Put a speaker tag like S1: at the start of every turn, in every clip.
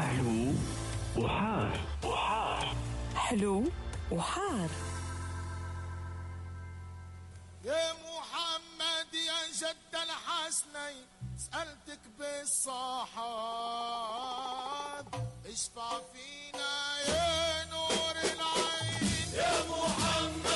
S1: حلو وحار. وحار
S2: حلو وحار.
S3: يا محمد يا جد الحسنين سألتك بالصحاب. اشفع فينا يا نور العين. يا محمد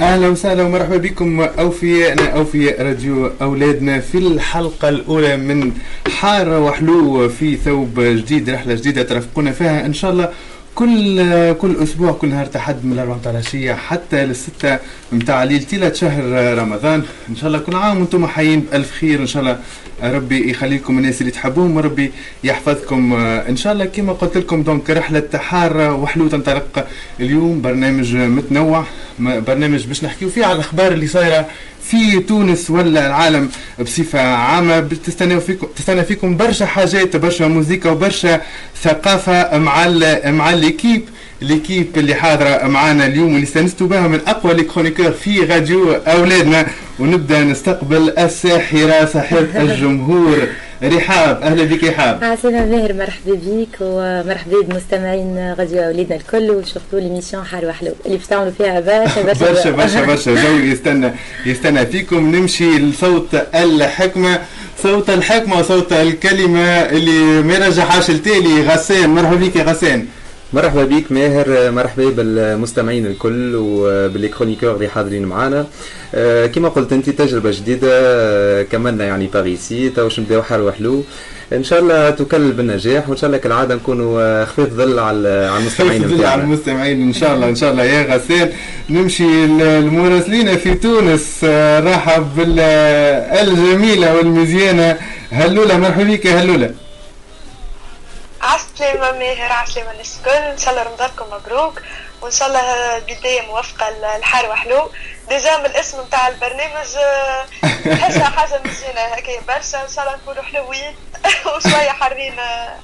S4: أهلا وسهلا ومرحبا بكم أوفياءنا أوفياء راديو أولادنا في الحلقة الأولى من حارة وحلو في ثوب جديد رحلة جديدة ترافقونا فيها. إن شاء الله كل كل أسبوع كل نهار تحد من الأربعة متاع العشية حتى للستة متاع ليله شهر رمضان. إن شاء الله كل عام وأنتم حيين بألف خير. إن شاء الله ربي يخلي لكم الناس اللي تحبوهم وربي يحفظكم. إن شاء الله كما قلت لكم دونك رحلة حاره وحلو تنطلق اليوم برنامج متنوع برنامج باش نحكيو فيه على الأخبار اللي صايرة في تونس ولا العالم بصفة عامة. بتستنى فيكم تستنى فيكم برشا حاجات برشا موسيقى وبرشا ثقافة مع مع l'équipe l'équipe اللي حاضرة معانا اليوم واللي استانستوا بها من أقوى les chroniqueurs في راديو أولادنا ونبدأ نستقبل الساحرة ساحرة الجمهور رحاب أهلا بك رحاب
S5: عسلامة ماهر مرحبا بيك ومرحبا بمستمعين راديو اولادنا الكل وشفتوا l'émission حلوة حلو اللي باش تعملوا فيها برشا برشا
S4: برشا برشا برشا جو يستنى يستنى فيكم نمشي لصوت الحكمة صوت الحكمة وصوت الكلمة اللي ما يرجعهاش التالي غسان مرحبا بك يا غسان
S6: مرحبا بك ماهر مرحبا بالمستمعين الكل وب les chroniqueurs اللي حاضرين معنا آه، كما قلت انت تجربة جديدة آه، كملنا يعني باريسي تو باش نبداو حلو حلو إن شاء الله تكلل بالنجاح وإن شاء الله كالعادة نكونوا آه، خفيف ظل على على المستمعين
S4: بالله على
S6: بتاعنا.
S4: المستمعين إن شاء الله إن شاء الله. يا غسان نمشي للمراسلين في تونس. رحب بالجميلة والمزيانة هلولة. مرحبا بك يا هلولة.
S7: عسلامة ماهر عسلامة الناس الكل إن شاء الله رمضانكم مبروك. وإن شاء الله بداية موفقة للحار وحلو. ديجا الاسم نتاع البرنامج آه، تحسها حاجة مزيانة هكايا برشا. إن شاء الله نكونوا حلوين. وشوية حارين آه،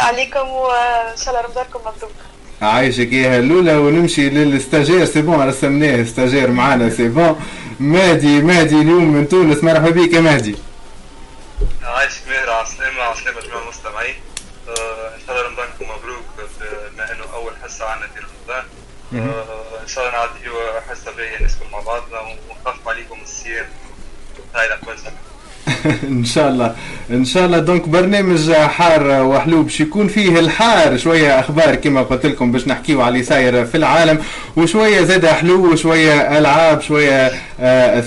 S7: عليكم. وان شاء الله رمضانكم مبروك.
S4: عايشك يا هلولة ونمشي لل stagiaire. c'est bon رسمناه stagiaire معانا c'est bon مهدي مهدي اليوم من تونس. مرحبا بك يا مهدي.
S8: عايش ماهر عسلامة عسلامة جميع المستمعين آه، إن شاء الله رمضانكم مبروك بما إنه أول حصة عنا في رمضان. آه، إن شاء الله نعديو حصة باهية نسكن مع بعضنا ونخفف عليكم الصيام هاي الأقوال
S4: إن شاء الله. إن شاء الله. donc برنامج حار وحلو باش يكون فيه الحار شوية أخبار كما قلت لكم باش نحكيو على اللي صاير في العالم وشوية زاد حلو وشوية ألعاب شوية آه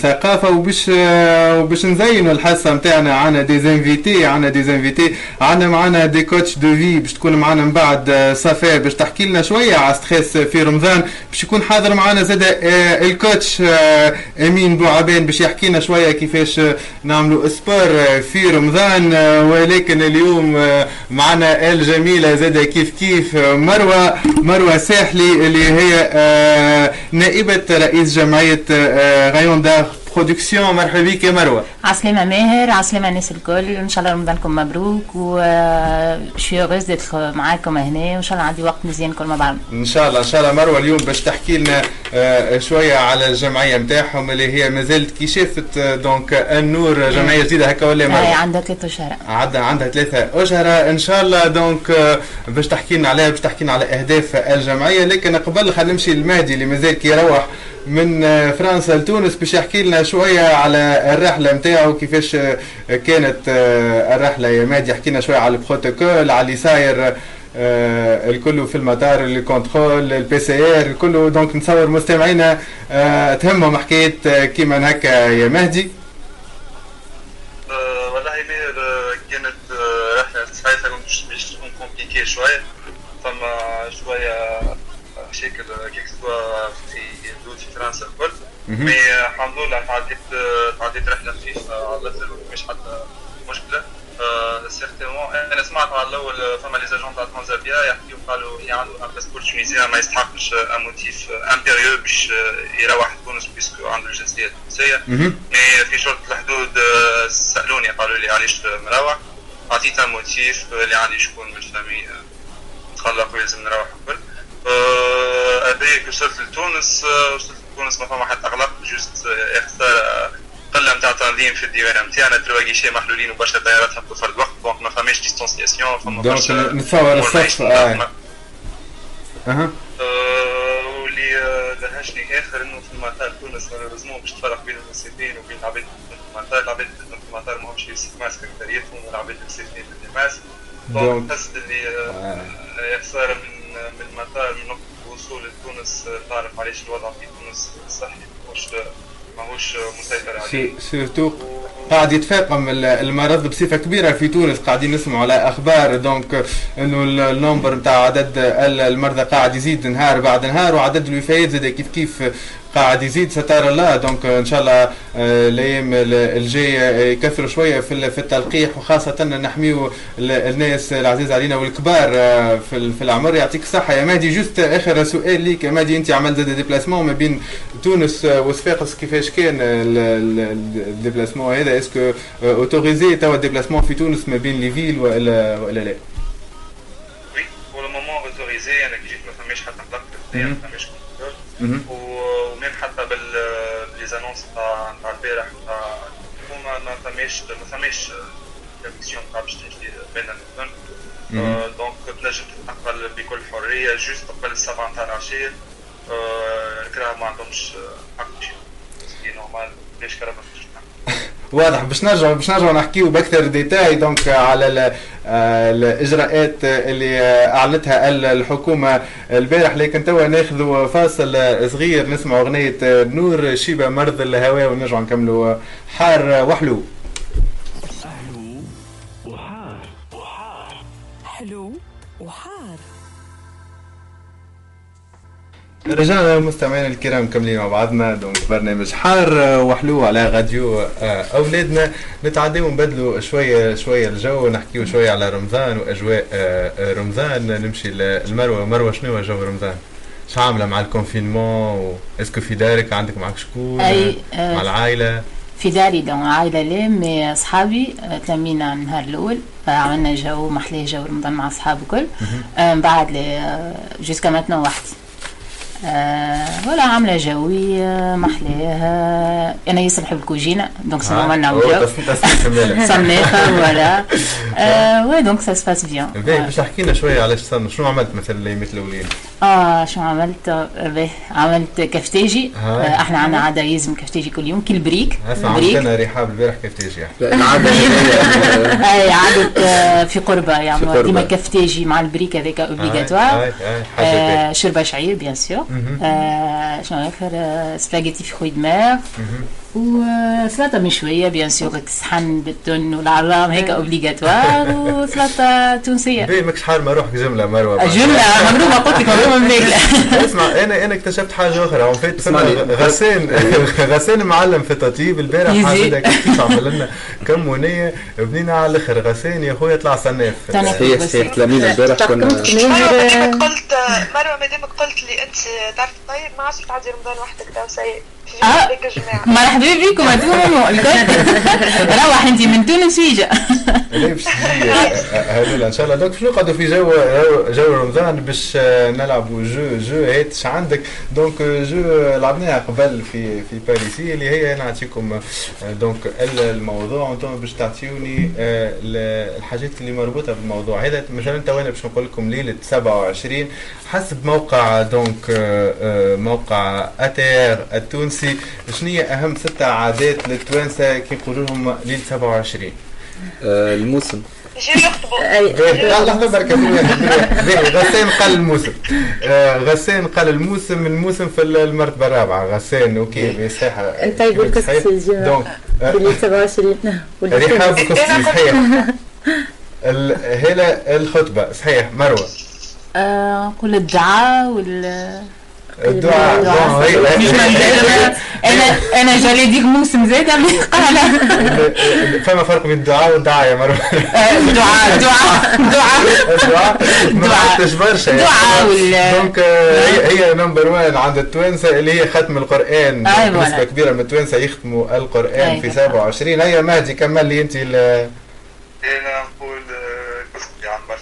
S4: ثقافة وباش آه وباش نزينوا الحصه نتاعنا عنا des invités عنا des invités عنا معنا des coachs de vie باش تكون معنا من بعد آه، صفاء باش تحكي لنا شوية على stress في رمضان. باش يكون حاضر معنا زاد آه، ال coach آه، أمين بوعبان باش يحكي لنا شوية كيفاش آه، نعملوا sport آه، في رمضان. آه، ولكن اليوم آه، معنا الجميلة زاد كيف كيف آه، مروة. مروة ساحلي اللي هي آه، نائبة رئيس جمعية آه، Rayon d'Art Production مرحبا بك يا مروة.
S9: عسلامة ماهر عسلامة الناس الكل إن شاء الله رمضانكم مبروك و je suis d'être معاكم هنا وإن شاء الله عندي وقت مزيان كل مع بعض.
S4: إن شاء الله إن شاء الله مروة اليوم باش تحكي لنا آه، شوية على الجمعية نتاعهم اللي هي ما زالت كي شافت آه، donc النور جمعية جديدة هكا ولا مروة؟
S9: عندها ثلاثة شهر
S4: عندها عندها ثلاثة أشهر إن شاء الله donc آه، باش تحكي لنا عليها باش تحكي لنا على أهداف الجمعية لكن قبل خلينا نمشي للمهدي اللي مازال كي يروح. من آه، فرنسا لتونس. باش يحكي لنا شوية على الرحلة نتاعو كيفاش آه، كانت آه، الرحلة يا مهدي يحكي لنا شوية على البروتوكول على اللي صاير آه، الكل في المطار ال contrôle ال PCR الكل donc نتصور مستمعينا آه، تهمهم حكاية آه، كيما هكا يا مهدي.
S8: والله كانت رحلة صحيحة مش مش تكون compliquée شوية. فما شوية مشاكل que ce soit فرنسا الكل. mais آه، الحمد لله تعديت آه، تعديت رحلة خفيفة على الآخر مش حتى مشكلة. certainement أنا أنا سمعت على الأول فما les agents تاع Transavia يحكيو قالوا يعملوا un passeport tunisien ما يستحقش un motif impérieux باش يروح تونس puisque عنده الجنسية
S4: التونسية.
S8: mais في شرطة الحدود آه، سألوني قالوا لي علاش مروح؟ عطيت motif اللي عندي شكون من ال famille آه، تخلق ويلزم نروح الكل. هذاك وصلت لتونس آه، وصلت لتونس ما فما حتى قلق juste آه، اختار قلة نتاع تنظيم في الديوانه نتاعنا trois guichets محلولين وبرشا طيارات هبطوا في الوقت donc ما فماش distanciation فما
S4: donc
S8: برشا
S4: نتصور الصف آه. أها.
S8: آه، واللي آه، دهشني آخر إنه في المطار تونس malheureusement باش تفرق بين المسافرين وبين العباد في المطار العباد في المطار ماهمش يلبسوا ماسك اكثريتهم والعباد المسافرين اللي
S4: masque
S8: donc- حسيت اللي آه، يا خساره من من المطار من نقطه الوصول لتونس تعرف علاش الوضع في تونس صحي ماهوش ماهوش مسيطر عليه؟
S4: سي- surtout قاعد يتفاقم ال- المرض بصفة كبيرة في تونس قاعدين نسمعوا على أخبار. donc إنه ال- ال nombre نتاع عدد ال- المرضى قاعد يزيد نهار بعد نهار وعدد الوفيات زاد كيف كيف قاعد يزيد ستار الله. donc إن شاء الله آه، الأيام ال- الجاية يكثروا شوية في ال- في التلقيح وخاصة نحميو ال- الناس العزيز علينا والكبار آه، في ال- في العمر. يعطيك الصحة يا مهدي. juste آخر سؤال ليك يا مهدي. أنت عملت زاد déplacement ما بين تونس آه، وصفاقس كيفاش كان ال- ال- ال- ال déplacement هذا؟ est-ce que autorisé توا ال déplacement في تونس ما بين les villes والا وإلا لا؟
S8: oui pour le moment autorisé أنا كي جيت ما فماش حتى قلق ما. فماش contrôle
S4: مهم.
S8: و- و même حتى بال ب les annonces تاع تاع البارح تاع الحكومة ما فماش ما فماش commission تاع باش تمشي بين المدن
S4: مهم.
S8: آه، donc تنجم تتنقل بكل حرية juste قبل السبعة نتاع العشيه آه، الكراهب ما عندهمش حق normal ليش كرا ما تمشيش
S4: واضح. باش نرجعوا باش نرجعوا نحكيو بأكثر détails donc على ال- الإجراءات اللي أعلنتها ال- الحكومة البارح. لكن توا ناخذوا فاصل صغير نسمعوا أغنية نور شيبة مرض الهواء ونرجعوا نكملوا حار وحلو. رجعنا مستمعينا الكرام مكملين مع بعضنا. donc برنامج حار آه، وحلو على راديو آه، أولادنا. نتعداو نبدلوا شوية شوية الجو نحكيو شوية على رمضان وأجواء آه، رمضان. نمشي للمروه مروة شنو هو جو رمضان؟ شو عاملة مع ال confinement؟ و... est-ce que في دارك؟ عندك معك شكون
S9: أي، آه.
S4: مع العائلة؟
S9: في داري دون عائلة لا mais أصحابي آه، تلمينا النهار الأول. آه، عملنا جو محلية جو رمضان مع أصحاب الكل. من بعد jusqu'à maintenant وحدي آه، ولا عاملة جوي آه، محلاه آه، أنا ياسر نحب الكوجينة donc c'est normal نعمل جو صنيخة voilà آه، donc ça se passe bien.
S4: باهي باش تحكي لنا شوية علاش صار شنو عملت مثلا الايامات الاولين؟
S9: آه شو عملت؟ آه، باهي عملت كفتاجي
S4: هاي.
S9: آه، إحنا عندنا عادة يلزم كفتاجي كل يوم كل بريك.
S4: اسمع عملت
S9: بريك.
S4: أنا رحاب البارح
S6: هذه
S9: أي عادة آه، في يعملوا
S6: قربة.
S9: ديما كفتاجي مع البريك هذاك
S4: obligatoire.
S9: آه، شربة شعير bien
S4: sûr.
S9: آه، شنو اخر آه، سباغيتي في خوي دماغ وسلطة مشوية bien sûr صحن بالتون والعرام هيك obligatoire وسلطة تونسية
S4: باهي ماكش حار ما روحك جمله مروه.
S9: جملة مغرومة قلت لك مغرومة ماكلة
S4: اسمع أنا أنا اكتشفت حاجة أخرى فات. غسان غسان معلم في تطيب البارح. حاجة كيف عمل لنا كمونيه بنينا على الآخر غسان يا خويا طلع صناف.
S6: صحيح صحيح تلاميذ البارح كنا
S7: مروه قلت مروه مادامك قلت لي انت تعرف طيب ما عادش تعدي رمضان وحدك تو سيء
S9: آه. مرحبا بكم أنتم الكل. روح أنت من تونس
S4: تجي هذول إن شاء الله. دوك باش نقعدوا في جو جو رمضان باش آه، نلعبوا جو جو هيت. اش عندك؟ دونك آه، جو لعبناها قبل في في باريسي اللي هي نعطيكم آه، دونك ال- الموضوع. وأنتم باش تعطيوني آه، ال- الحاجات اللي مربوطة بالموضوع. هذا مثلا تو أنا باش نقول لكم ليلة 27 حسب موقع donc آه، آه، موقع اتر التونسي. شنو هي أهم ستة عادات للتوانسة كي يقولوا لهم ليله 27
S6: آه، الموسم.
S4: لحظه غسان قال الموسم. آه، غسان قال الموسم من الموسم في المرتبة الرابعة. غسان OK باهي صحيح
S5: أنت يقول لك.
S4: donc آه،
S5: اللي 27
S4: رحاب
S5: والبس
S4: كوستي صحيح. هلا الخطبة صحيح مروة.
S9: آه، نقول الدعاء وال
S4: الدعاء.
S5: الدعاء.
S9: مش من أنا أنا جالي ديك موسم زاد عم قال
S4: فما فرق بين الدعاء والدعاء يا مروه
S9: دعاء دعاء دعاء
S4: الدعاء. ما
S9: دعاء.
S4: عدتش برشا
S9: دعاء وال-
S4: دونك آه، هي هي نمبر 1 عند التوانسة اللي هي ختم
S9: القرآن.
S4: نسبه. كبيرة من التوانسة يختموا
S9: القرآن
S4: في
S9: بالضبط.
S4: 27 هيا مهدي كمل لي أنت ال-
S8: أنا نقول آه، كسكي عن برشا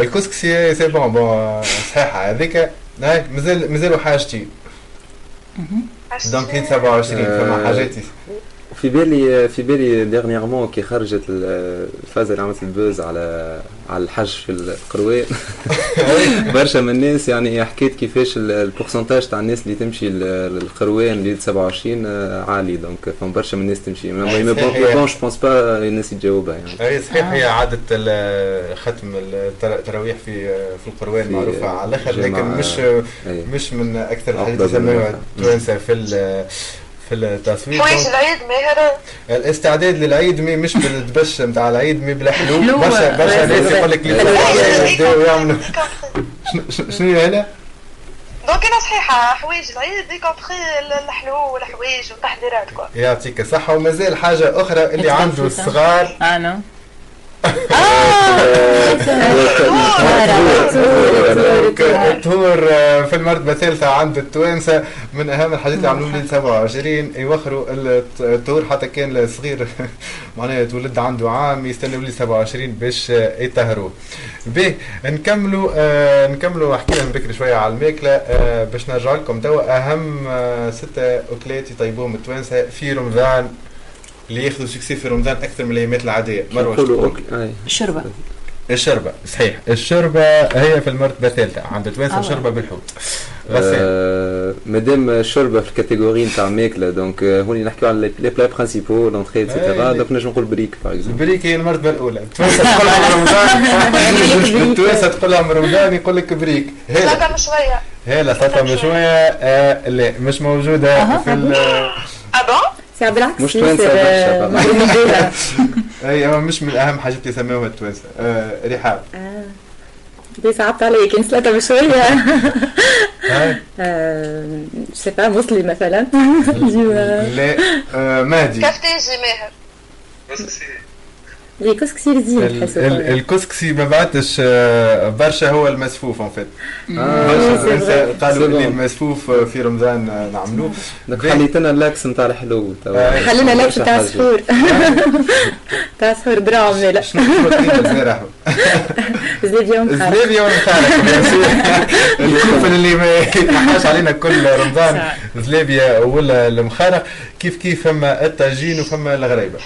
S4: الكسكسي c'est bon bon صحيحة. هذيك هاي مازال مازالوا حاجتي. donc هي 27 فما
S6: آه،
S4: حاجاتي
S6: في بالي في بالي dernièrement كي خرجت ال- الفازه اللي عملت ال buzz على على الحج في القروان برشا من الناس يعني حكيت كيفاش ال- ال pourcentage تاع الناس اللي تمشي للقروان ليله 27 آه، عالي. donc فما برشا من الناس تمشي. mais mais bon je pense pas الناس يتجاوبها يعني.
S4: أي صحيح. هي عادة ال- ختم التر- التراويح في في القروان
S6: في
S4: معروفة على الآخر لكن مش. مش من أكثر الحاجات اللي التوانسة في في التصويت
S7: حوايج العيد ماهر
S4: الاستعداد للعيد mais مش بالدبش نتاع العيد مي بالحلو.
S9: حلو.
S4: برشا برشا ناس يقول لك لي يبداو يعملوا؟ شنو- هي هنا؟
S7: donc أنا صحيحة حوايج العيد y compris الحلو والحوايج والتحضيرات quoi
S4: يعطيك الصحة ومازال حاجة أخرى اللي عنده الصغار
S9: أنا؟
S4: الطهور آه، في المرتبة الثالثة عند التوانسة من أهم الحاجات اللي عملوا لي 27 يوخروا الت- الطهور حتى كان الصغير معناها يتولد عنده عام يستنوا لي 27 باش آه، يطهروه. باهي نكملوا آه نكملوا حكينا بكري شوية على الماكلة باش نرجع لكم. توا أهم ستة أكلات يطيبوهم التوانسة في رمضان اللي ياخذوا succès في رمضان أكثر من
S6: نقولوا
S4: تقول؟
S6: OK، أي.
S9: الشربة
S4: الشربة صحيح. الشربة هي في المرتبة الثالثة عند التوانسة
S9: آه.
S4: شربة بالحوت غسان
S6: آه، مادام الشوربة في ال catégorie نتاع ماكلة. donc آه، هوني نحكيو على les plats principaux l'entrée
S4: أي،
S6: et
S4: cetera
S6: donc نجم نقول بريك par exemple
S4: البريك هي المرتبة الأولى. التوانسة تقولها من رمضان. التوانسة تقولها من رمضان يقول لك بريك. هلا
S7: شوية.
S4: هلا سلطة مشوية آه لا مش موجودة. في ال
S7: ابون
S5: ساعة بالعكس
S6: مش.
S4: أي أما مش من أهم حاجات اللي يسموها التوانسة. آه رحاب.
S5: آه. دي صعبت عليك كان ثلاثة بشوية با مصلي مثلا.
S4: لا آه مهدي.
S7: كفتاجي ماهر
S5: لي كسكسي زين تحسوا
S4: الكسكسي ما بعدش آه، برشا هو المسفوف اون فيت برشا الناس قالوا
S6: bon.
S4: المسفوف في رمضان آه، نعملوه. باهي.
S6: خليتنا l'axe نتاع الحلو.
S4: آه،
S5: خلينا l'axe
S6: برشا
S5: تاع
S6: حاجات.
S5: سحور تاع سحور درام لا
S4: شنو زلابيا والمخالف الكوفن اللي ما يتنحاش علينا كل رمضان.
S9: صح.
S4: زلابيا ولا المخارق كيف كيف فما الطاجين وفما الغريبة؟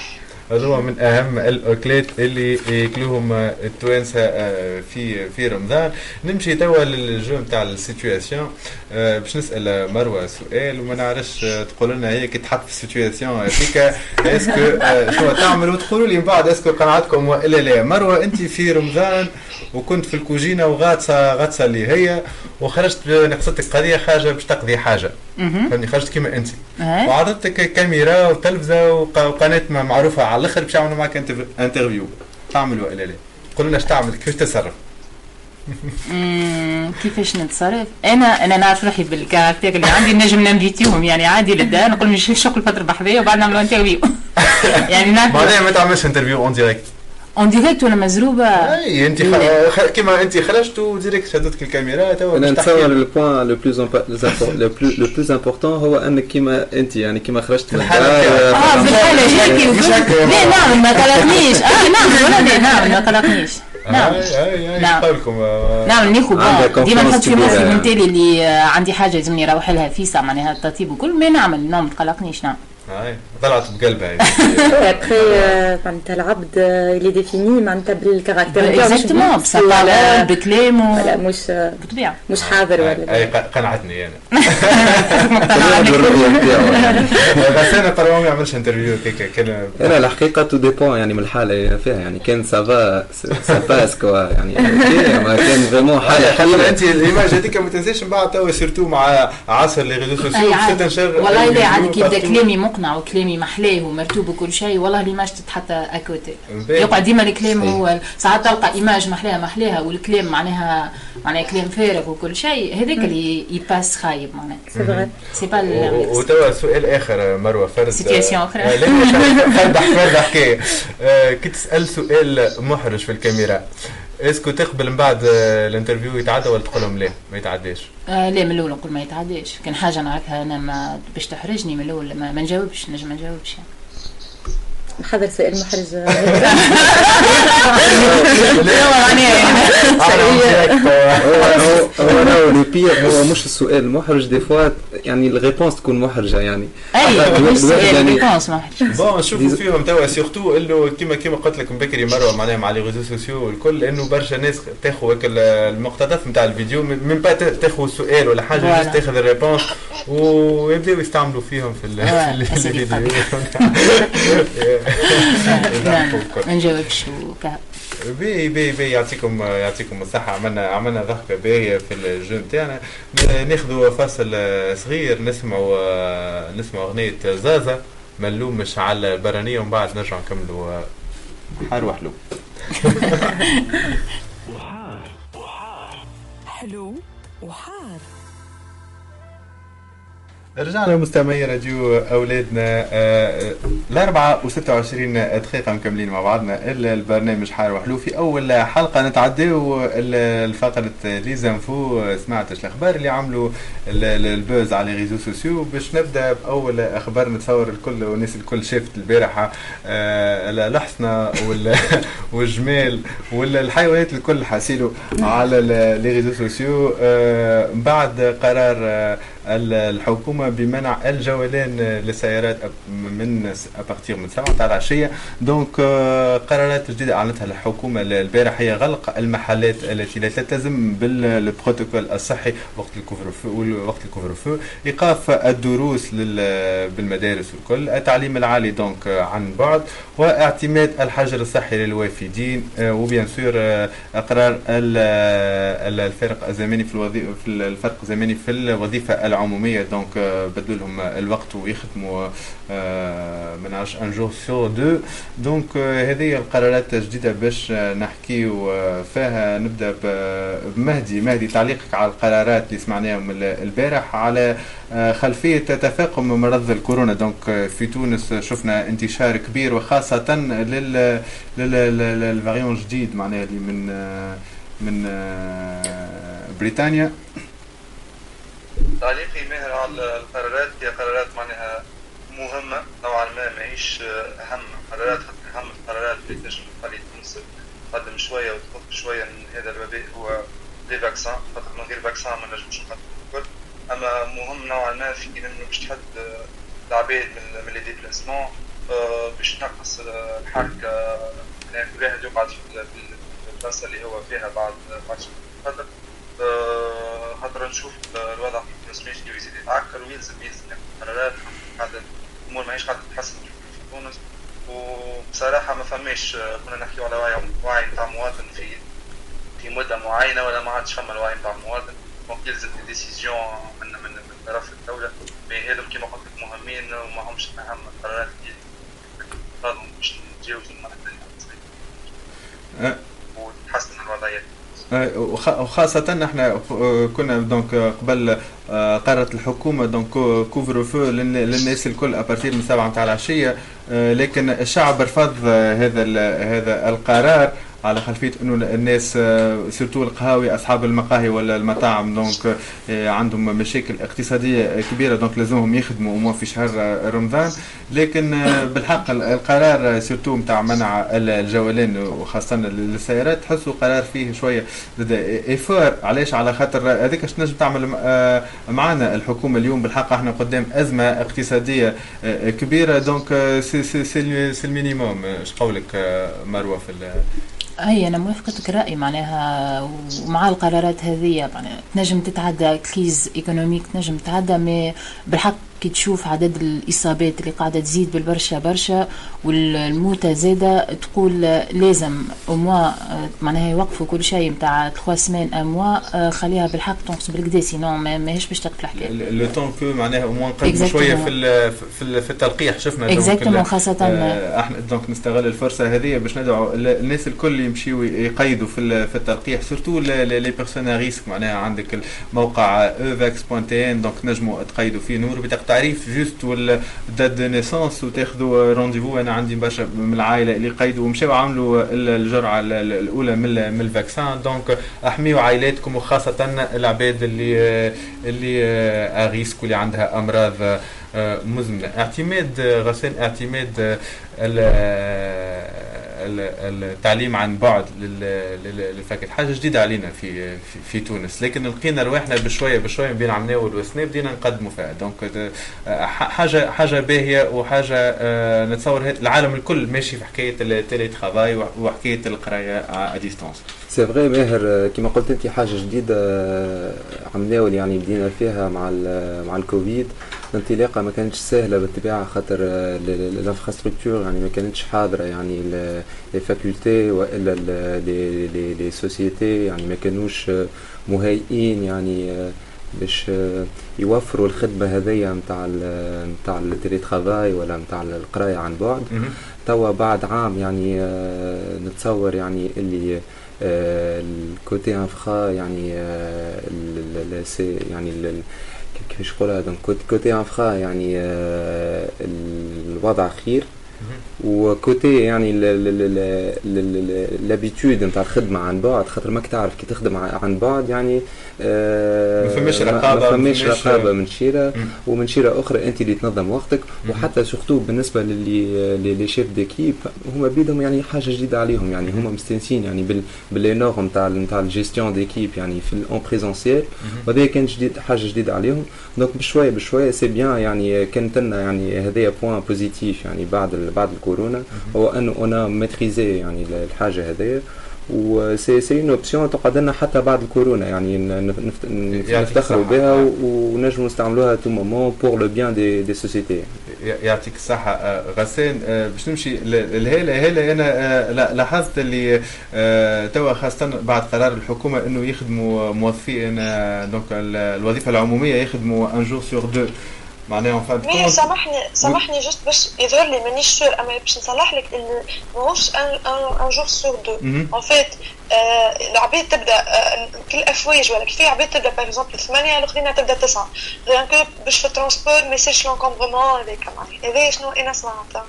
S4: هذو من أهم الأكلات اللي يأكلوهم التوانسة آه، في في رمضان. نمشي توا للجو نتاع ال situation. آه، باش نسأل مروة سؤال وما نعرفش آه، تقول لنا هي كي تحط في ال situation هذيك est-ce que شنو تعمل وتقولوا لي من بعد est-ce que قنعتكم والا لا. مروة أنت في رمضان وكنت في الكوجينة وغاطسه غاطسه اللي هي وخرجت نقصتك قضية حاجة باش تقضي حاجة. فهمني خرجت كيما أنت.
S9: أي.
S4: وعرضتك كاميرا وتلفزة وق- وقناه معروفة على الآخر باش يعملوا معك inter- interview. تعمل ولا لا؟ قول لنا إيش تعمل؟ كيف تتصرف؟
S9: كيفاش نتصرف؟ أنا أنا نعرف روحي بال caractère اللي عندي نجم n'inviteـهم يعني عادي للدار نقول مش شغل فتره بحذايا وبعد نعملوا interview يعني نعرف
S4: بعدين ما تعملش interview en direct
S9: en direct ولا مزروبه
S4: اي انت. كيما انت خرجت و direct شدتك الكاميرا توا أنا
S6: نتصور le point le plus le plus important هو أنك كيما أنت يعني كيما خرجت من الدار
S4: نتاعك.
S9: آه
S4: مش هكا يا
S9: لا. نعم ما قلقنيش آه نعم ولا نعم ما قلقنيش نعم.
S4: اي اي اي
S9: نعم. نعم بون. ديما نحط في مخي. من تالي اللي آه، عندي حاجة لازمني نروح لها فيسا معناها التطيب وكل ما نعمل نعم ما تقلقنيش نعم.
S4: طلعت بقلبها.
S5: ابخي معناتها العبد اللي ديفيني معناتها مش
S9: اكزاكتومون
S5: بنفس ولا
S9: بسبارول بكلام
S5: ولا
S9: و-
S5: مش
S9: بالطبيعه
S5: مش حاضر
S4: اي
S5: ولا
S4: أي، ق- قنعتني
S6: أنا يعني.
S4: غسان قرروا ما يعملش انترفيو كيكا كان
S6: أنا الحقيقة تو ديبون يعني من الحالة اللي فيها. يعني كان سافا سا باس كوا يعني كان فريمون حالة
S4: خلي
S6: حلوة.
S4: أنت الايماج هذيك ما تنساش من بعد توا سيرتو مع عصر لي ريزو سوسيو
S9: والله لا عاد كي يبدا كلامي مقنع وكلامي محلاه ومرتوب وكل شيء والله ليماج تتحط اكوتي. يقعد ديما الكلام. هو ساعات تلقى إيماج محلاها محلاها والكلام معناها معناها كلام فارغ وكل شيء. هذاك اللي يباس خايب معناها.
S5: سي فغي.
S9: سي با
S4: وتوا سؤال آخر مروة فرد
S9: Situation أخرى.
S4: آه، فرد حكاية. آه، كي تسأل سؤال محرج في الكاميرا. est-ce que تقبل من بعد آه، ال interview يتعدى ولا تقول لهم لا ما يتعداش
S9: آه لا من الأول نقول ما يتعداش كان حاجة نعرفها أنا ما باش تحرجني من الأول ما, ما نجاوبش نجم ما نجاوبش يعني.
S5: محضر سؤال محرج
S6: هو هو هو le pire هو مش السؤال المحرج des fois يعني ال réponse تكون محرجه يعني
S9: اي مش سؤال
S6: يعني-
S9: réponse ما حدش
S4: bon نشوفوا فيهم توا surtout انه كيما كيما قلت لك من بكري مروه معناها مع les réseaux sociaux والكل انه برشا ناس تاخذ المقتطف نتاع الفيديو من با تاخذ السؤال ولا
S9: حاجة.
S4: juste تاخذ ال réponse ويبداو يستعملوا فيهم في الفيديو
S9: ما نجاوبش وكهو
S4: بي بي بي يعطيكم يعطيكم الصحة. عملنا عملنا ضحكة باهية في ال game تاعنا. ناخذوا فاصل صغير نسمعوا نسمعوا أغنية زازا ما نلومش على البرانية ومن بعد نرجع نكملوا. حار وحلو
S1: وحار وحار.
S2: حلو وحار.
S4: رجعنا. مستمعي راديو أولادنا آه، الأربعة وستة وعشرين دقيقة مكملين مع بعضنا. إلا البرنامج حار وحلو في أول حلقة نتعداو ال- الفقرة les infos سمعتش الأخبار اللي عملوا ال- ال- buzz على réseaux sociaux. باش نبدأ بأول أخبار نتصور الكل والناس الكل شافت البارحة آه، الحصنة وال- والجمال والحيوانات الكل حاسيلو على les réseaux sociaux. آه، بعد قرار آه، الحكومة بمنع الجولان للسيارات من à partir من 7 تاع العشية. donc آه، قرارات جديدة أعلنتها الحكومة البارح هي غلق المحلات التي لا تلتزم بالبروتوكول الصحي وقت ال couvre-feu وقت ال couvre-feu إيقاف الدروس بالمدارس والكل. التعليم العالي donc عن بعد. واعتماد الحجر الصحي للوافدين. آه، و bien sûr آه، ال- الفرق الزمني في الوظيفه الفرق الزمني في الوظيفة العمومية. donc آه، بدلوا لهم الوقت ويخدموا آه، من عش un jour sur deux donc آه، هذه القرارات الجديده باش آه، نحكيو آه، فيها. نبدأ بمهدي مهدي. تعليقك على القرارات اللي سمعناهم ال- البارح على آه، خلفية تفاقم مرض الكورونا. donc آه، في تونس شفنا انتشار كبير وخاصة لل للفاريون جديد معناها اللي من آه، من آه، بريطانيا.
S8: تعليقي ماهر على القرارات هي قرارات معناها مهمة نوعا ما ماهيش أهم قرارات خاطر أهم القرارات اللي تنجم تخلي تونس تقدم شوية وتخف شوية من هذا الوباء هو لي فاكسان خاطر من غير فاكسان ما نجمش نقدم الكل. أما مهم نوعا ما في إنه باش تحد العباد من لي ديبلاسمون آه، باش تنقص الحركة. لأن كل واحد يقعد في ال- في البلاصة اللي هو فيها بعد بعد شهر خاطر آه، نشوف الوضع في تونس ماشي ويزيد يتعكر ويلزم يلزم قرارات قاعدة الأمور ماهيش قاعدة تتحسن. في تونس. وبصراحة ما فماش آه، كنا نحكيو على وعي وعي نتاع المواطن في في مدة معينة ولا ما عادش فما الوعي نتاع المواطن donc يلزم des décisions من من من طرف الدولة mais هذم كيما قلت لك مهمين وما همش من أهم القرارات اللي باش نتجاوزوا المرحلة
S4: أه.
S8: وتحسن الوضعية
S4: وخاصة إحنا آه، كنا donc آه، قبل آه، قررت الحكومة donc couvre-feu للناس الكل à partir من سبعة متاع العشية لكن الشعب رفض هذا هذا القرار. على خلفية إنه الناس surtout القهاوي أصحاب المقاهي ولا المطاعم donc آه، عندهم مشاكل اقتصادية كبيرة donc لازمهم يخدموا وما في شهر آه، رمضان. لكن آه، بالحق ال- القرار surtout نتاع منع ال- الجولان وخاصة للسيارات تحسوا قرار فيه شوية ضد effort علاش؟ على خاطر هذيك اش تنجم تعمل آه، معنا الحكومة اليوم؟ بالحق إحنا قدام أزمة اقتصادية آه، كبيرة donc آه، c'est le minimum اش قولك آه، مروة في
S9: أي أنا موافقتك الراي معناها ومع القرارات هذه معناها تنجم تتعدى crise économique تنجم تتعدى mais بالحق كي تشوف عدد الإصابات اللي قاعدة تزيد بالبرشا برشا والموتى زاده تقول لازم أو موا معناها يوقفوا كل شيء نتاع 3 سمان ان موا خليها بالحق تنقص بالكدا sinon ماهيش باش تقفل الحكاية
S4: le temps que معناها au moins نقدموا شوية في ال في, ال في التلقيح شفنا
S9: exactement خاصة.
S4: آه إحنا donc نستغل الفرصة هذه باش ندعو الناس الكل يمشيوا يقيدوا في في التلقيح surtout les personnes à risque معناها عندك الموقع Evax point tn donc نجموا تقيدوا فيه numéro بطاقه تعريف juste ولا date de naissance وتاخذوا rendez-vous أنا عندي برشا من العائلة اللي قيدوا ومشاو عملوا الجرعة الأولى من من ال vaccin. donc أحميوا عائلاتكم وخاصة العباد اللي اللي à risque واللي عندها أمراض مزمنة. اعتماد غسان اعتماد التعليم عن بعد للفاكهة. حاجة جديدة علينا في في, تونس. لكن لقينا رواحنا بشويه بشوية بين عمناول والسنة بدينا نقدموا فيها. donc حاجة حاجة باهية وحاجة نتصور العالم الكل ماشي في حكاية ال télétravail وحكاية القراية à distance
S6: c'est vrai ماهر كما قلت أنت حاجة جديدة عمناول يعني بدينا فيها مع مع الكوفيد. الانطلاقة ما كانتش سهلة بالطبيعة خاطر ال infrastructure يعني ما كانتش حاضرة يعني les facultés والا les les sociétés يعني ما كانوش مهيئين يعني باش يوفروا الخدمة هذيا نتاع نتاع ال télétravail ولا نتاع القراية عن بعد. توا بعد عام يعني نتصور يعني اللي ال côté infra يعني يعني كيفاش نقولها donc côté infra يعني الوضع خير. و côté يعني l'habitude نتاع الخدمة عن بعد خاطر ماك تعرف كي تخدم عن بعد يعني
S4: ما فماش رقابة
S6: ما فماش رقابة من شيرة ومن شيرة أخرى أنت اللي تنظم وقتك وحتى surtout بالنسبة للي les chefs d'équipe هما بيدهم يعني حاجة جديدة عليهم يعني هما مستانسين يعني بال norme نتاع نتاع ال gestion d'équipe يعني في en présentiel وهذا كان جديد حاجة جديدة عليهم. donc بشوية بشوية c'est bien يعني كانت لنا يعني هذايا point positif يعني بعد بعد الكورونا. هو انه أنا maîtrisée يعني الحاجة هذايا و c'est c'est une option تقعد لنا حتى بعد الكورونا يعني نفتخروا بها ونجموا نستعملوها tout moment pour le bien des des sociétés
S4: يعطيك الصحة. غسان باش نمشي لهلا هلا أنا لاحظت اللي توا خاصة بعد قرار الحكومة إنه يخدموا موظفين donc الوظيفة العمومية يخدموا un jour sur deux معناها enfin
S7: mais سامحني سامحني juste باش يظهر لي مانيش sûr أما باش نصلح لك ماهوش un jour sur deux en fait العباد تبدأ كل أفواج ولا كيف عباد تبدأ؟ par exemple ثمانيه الأخرين تبدأ تسعة. غير كو باش في ال transport ما يصيرش l'encombrement هذاك معناها. هذا شنو؟ أنا سمعت.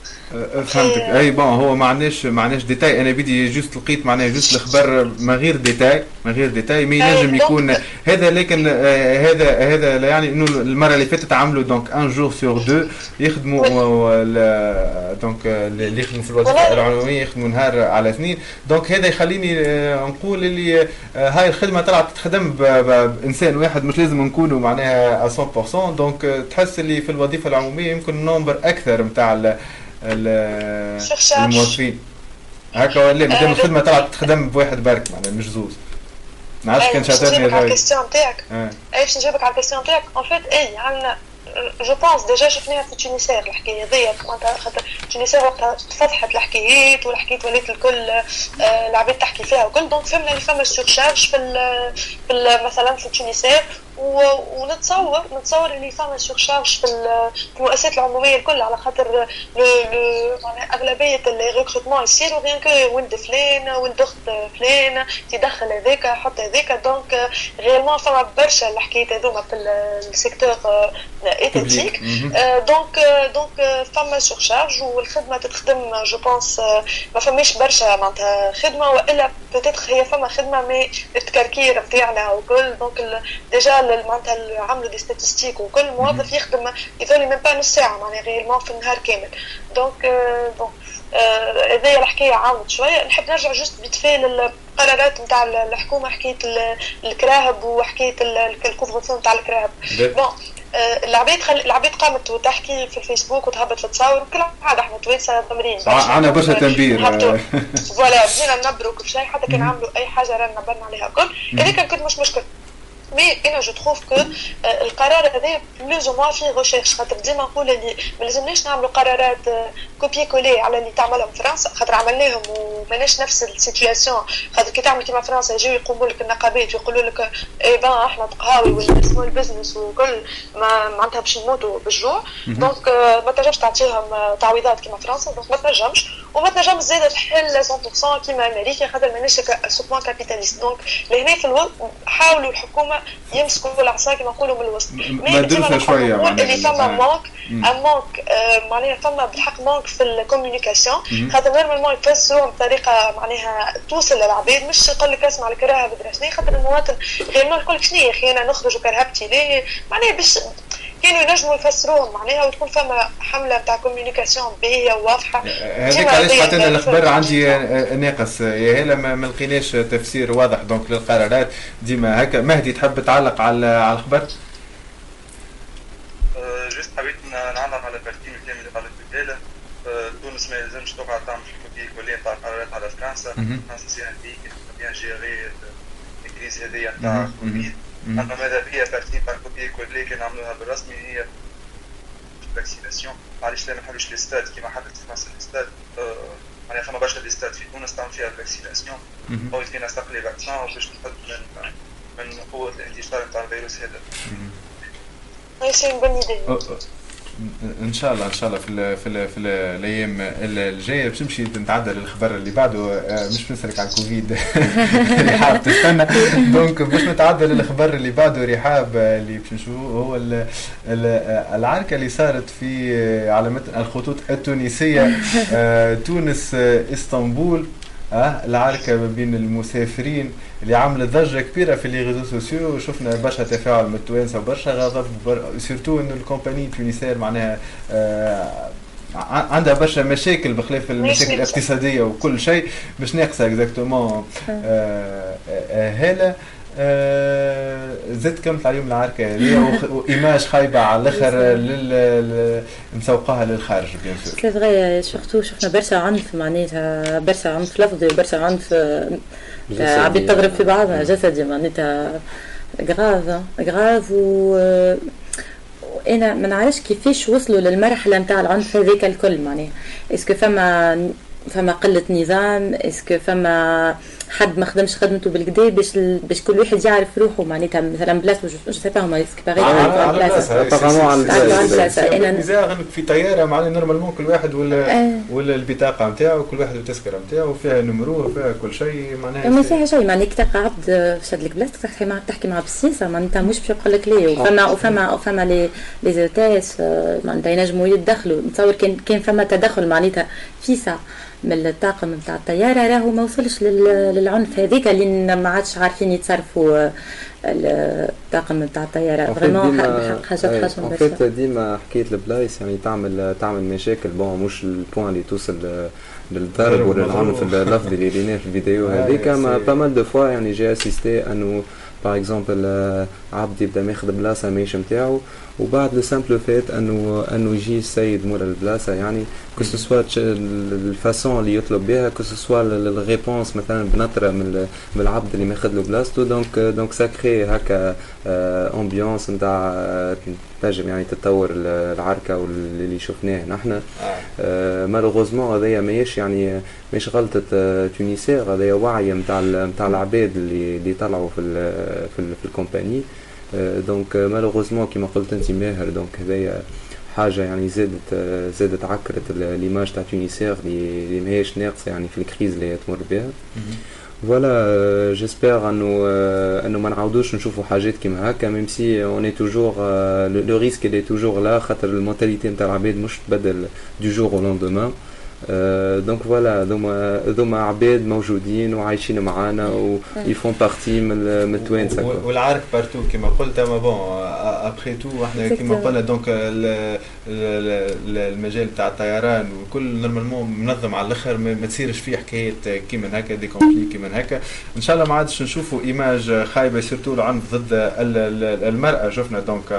S4: فهمتك. أي bon هو ما عندناش ما عندناش ديتاي أنا بدي juste لقيت معناها juste الخبر ما غير ديتاي ما غير ديتاي ما ينجم يكون هذا لكن هذا هذا لا يعني إنه المرة اللي فاتت عملوا donc un jour sur deux يخدموا donc اللي يخدموا في الوظيفة العموميه يخدموا نهار على اثنين. donc هذا يخليني نقول اللي هاي الخدمة طلعت تخدم بانسان واحد مش لازم نكونوا معناها 100% donc تحس اللي في الوظيفة العمومية يمكن nombre أكثر نتاع الموظفين. هكا ولا مادام الخدمة طلعت تخدم بواحد برك معناها مش زوز. ما عرفتش كان شاطرني
S7: على ال question تاعك اي باش نجاوبك على ال question تاعك en fait اي عندنا je pense déjà شفناها في Tunisair الحكاية هذيا معناتها خاطر Tunisair وقتها تفتحت الحكايات والحكايات ولات الكل العباد تحكي فيها وكل donc فهمنا اللي فما surcharge في, في مثلا في Tunisair ونتصور نتصور اللي فما surcharge في المؤسسات العمومية الكل على خاطر أغلبية les recrutements يصيروا غير كو ولد فلان ولد أخت فلان تدخل هذاك حط هذاك. donc réellement فما برشا الحكايات هذوما في ال secteur étatique donc donc فما surcharge والخدمه تتخدم je pense ما فماش برشا معناتها خدمة وإلا peut-être هي فما خدمة mais التكركير نتاعنا وكل. donc déjà معناتها عملوا des statistiques وكل موظف يخدم يظل من با نص ساعة معناها réellement في النهار كامل. donc donc هذايا الحكاية عاودت شوية. نحب نرجع juste vite fait للقرارات نتاع الحكومة حكايه الكراهب وحكايه ال couvre نتاع الكراهب. bon العباد خل... العباد قامت وتحكي في الفيسبوك وتهبط في تصاور وكل عادة إحنا توانسه تمرين
S4: عنا برشا تنبير.
S7: voilà بدينا نبروا كل شيء حتى كان عملوا أي حاجة رانا نبرنا عليها الكل. هذيك كنت مش مشكل. mais أنا je trouve que القرار هذا plus ou فيه recherche خاطر ديما نقول اللي ما لازمناش نعملوا قرارات copier-coller على اللي تعملهم فرنسا خاطر عملناهم وماناش نفس ال situation خاطر كي تعمل كيما فرنسا يجيو يقوموا لك النقابات ويقولوا لك eh ben إحنا تقهاوي ولا small business وكل ما معناتها باش نموتوا بالجوع donc ما تنجمش تعطيهم تعويضات كيما فرنسا donc ما تنجمش وما تنجمش زاد تحل 100% كيما أمريكا خاطر ماناش à ce point capitaliste donc لهنا في الوقت حاولوا الحكومة يمسكوا العصا كما نقولوا من الوسط
S4: ما دروسها شوية
S7: اللي فما manque manque معناها فما بالحق manque في ال communication. خاطر normalement يفسروها بطريقة معناها توصل للعباد مش يقول لك اسمع الكرهبة بدرا. شنو؟ خاطر المواطن غير يقول لك شنو يا أخي؟ أنا نخرج وكرهبتي ليه؟ معناها باش كانوا ينجموا يفسروهم معناها وتكون فما حملة نتاع communication باهيه وواضحة.
S4: هذاك علاش حتى أنا الخبر عندي ناقص. يا هلا ما لقيناش تفسير واضح donc للقرارات. ديما هكا. مهدي تحب تعلق على على الخبر؟
S8: جست حبيت نعلق على بارتي من الكلام اللي قالت بلاله تونس ما يلزمش تقعد تعمل كوبي كلية نتاع القرارات على فرنسا. فرنسا سي ان بي بيان جيري الكريز هذيا نتاع كوفيد اما ماذا بيا بارتي بار كوبي كولي كي نعملوها بالرسمي هي فاكسيناسيون معليش لا ما نحبش لي ستاد كيما حدث في مصر لي ستاد معناها فما برشا لي ستاد في تونس تعمل فيها الفاكسيناسيون هو فينا استقل فاكسان باش نحد من من قوة الانتشار نتاع الفيروس هذا.
S7: c'est bonne idée.
S4: إن شاء الله إن شاء الله في ال في ال في الأيام الجاية باش نمشي نتعدى للخبر اللي بعده. مش بنسالك على الكوفيد. رحاب تستنى. donc باش نتعدى للخبر اللي بعده رحاب اللي باش نشوفه هو ال ال العركة اللي صارت في على متن الخطوط التونسية. تونس إسطنبول. العركة ما بين المسافرين. اللي عملت ضجة كبيرة في les réseaux sociaux. شفنا برشا تفاعل من التوانسة وبرشا غضب بر... surtout إنه ال compagnie التونسية معناها آه عندها برشا مشاكل بخلاف المشاكل الاقتصادية وكل شيء باش ناقصة exactement آه آه هالة. آه زدت كملت عليهم العركه هذه و image خايبة على الأخر لل مسوقاها للخارج bien sûr
S5: c'est vrai surtout شفنا برشا عنف معناتها برشا عنف لفظي وبرشا عنف عبيد تضرب في بعضها. جسدي معناتها grave grave و أنا ما نعرفش كيفاش وصلوا للمرحلة نتاع العنف هذاك الكل معناها. est-ce que فما فما قلة نظام؟ est-ce que فما حد ما خدمش خدمته بالكدا باش باش كل واحد يعرف روحه معناتها مثلا بلاصة je sais pas هما سكيباري
S4: على بلاصة. على بلاصة. أنا في طيارة معناها normalement كل واحد ولا ولا البطاقة نتاعو كل واحد والتذكرة نتاعو فيها numéro فيها كل شيء معناها
S5: ما فيها شيء معناها كي تلقى عبد شاد لك بلاصتك تحكي مع تحكي مع بالسياسة معناتها مش باش يقول لك ليه. وفما وفما وفما les les hôtesses معناتها ينجموا يتدخلوا. نتصور كان كان فما تدخل معناتها في ساعه من الطاقم نتاع الطيارة راهو ما وصلش للعنف هذيك اللي ما عادش عارفين يتصرفوا الطاقم نتاع الطيارة.
S6: فريمون حاجات حاجة فيت ديما حكيت البلايص يعني تعمل تعمل مشاكل. بون مش البوان اللي توصل للضرب ولا العنف اللفظي اللي ريناه في الفيديو. هذيك ما بامال دو فوا يعني جي اسيستي انه باغ اكزومبل عبد يبدأ ماخذ بلاصة ماهيش نتاعو وبعد لو سامبل فات انه أنه يجي السيد مورا البلاصة يعني كو سوا الفاسون اللي يطلب بها كو سوا الريبونس مثلا بنطرة من العبد اللي ماخذ له بلاصته donc donc ça crée هكا ambiance نتاع تنجم يعني تتطور العركة واللي شفناه نحن. malheureusement هذايا ماهيش يعني ماهيش غلطة Tunisair هذايا وعي نتاع نتاع العباد اللي اللي طلعوا في ال في, ال في ال compagnie. donc malheureusement كيما قلت انت ماهر donc هذايا حاجة يعني زادت زادت عكرت l'image تاع Tunisair اللي ماهيش ناقصه يعني في ال crise اللي تمر بها voilà j'espère انه انه ما نعاودوش نشوفوا حاجات كيما هكا même si on a toujours le risque اللي toujours là خاطر ال mentalité نتاع العباد مش تبدل du jour au lendemain donc voilà هذوما هذوما عباد موجودين وعايشين معانا و ils font partie من التوانسه
S4: والعارك partout كما قلت اما bon après تو إحنا كما قلنا donc المجال تاع الطيران وكل normalement منظم على الأخر ما تصيرش فيه حكايه كيما هكا des conflits كيما هكا. إن شاء الله ما عادش نشوفوا image خايبة surtout العنف ضد المرأة. شفنا donc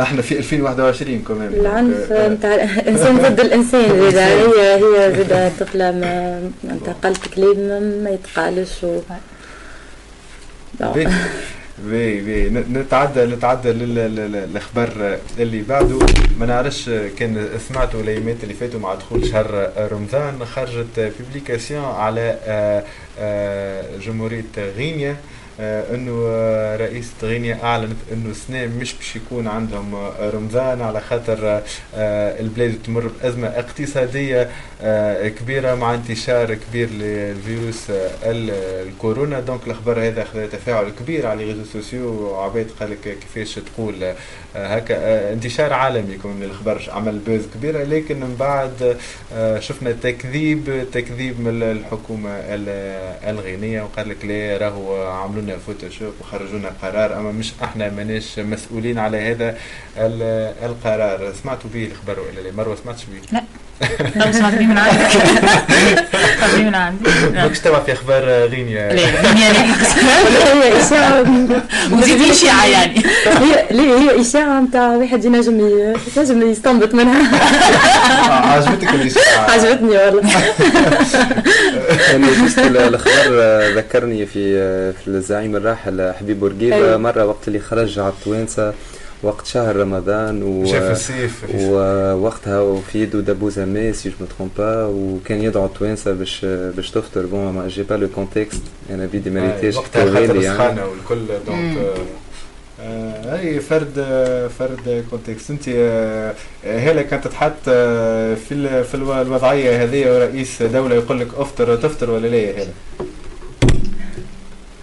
S4: إحنا في 2021 كمان
S5: العنف نتاع الإنسان ضد الإنسان. هي هي زاد طفله ما انت قلت كلام ما يتقالش و
S4: نتعدى نتعدى لل- لل- للخبر اللي بعده. ما نعرفش كان سمعتوا الايامات اللي فاتوا مع دخول شهر رمضان خرجت publication على آه، آه، جمهورية غينيا. إنه آه، رئيسة غينيا أعلنت إنه السنة مش باش يكون عندهم آه، رمضان على خاطر آه، البلاد تمر بأزمة اقتصادية آه، كبيرة مع انتشار كبير للفيروس آه، ال- الكورونا. donc الخبر هذا خذ تفاعل كبير على réseaux sociaux. وعباد قال لك كيفاش تقول آه، هكا آه، انتشار عالمي يكون الخبر عمل buzz كبيرة لكن من بعد آه، شفنا تكذيب تكذيب من الحكومة ال- الغينية وقال لك لا راهو عملوا لنا Photoshop وخرجوا لنا قرار أما مش إحنا ماناش مسؤولين على هذا ال- القرار. سمعتوا به الخبر ولا لا؟ مروة سمعتش به؟
S9: لا. سمعت بيه من عندك سمعت بيه من عندي لا
S4: ماكش تبع في أخبار غينيا
S9: لا الدنيا لا
S5: ولا هي اشاعه
S9: وزيد إشاعة يعني
S5: هي ليه هي اشاعه نتاع واحد ينجم ينجم يستنبط منها
S4: عجبتك الاشاعه
S5: عجبتني والله
S6: أنا juste ال- الخبر آه، ذكرني في في الزعيم الراحل حبيب بورقيبه. مره وقت اللي خرج على التوانسه وقت شهر رمضان و
S4: شاف السيف
S6: ووقتها وفي يدو دابوزا mais si je me trompe pas وكان يدعو التوانسة باش باش تفطر. bon mais j'ai pas le contexte أنا بيدي ما ريتيش
S4: وقتها خاطر
S6: يعني.
S4: والكل donc آه، أي فرد آه، فرد contexte أنت آه، هلا كانت تتحط آه، في في الو- الوضعية هذه ورئيس دولة يقول لك أفطر تفطر ولا لا يا هلا؟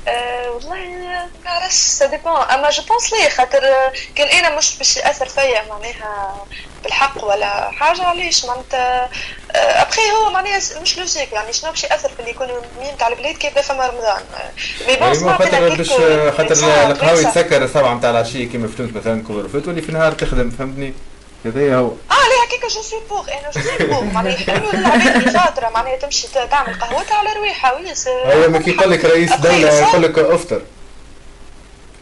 S7: آه، والله ما نعرفش ça dépend أما je pense ليه خاطر آه، كان أنا مش باش يأثر فيا معناها بالحق ولا حاجة علاش معناتها ابخي هو معناها مش logique يعني شنو باش يأثر في ال économie نتاع البلاد كي يبدا فما رمضان؟ آه، mais bon
S4: أيوه
S7: سمعت
S4: خاطر باش
S7: كيكو
S4: خاطر
S7: القهوة.
S4: يتسكر السبعة نتاع العشية كيما في تونس مثلا couvre-feu واللي في النهار تخدم فهمتني؟ هذا هو
S7: آه لا هكاك je suis pour أنا je suis pour معناها حلو العباد اللي معناها تمشي تعمل قهوتها على رواحها ويس
S4: هو ما كي يقول لك رئيس دوله. يقول لك افطر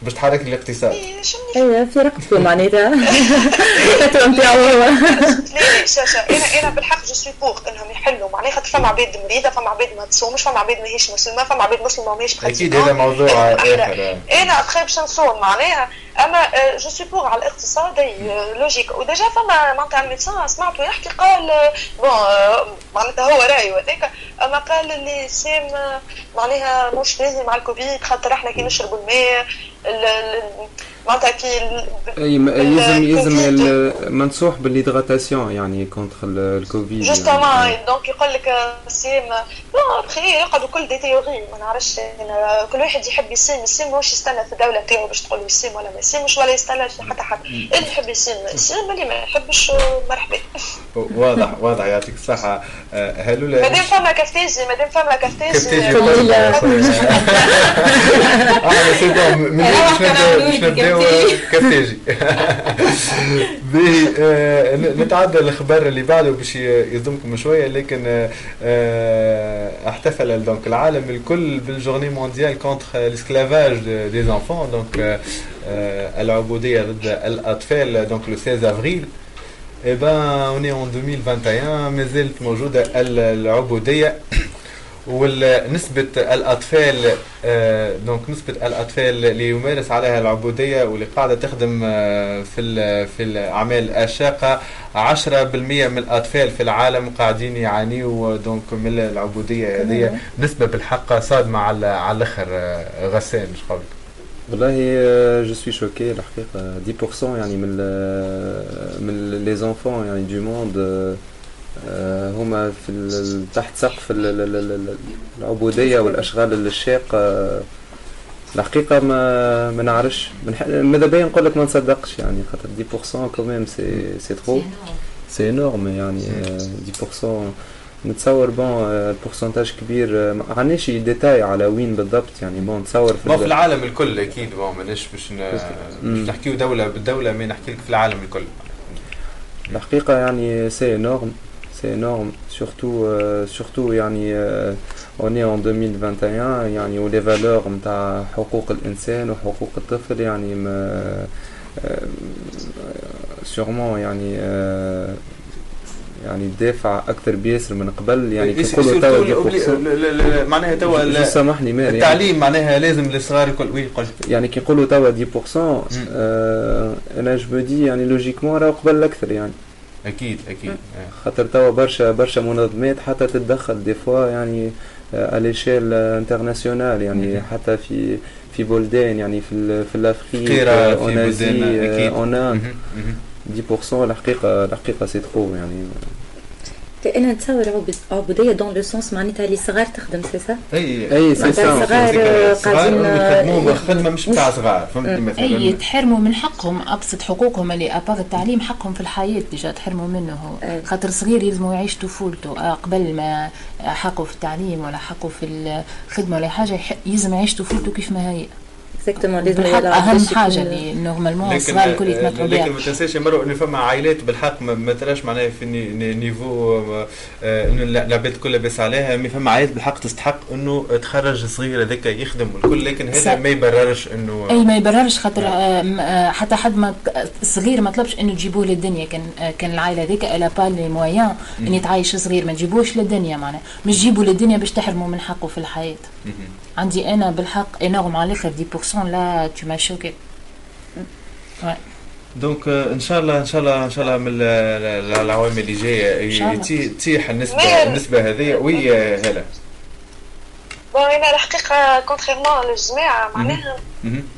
S4: باش تحرك الاقتصاد
S7: إيه، شنو
S5: هي في رقبته معناتها الفتوى نتاعو هو
S7: لا لا شاشة أنا أنا بالحق je suis pour انهم يحلوا معناها خاطر فما عباد مريضه فما عباد ما تصومش فما عباد ماهيش مسلمه فما عباد مسلمه وماهيش
S4: أكيد هذا موضوع اخر
S7: أنا ابخي باش نصوم معناها أما je suis pour على الاقتصاد اي logique و déjà فما معناتها ال médecin سمعته يحكي قال آه، bon آه، معناتها هو رايه هذاك أما قال اللي آه، معناها مش لازم على الكوفيد خاطر إحنا كي نشربوا الماء ال- ال- معناتها كي
S6: يلزم يلزم منصوح بال hydratation يعني contre ال- الكوفيد justement.
S7: donc يقول لك سيم bon après يقعدوا كل des théories ما نعرفش كل واحد يحب يسيم يسيم ماهوش يستنى في الدولة نتاعو باش تقول له يسيم ولا ما يسيمش ولا يستنى في حتى حد اللي يحب يسيم يسيم اللي ما يحبش مرحبا
S4: واضح واضح يعطيك الصحة. آه، هلولا
S7: مادام فما كفتاجي مادام فما كفتاجي
S4: كفتاجي.
S7: آه
S4: c'est
S9: bon
S4: نبداو
S9: كفتاجي.
S4: باهي آه، نتعدى الخبر اللي بعده باش يصدمكم شوية لكن آه، آه، احتفل donc العالم الكل بال journée mondiale contre l'esclavage des enfants donc العبوديه ضد الاطفال donc le 16 avril Eh ben, on est en 2021 ما زالت موجودة ال- العبودية ونسبة الأطفال آه، donc نسبة الأطفال اللي يمارس عليها العبودية واللي قاعدة تخدم آه، في في الأعمال الشاقة 10% من الأطفال في العالم قاعدين يعانيوا donc من العبودية هذه. نسبة بالحق صادمة على على الآخر آه، غسان مش قولك؟
S6: والله je suis choqué الحقيقة 10% يعني من من les enfants يعني du monde هما في ال- تحت سقف ال- ال- ال- ال- العبودية والأشغال الشاقه الحقيقة ما ما نعرفش. ماذا بيا نقول لك ما نصدقش يعني خاطر 10% quand même c'est c'est trop c'est énorme يعني آه، 10% نتصور bon ال pourcentage كبير آه، ما عندناش ديتاي على وين بالضبط يعني bon نتصور
S4: ما في
S6: ال-
S4: العالم الكل أكيد bon ماناش باش نحكيو دوله بالدولة ما نحكي لك في العالم الكل.
S6: الحقيقة يعني سي انورم سي انورم سورتو سورتو يعني اون اي ان 2021 يعني ولي فالور نتاع حقوق الانسان وحقوق الطفل يعني ما سيغمون يعني يعني تدافع أكثر بياسر من قبل يعني كي
S4: إيش
S6: توا
S4: تقول-
S6: 10%
S4: لا- لا- لا- معناها توا
S6: سامحني ماري يعني,
S4: التعليم معناها لازم للصغار الكل وي قل
S6: يعني كي يقولوا توا 10% آه أنا je dis يعني logiquement راه قبل أكثر يعني
S4: أكيد أكيد آه.
S6: خاطر توا برشا برشا منظمات حتى تتدخل des fois يعني à l'échelle internationale
S4: يعني.
S6: حتى في في بلدان يعني في ال- في
S4: l'Afrique في
S6: en Asie
S4: بلدان أكيد
S6: اون
S4: مهم، مهم.
S6: 10% الحقيقة الحقيقة c'est trop يعني
S5: أنا نتصور عبد- عبودية dans le sens معناتها اللي صغار تخدم سي سا
S4: أي
S6: أي c'est
S5: معناتها
S6: سا
S5: صغار
S4: صغار
S5: قاعدين
S4: يخدموا خدمه مش بتاع صغار فهمتني
S9: اي
S4: مثلا.
S9: يتحرموا من حقهم. أبسط حقوقهم اللي à part التعليم حقهم في الحياة déjà تحرموا منه. خاطر صغير يلزموا يعيش طفولته. آه، قبل ما حقه في التعليم ولا حقه في الخدمة ولا حاجة يح- يلزم يعيش طفولته كيف ما هي.
S5: exactement لازم
S9: أهم
S5: حاجة
S9: اللي normalement
S4: لكن
S9: الصغار الكل يتمتعوا
S4: لكن
S9: بها
S4: ما تنساش يا مرو إنه فما عائلات بالحق ما, ما تراش معناها في ni- ni- niveau آه، إنه العباد كلها بس عليها. mais فما عائلات بالحق تستحق إنه تخرج صغير هذاك يخدم والكل لكن هذا. ما يبررش إنه
S9: اي ما يبررش خاطر آه، آه، حتى حد ما الصغير ما طلبش إنه تجيبوه للدنيا. كان آه، كان العائلة هذيك elle a pas les moyens ان يتعايش صغير ما تجيبوش للدنيا معناها. مش جيبوا للدنيا باش تحرموا من حقه في
S4: الحياة.
S9: عندي أنا بالحق énorme الآخر 10% là tu m'as
S4: choquée donc ان شاء الله ان شاء الله ان شاء الله من ال- ال- العوام اللي جاية.
S9: الله.
S4: طي- طيح
S7: النسبة.
S4: النسبة هذه. oui آه، voilà.
S7: bon أنا الحقيقة contrairement للجماعه معناها.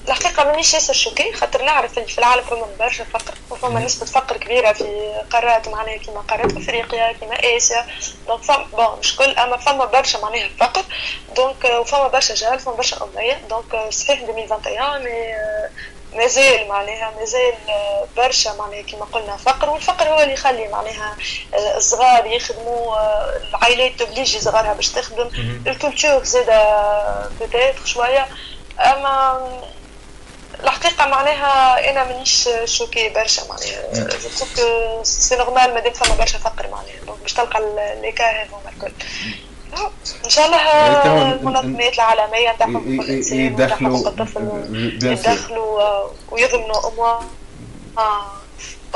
S7: الحقيقة مانيش ياسر choquée خاطر نعرف في العالم فما برشا فقر وفما نسبة فقر كبيرة في قارات معناها كيما قارات افريقيا كيما آسيا. donc فما bon مش كل أما فما برشا معناها فقر. donc وفما برشا جهل فما برشا اميه donc صحيح 2021 mais مازال معناها مازال آه، برشا معناها كما قلنا فقر والفقر هو اللي يخلي معناها آه، الصغار يخدموا آه، العائلات ت obliger صغارها باش تخدم. ال culture زادا peut-être شوية. أما الحقيقة معناها أنا مانيش choquée برشا معناها. c'est normal مادام فما برشا فقر معناها. donc باش تلقى ال- les cas هذوما الكل. إن شاء الله
S4: توا-
S7: المنظمات العالمية تاع حقوق الإنسان
S4: يدخلوا
S7: يدخلوا آه، ويضمنوا اموا آه،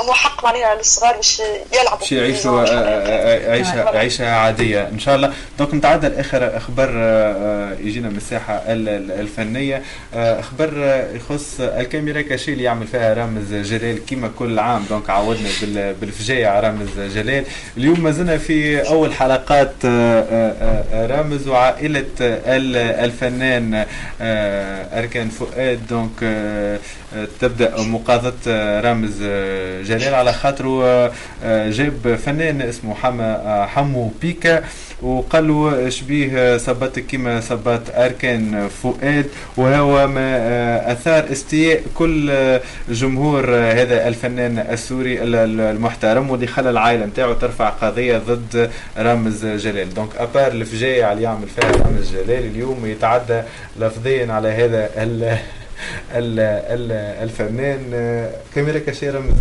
S7: اموا حق معناها للصغار باش يلعبوا.
S4: باش يعيشوا آه، آه، آه، عيشة عيشة عادية. إن شاء الله. donc نتعدى لاخر أخبار يجينا من الساحة ال- ال- الفنية. أخبار يخص ال caméra cachée اللي يعمل فيها رامز جلال كيما كل عام. donc عودنا بال- بالفجايع رامز جلال. اليوم ما زلنا في أول حلقات رامز وعائلة ال- الفنان أركان فؤاد. donc تبدأ مقاضاه رامز جلال على خاطره آه، آه، جاب فنان اسمه حما آه، حمو بيكا وقال له شبيه صبات كيما صبات أركان فؤاد وهو ما آه، أثار استياء كل آه، جمهور آه، هذا الفنان السوري ال- ال- المحترم واللي خلى العائله نتاعو ترفع قضية ضد رامز جلال. donc à part الفجايع اللي يعمل فيها رامز جلال اليوم يتعدى لفظيا على هذا الفنان caméra cachée رامز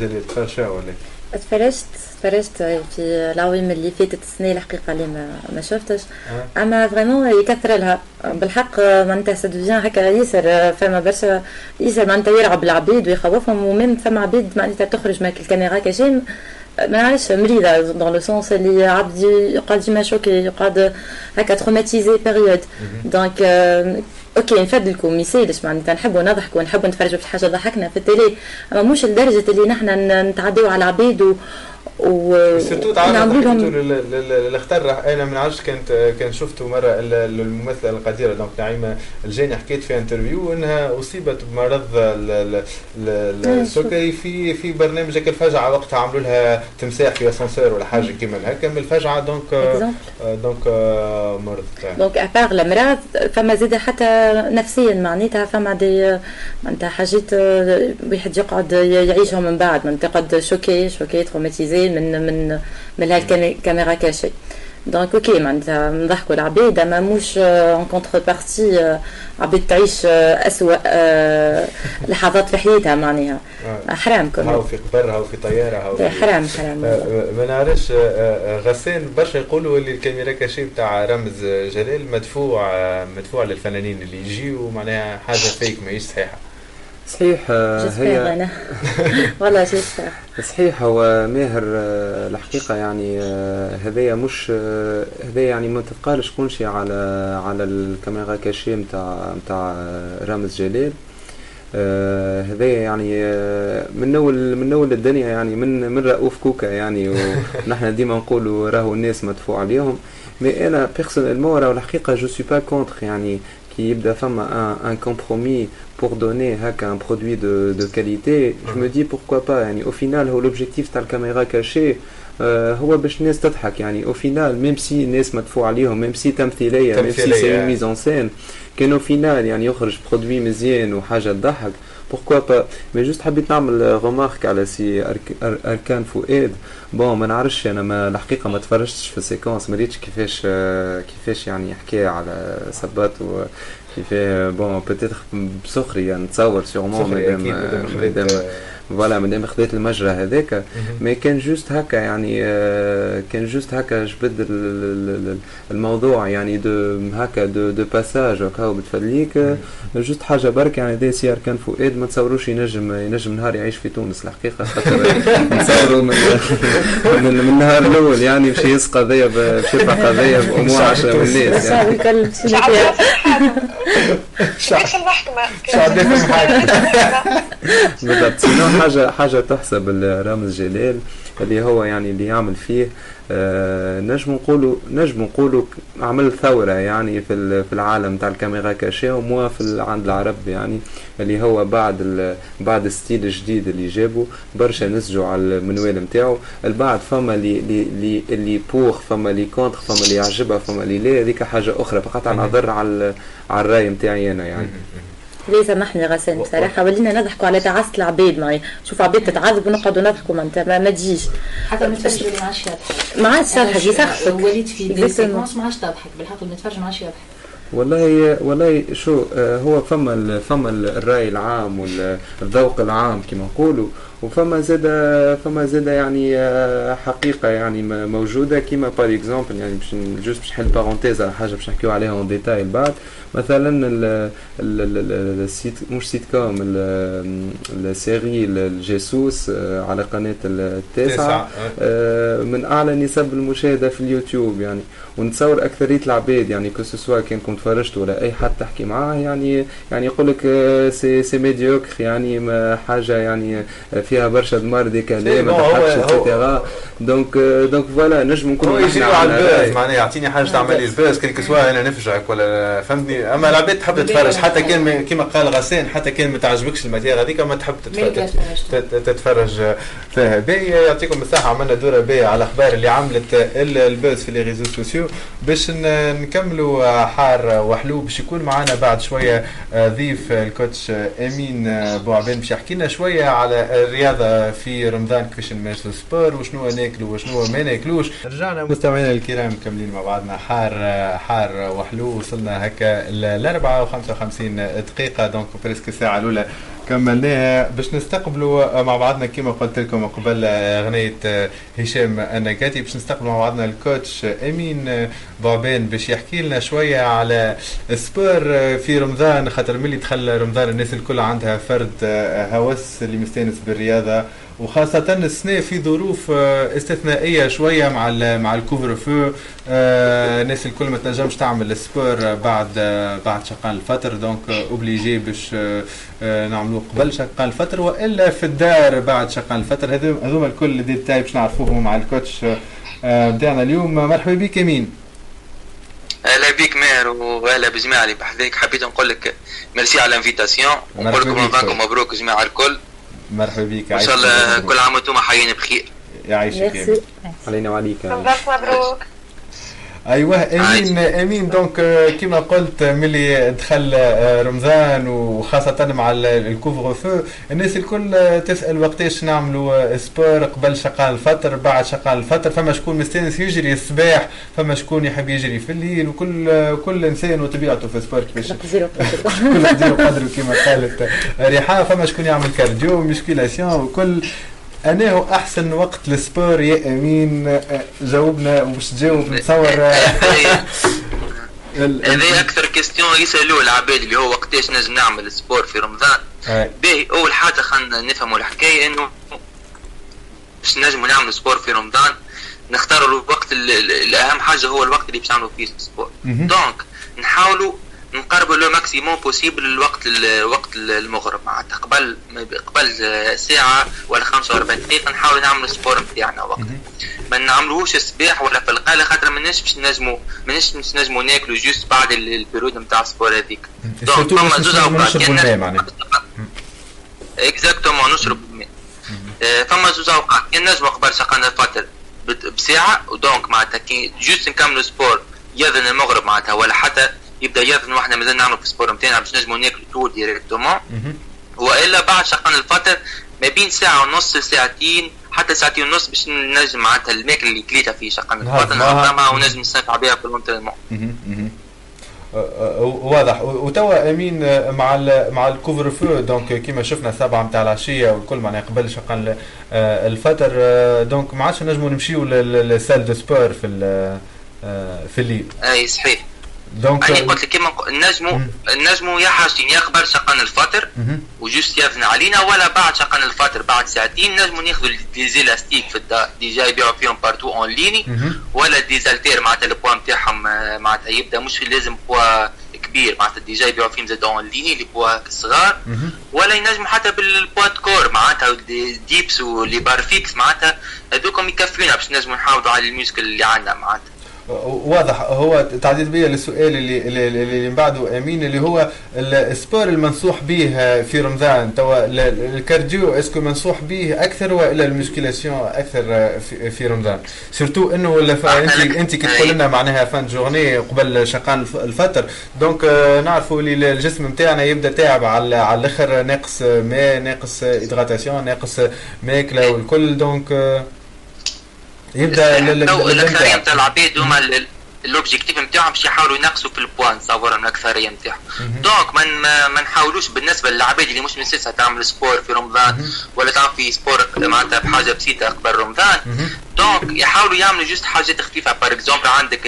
S4: جلال تفرشا ولا؟
S5: تفرجت تفرجت في العوام اللي فاتت السنة الحقيقة اللي ما, ما شفتش.
S4: آه.
S5: أما vraiment يكثر لها. بالحق معناتها ça devient هكا ياسر فما برشا ياسر معناتها يلعب العبيد ويخوفهم و même فما عبيد معناتها تخرج معك ال caméra cachée ما نعرفش مريضة dans le sens اللي عبد يقعد ديما choqué يقعد هكا traumatisé période donc ok نفدلكم ما يسالش معناتها نحبوا نضحكوا نحبوا نتفرجوا في حاجة ضحكنا في التالي أما مش لدرجة اللي نحن نتعداو على العبيد و surtout لهم
S4: الاختار أنا ما نعرفش كانت كان شفته مرة ال- ال- الممثلة القديرة donc نعيمة الجاني حكيت في interview إنها أصيبت بمرض
S5: آه،
S4: السكري. في في برنامج هيك الفجعة وقتها عملوا لها تمساح في اسانسير ولا حاجة كيما هكا من الفجعة
S5: donc
S4: آه، donc مرضت
S5: donc à part الامراض فما زيد حتى نفسيا معناتها فما des معناتها حاجات آه، واحد يقعد يعيشهم من بعد معناتها قد choqué choqué traumatisé من من من هال caméra cachée donc ok معناتها نضحكوا العباد اما مش en contrepartie عباد تعيش اسوء لحظات في حياتها معناها. حرام
S4: هاو
S5: كل
S4: في قبر هاو في طياره هاو في-
S5: حرام حرام
S4: ما نعرفش غسان برشا يقولوا اللي الكاميرا كاشي بتاع رمز جلال مدفوع مدفوع للفنانين اللي يجيوا معناها حاجة فيك ماهيش صحيحه
S6: صحيح آه، هي
S5: أنا. والله جيسبر
S6: صحيح هو ماهر آه، الحقيقة يعني آه، هذايا مش هذايا يعني ما تبقالش شكونشي على على الكاميرا كاشي متاع متاع رامز جلال. آه، هذايا يعني آه، من أول من أول الدنيا يعني من من رؤوف كوكا يعني ونحن ديما نقولوا راهو الناس مدفوع عليهم. mais أنا personnellement راهو الحقيقة je suis pas contre يعني كي يبدأ فما un compromis pour donner un produit de, de qualité je me dis pourquoi pas au final l'objectif تاع ال caméra cachée آه، هو باش الناس تضحك يعني au final même si الناس مدفوع عليهم même si تمثيليه même
S4: si.
S6: c'est mise en scène كان au final يعني يخرج produit مزيان وحاجه تضحك pourquoi pas mais juste حبيت نعمل remarque على سي اركان فؤاد bon ما نعرفش أنا ما الحقيقة ما تفرجتش في ال séquence ما ريتش كيفاش كيفاش يعني حكايه على سبات و كيفاه bon peut-être بسخريه نتصور sûrement
S4: سخرية voilà مادام خذيت
S6: المجرى هذاك. mais كان juste هكا يعني آه، كان juste هكا جبد ال- ال- ال- الموضوع يعني de هكا de de passage هكا بتفليك juste حاجة برك يعني دي سي أركان فؤاد ما تصوروش ينجم ينجم نهار يعيش في تونس. الحقيقة خاطر نتصوروا من من, من النهار الأول يعني باش يسقى ذيا ب- باش يبقى قضيه بامور عشرة من الناس يعني.
S5: شنو
S7: شعب
S4: حاجة.
S6: بالضبط. حاجة حاجة تحسب لرامز جلال اللي هو يعني اللي يعمل فيه آه نجم نقولوا نجم نقولوا عمل ثورة يعني في في العالم تاع الكاميرا كاشيه وموا في عند العرب يعني اللي هو بعد بعد ال style الجديد اللي جابه برشا نسجوا على المنوال نتاعو. البعض فما اللي اللي اللي, pour فما اللي contre فما اللي يعجبها فما اللي لا هذيك حاجة أخرى فقط على نظر على على الرأي نتاعي أنا يعني.
S5: ليه سامحني غسان بصراحة. ولينا نضحكوا على تعاسة العباد معي شوف عباد تتعذب ونقعدوا نضحكوا ما انت ما, ما تجيش.
S9: حتى المتفرج اللي ما عادش يضحك.
S5: ما عادش تضحك يسخفك
S9: وليت في
S5: des.
S9: séquences ما عادش تضحك. بالحق المتفرج ما عادش يضحك.
S6: والله والله شو آه، هو فما ال- فما ال- الرأي العام والذوق العام كما نقولوا. وفما زادا فما زادا يعني آه، حقيقة يعني موجودة. كيما par exemple يعني باش juste باش نحل parenthèse على حاجة باش نحكيو عليها en détail بعد. مثلا ال ال ال ال ال sit مش سيت كوم ال- ال série الجاسوس آه، على قناة التاسعه
S4: تسعة.
S6: آه، من أعلى نسب المشاهدة في اليوتيوب يعني. ونتصور أكثرية العباد يعني que ce soit كانكم تفرجتوا ولا أي حد تحكي معاه يعني يعني يقول لك آه، c'est c'est médiocre يعني ما حاجة يعني آه، فيها برشا دمار دي كلام
S4: إيه،
S6: ما
S4: هو- et
S6: cetera donc آه، دونك فوالا نجم نكون
S4: هو يجريو على ال buzz معناها يعطيني حاجة تعمل لي ال buzz que ce soit أنا نفجعك ولا فهمتني؟ أما العباد تحب تتفرج حتى كان ما- كيما قال غسان حتى كان ما تعجبكش ال matière هذيك ما تحب تتفرج فيها. باهي يعطيكم الصحة عملنا دورة باهية على الأخبار اللي عملت ال- ال buzz في les réseaux sociaux. باش نكملوا حار وحلو باش يكون معنا بعد شوية آه، ضيف ال coach آه، أمين آه، بوعبان باش يحكي لنا شوية على الرياضة في رمضان كيفاش نمارسوا sport وشنو ناكلوا وشنو ما ناكلوش. رجعنا. مستمعينا الكرام مكملين مع بعضنا. حار حار وحلو. وصلنا هكا ل 54 دقيقة donc presque الساعة الأولى. كملناها. باش نستقبلوا مع بعضنا كما قلت لكم قبل أغنية هشام النكاتي باش نستقبلوا مع بعضنا ال coach أمين بوعبان باش يحكي لنا شوية على sport في رمضان. خاطر ملي دخل رمضان الناس الكل عندها فرد هوس اللي مستانس بالرياضة. وخاصة السنة في ظروف آه، استثنائية شوية مع ال مع ال couvre-feu. آه، الناس الكل ما تنجمش تعمل sport بعد آه، بعد شقان الفطر donc obligé باش نعملوه قبل شقان الفطر وإلا في الدار بعد شقان الفطر. هذو- هذوما الكل ديتاي باش نعرفوهم مع ال coach بتاعنا اليوم. مرحبا بك أمين.
S10: أهلا بيك ماهر وأهلا بجميع اللي بحذاك. حبيت نقول لك ميرسي على ال invitation.
S6: ونقول
S10: لكم. مبروك جميع الكل.
S4: مرحبا بك
S10: شاء الله كل عام وأنتم حيين بخير.
S4: يعيشك.
S6: علينا وعليك.
S7: مبروك
S4: أيوه امين امين donc آه، كما قلت ملي دخل آه، رمضان وخاصة مع ال- ال couvre-feu الناس الكل آه، تسأل وقتاش نعملوا آه، sport قبل شقان الفطر بعد شقان الفطر فما شكون مستانس يجري الصباح فما شكون يحب يجري في الليل وكل كل إنسان وطبيعته في ال sport
S5: كيفاش.
S4: كل قدر وقدره كما قالت ريحان فما شكون يعمل cardio musculation وكل أنا هو احسن وقت لل sport يا أمين آه، جاوبنا وباش تجاوب نتصور
S10: هذا أكثر question يسألوه العباد اللي هو وقتاش نجم نعمل sport في رمضان
S4: آه.
S10: باهي أول حاجة خلينا نفهموا الحكاية إنه باش نجموا نعملوا sport في رمضان نختاروا الوقت ال- ال- الاهم حاجة هو الوقت اللي باش نعملوا فيه
S4: sport.
S10: donc نحاولوا نقربوا le maximum possible الوقت ال- وقت المغرب. معناتها قبل قبل ساعة ولا 45 دقيقة نحاولوا نعملوا sport نتاعنا وقت. ما نعملوهوش الصباح ولا في القايلة خاطر ماناش باش نجموا ماناش باش نجموا ناكلوا juste بعد ال- ال période نتاع ال sport هذيك.
S4: surtout
S10: فما زوز
S4: معناها.
S10: exactement نشرب الماء. آه، فما زوز أوقات. كان نجموا قبل شقنا الفطر بساعة. و donc معناتها كي juste نكملوا sport ياذن المغرب معناتها ولا حتى يبدأ ياذن وإحنا مازال نعملوا في ال sport نتاعنا باش نجموا ناكلوا طول directement وإلا بعد شقنا الفطر ما بين ساعة ونص ساعتين حتى ساعتين ونص باش نجم معناتها الماكلة اللي كليتها في الفطر
S4: معها.
S10: نهضمها ونجم نستنفع بها في.
S4: مهم. آه، آه، واضح وتوا أمين آه، مع ال مع ال couvre-feu donc كيما شفنا سبعة نتاع العشية والكل معناها قبل شقن الفطر آه، donc ما عادش نجموا نمشيو لل salle de sport في في الليل
S10: أي صحيح
S4: donc
S10: أنا قلت لك كيما نجموا نجموا يا حاجتين يا قبل شقن الفطر
S4: مهم.
S10: و juste ياذن علينا ولا بعد شقن الفطر بعد ساعتين نجموا ناخذوا des élastiques في الدار déjà يبيعوا فيهم partout en
S4: ligne.
S10: ولا des haltères معناتها البوا نتاعهم آه، معناتها يبدأ مش لازم بوا كبير معناتها déjà يبيعوا فيهم زادة en ligne اللي بوا صغار. ولا ينجموا حتى بال poids corps معناتها des- dips و les barres fixes معناتها هذوكم يكفيونا باش نجموا نحافظوا على ال muscle اللي عندنا معناتها
S4: واضح. هو تعديت بيا للسؤال اللي اللي, اللي من بعده أمين اللي هو ال sport المنصوح به في رمضان. توا ال- ال- ال cardio est-ce que منصوح به أكثر وإلا ال musculation أكثر في, رمضان. surtout إنه انت أنت كي تقول لنا معناها fin journée قبل شقان الف- الفطر. donc آه، نعرفوا اللي الجسم نتاعنا يبدأ تعب على على الأخر. ناقص ماء ناقص hydratation ناقص ماكلة والكل. donc آه،
S10: يبدأ
S4: الأكثرية.
S10: نتاع العباد هما ال- ال- ال objectif نتاعهم باش يحاولوا ينقصوا في البوان من الأكثرية نتاعهم donc ما ما نحاولوش بالنسبة للعباد اللي مش مستانسة تعمل sport في رمضان ولا تعمل في sport معناتها بحاجه بسيطة قبل رمضان. donc يحاولوا يعملوا juste حاجات خفيفة. par exemple عندك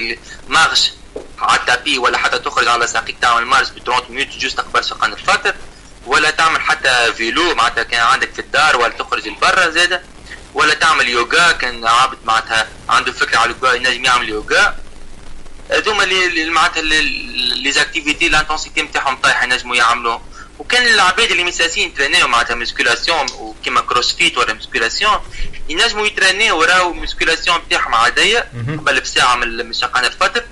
S10: ال marche على ال tapis ولا حتى تخرج على ساقيك تعمل marche ب 30 minutes juste قبل شقان الفطر. ولا تعمل حتى vélo معناتها كان عندك في الدار ولا تخرج لبرا زاده ولا تعمل يوغا كان عابد معناتها عنده فكرة على اليوغا ينجم يعمل يوغا. هذوما اللي معناتها les activités l'intensité نتاعهم طايحه ينجموا يعملوا وكان العباد اللي مستانسين يترينيو معناتها musculation وكيما CrossFit ولا musculation ينجموا يترينيو وراو musculation نتاعهم عادية قبل بساعة من من شقان الفطر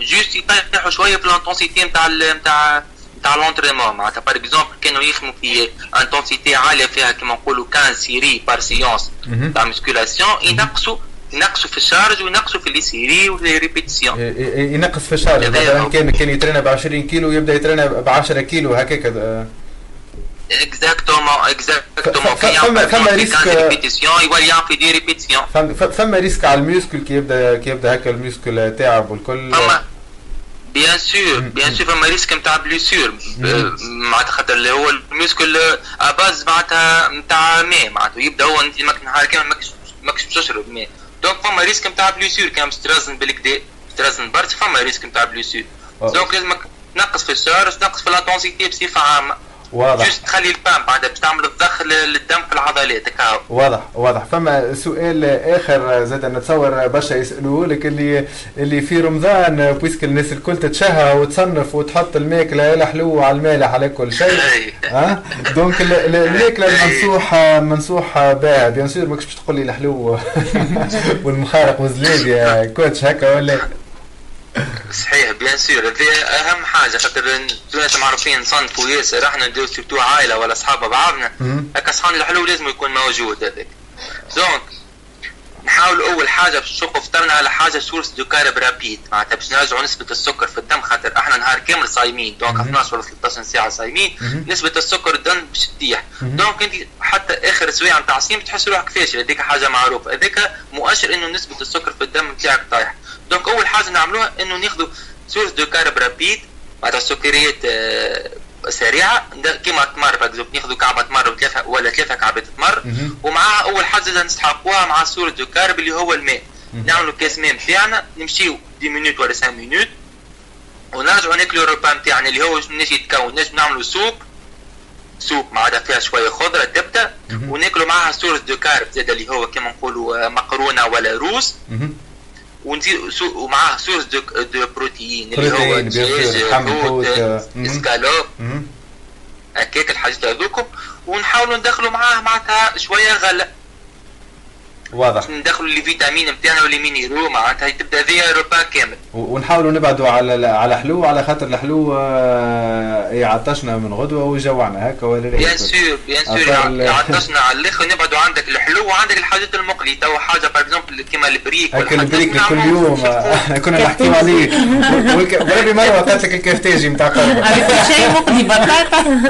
S10: juste يطيحوا شوية في ال intensité نتاع نتاع نتاع l'entraînement معناتها par exemple كانوا يخدموا في intensité عاليه فيها كيما نقولوا 15 séries par
S4: séance.
S10: تاع musculation ينقصوا ينقصوا في ال charge وينقصوا في les séries و
S4: les répétitions ينقص في ال charge مثلا كان كان يترينا ب 20 كيلو يبدا يترينا ب 10 كيلو هكاك
S10: exactement
S4: exactement فما- فما risque-
S10: répétition يولي
S4: des répétitions فما risque على ال muscle كي يبدا كي يبدا هكا ال muscle تعب والكل
S10: فما bien sûr bien sûr فما risque نتاع blessure معناتها خاطر اللي هو ال muscle à base معناتها نتاع ماء معناتها يبدأ هو انت ماك نهار كامل ماكش تشرب ماء. donc فما risque نتاع blessure كان باش ترزن بالكدا ترزن برشا فما risque نتاع
S4: blessure.
S10: donc لازمك تنقص في ال charge تنقص في l'intensité بصفة عامة.
S4: واضح.
S10: juste تخلي ال pump بعد باش تعمل الضخ للدم في العضلات هكا
S4: واضح واضح. فما سؤال آخر زاد نتصور برشا يسألوه لك اللي اللي في رمضان puisque الناس الكل تتشهى وتصنف وتحط الماكلة الحلو على المالح على كل شيء. ها؟ donc ال- الماكلة المنصوح منصوح بها. bien sûr ماكش باش تقول لي الحلو والمخارق والزلابي يا coach هكا ولا؟
S10: صحيح bien sûr هذه أهم حاجة خاطر أنتم معروفين نصنفوا ياسر إحنا نديرو surtout عائلة ولا أصحاب بعضنا. هكا صحن الحلو لازم يكون موجود هذاك. donc نحاول أول حاجة باش نشوفوا فطرنا على حاجة source de carbes rapides معناتها باش نرجعوا نسبة السكر في الدم خاطر إحنا نهار كامل صايمين. donc 12 ولا 13 ساعة صايمين. نسبة السكر الدم باش تطيح donc أنت حتى آخر سويعه نتاع الصيام تحس روحك فاشل هذيك حاجة معروفة. هذاك مؤشر إنه نسبة السكر في الدم نتاعك طايح. donc أول حاجة نعملوها إنه ناخذوا source de carbes rapides معناتها سكريات آه، سريعة ده كيما تمر par exemple ناخذوا كعبة تمر وثلاثة ولا ثلاثة كعبات تمر. ومعها أول حاجة زاد نسحقوها مع source de carbes اللي هو الماء. نعملوا كاس ماء نتاعنا نمشيو 10 minutes ولا 5 minutes ونرجعوا ناكلوا ال repas نتاعنا اللي هو نجي يتكون. نجم نعملوا soupe soupe معناتها فيها شوية خضرة تبدا وناكلوا معاها source de carbes زاد اللي هو كما نقولوا مقرونة ولا
S4: مهم.
S10: ونزيد sou- ومعاها source de, de protéines اللي هو دجاج حوت. اسكالوب. هكاك الحاجات هذوكم ونحاولوا ندخلوا معاه معناتها شوية غله
S4: واضح.
S10: ندخلوا les vitamines نتاعنا و les minéraux معناتها تبدأ ذي repas كامل.
S4: ونحاولوا نبعدوا على على حلو على خاطر الحلو آه، يعطشنا من غدوة ويجوعنا هكا ولا لا؟
S10: bien sûr bien
S4: sûr
S10: يعطشنا على الآخر نبعدوا عندك الحلو وعندك الحاجات المقلي تو حاجة par exemple كيما البريك
S4: هكا
S10: والحاجات
S4: البريك
S10: نعملوها
S4: كل يوم آه، كنا نحكيو عليه ولكن مره قالت لك الكفتاجي نتاع
S9: كل شيء مقضي بطاطا.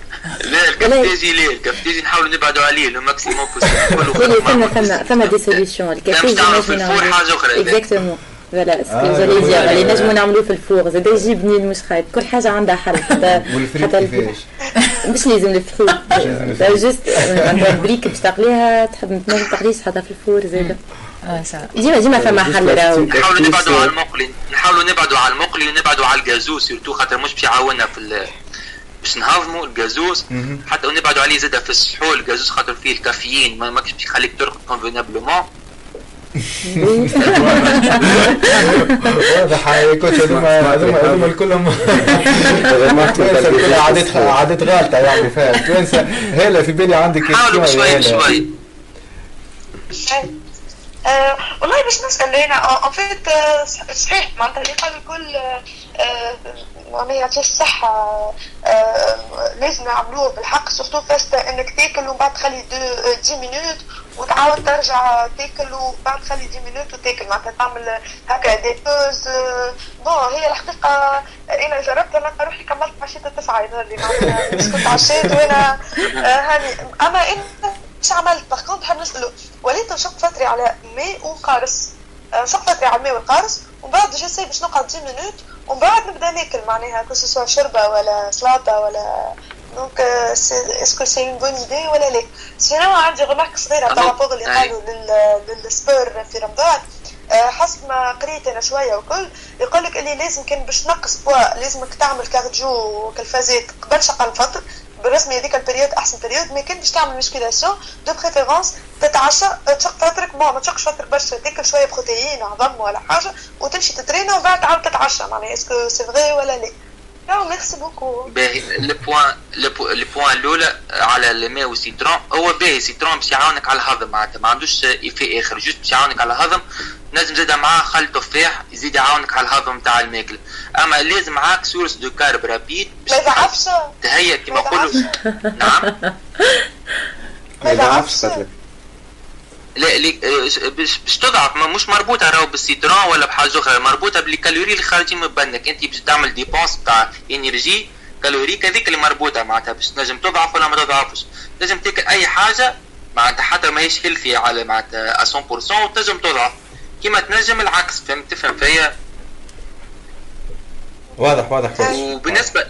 S10: لا الكفتاجي لا الكفتاجي نحاولوا نبعدوا عليه le maximum
S5: possible فما فما فما des
S10: solutions تعملوا في ال four حاجة أخرى.
S5: exactement voilà ce
S4: que
S5: جالي
S4: ال four.
S5: دير اللي نجمو نعملوه في ال four زاد يجي بنين مش خايب كل حاجة عندها حل حتى حتى. مش لازم الفريك. juste عندها البريك باش تقليها تحب تنجم تقليش حتى في ال four زاد
S9: آه، صح.
S5: ديما ديما فما حل راهو
S10: نحاولوا نبعدوا على المقلي نحاولوا نبعدوا على المقلي ونبعدوا على ال gazeuses surtout خاطر مش باش يعاوننا في باش نهضموا ال gazeuses
S4: مهم.
S10: حتى ونبعدوا عليه زاد في السحور ال gazeuses خاطر فيه الكافيين ما ماكش باش يخليك ترقد convenablement
S4: واضح كنت هذوما هذوما هذوما الكلهم توانسه الكل عادات عادات غالطه يعني فيها توانسه هلا في بالي عندك
S10: حاولوا
S4: كيستيون يا
S7: آه، والله نسال أنا ان فيت صحيح. معناتها اللي قال الكل آه، آه، معناها يعطيه الصحة آه، لازم نعملوه بالحق سورتو فاست إنك تاكل ومن بعد تخلي دو 10 مينوت وتعاود ترجع تاكل وبعد تخلي 10 مينوت وتاكل. معناتها تعمل هكا des pauses آه، bon هي الحقيقة أنا جربت أنا روحي كملت عشية تسعة. يظهر لي معناتها كنت عشيت وأنا آه، هاني. أما أنا مش عملت par contre نحب نسأله وليت نشق فطري على ماء وقارص. آه، نشق فطري على الماء والقارص ومن بعد j'essaie باش نقعد 10 minutes ومن بعد نبدا ناكل. معناها que ce soit شوربه ولا سلطة ولا donc est-ce que c'est une bonne idée ولا لا؟ sinon عندي remarque صغيرة par rapport اللي قالوا لل- لل sport في رمضان. آه، حسب ما قريت أنا شوية وكل يقول لك اللي لازم كان باش تنقص بوا لازمك تعمل cardio وكالفازات قبل شقه الفطر. بالرسمي هذيك ال période أحسن بريود mais كان باش تعمل musculation de préférence تتعشى تشق فطرك ما تشقش فطرك باش تاكل شوية protéines عظم ولا حاجة وتمشي تترينا ومن بعد تعاود تتعشى. معناها est-ce que c'est vrai ولا لا؟ non merci beaucoup
S10: باهي ال point ال point الاولى على الماء وال citron هو باهي ال citron باش يعاونك على الهضم معناتها ما عندوش effet آخر. juste باش يعاونك على الهضم. نجم زاد معاه خل تفاح يزيد يعاونك على الهضم نتاع الماكلة. أما لازم معاك source de carbes rapides
S7: ما يضعفش
S10: تهيأ كما
S7: ما
S10: نقولوا نعم.
S6: ما يضعفش قتلك
S10: لا لي آه، باش باش تضعف ما- مش مربوطة راهو بال citron ولا بحاجة أخرى مربوطة بال calories اللي خارجين من بدنك أنت باش تعمل dépense تاع énergie calorique هذيك اللي مربوطة معناتها باش تنجم تضعف ولا ما تضعفش. لازم تاكل أي حاجة معناتها حتى ماهيش healthy على معناتها 100% وتنجم تضعف. كيما تنجم العكس فهمت؟ تفهم فيا؟
S4: واضح واضح
S10: وبالنسبة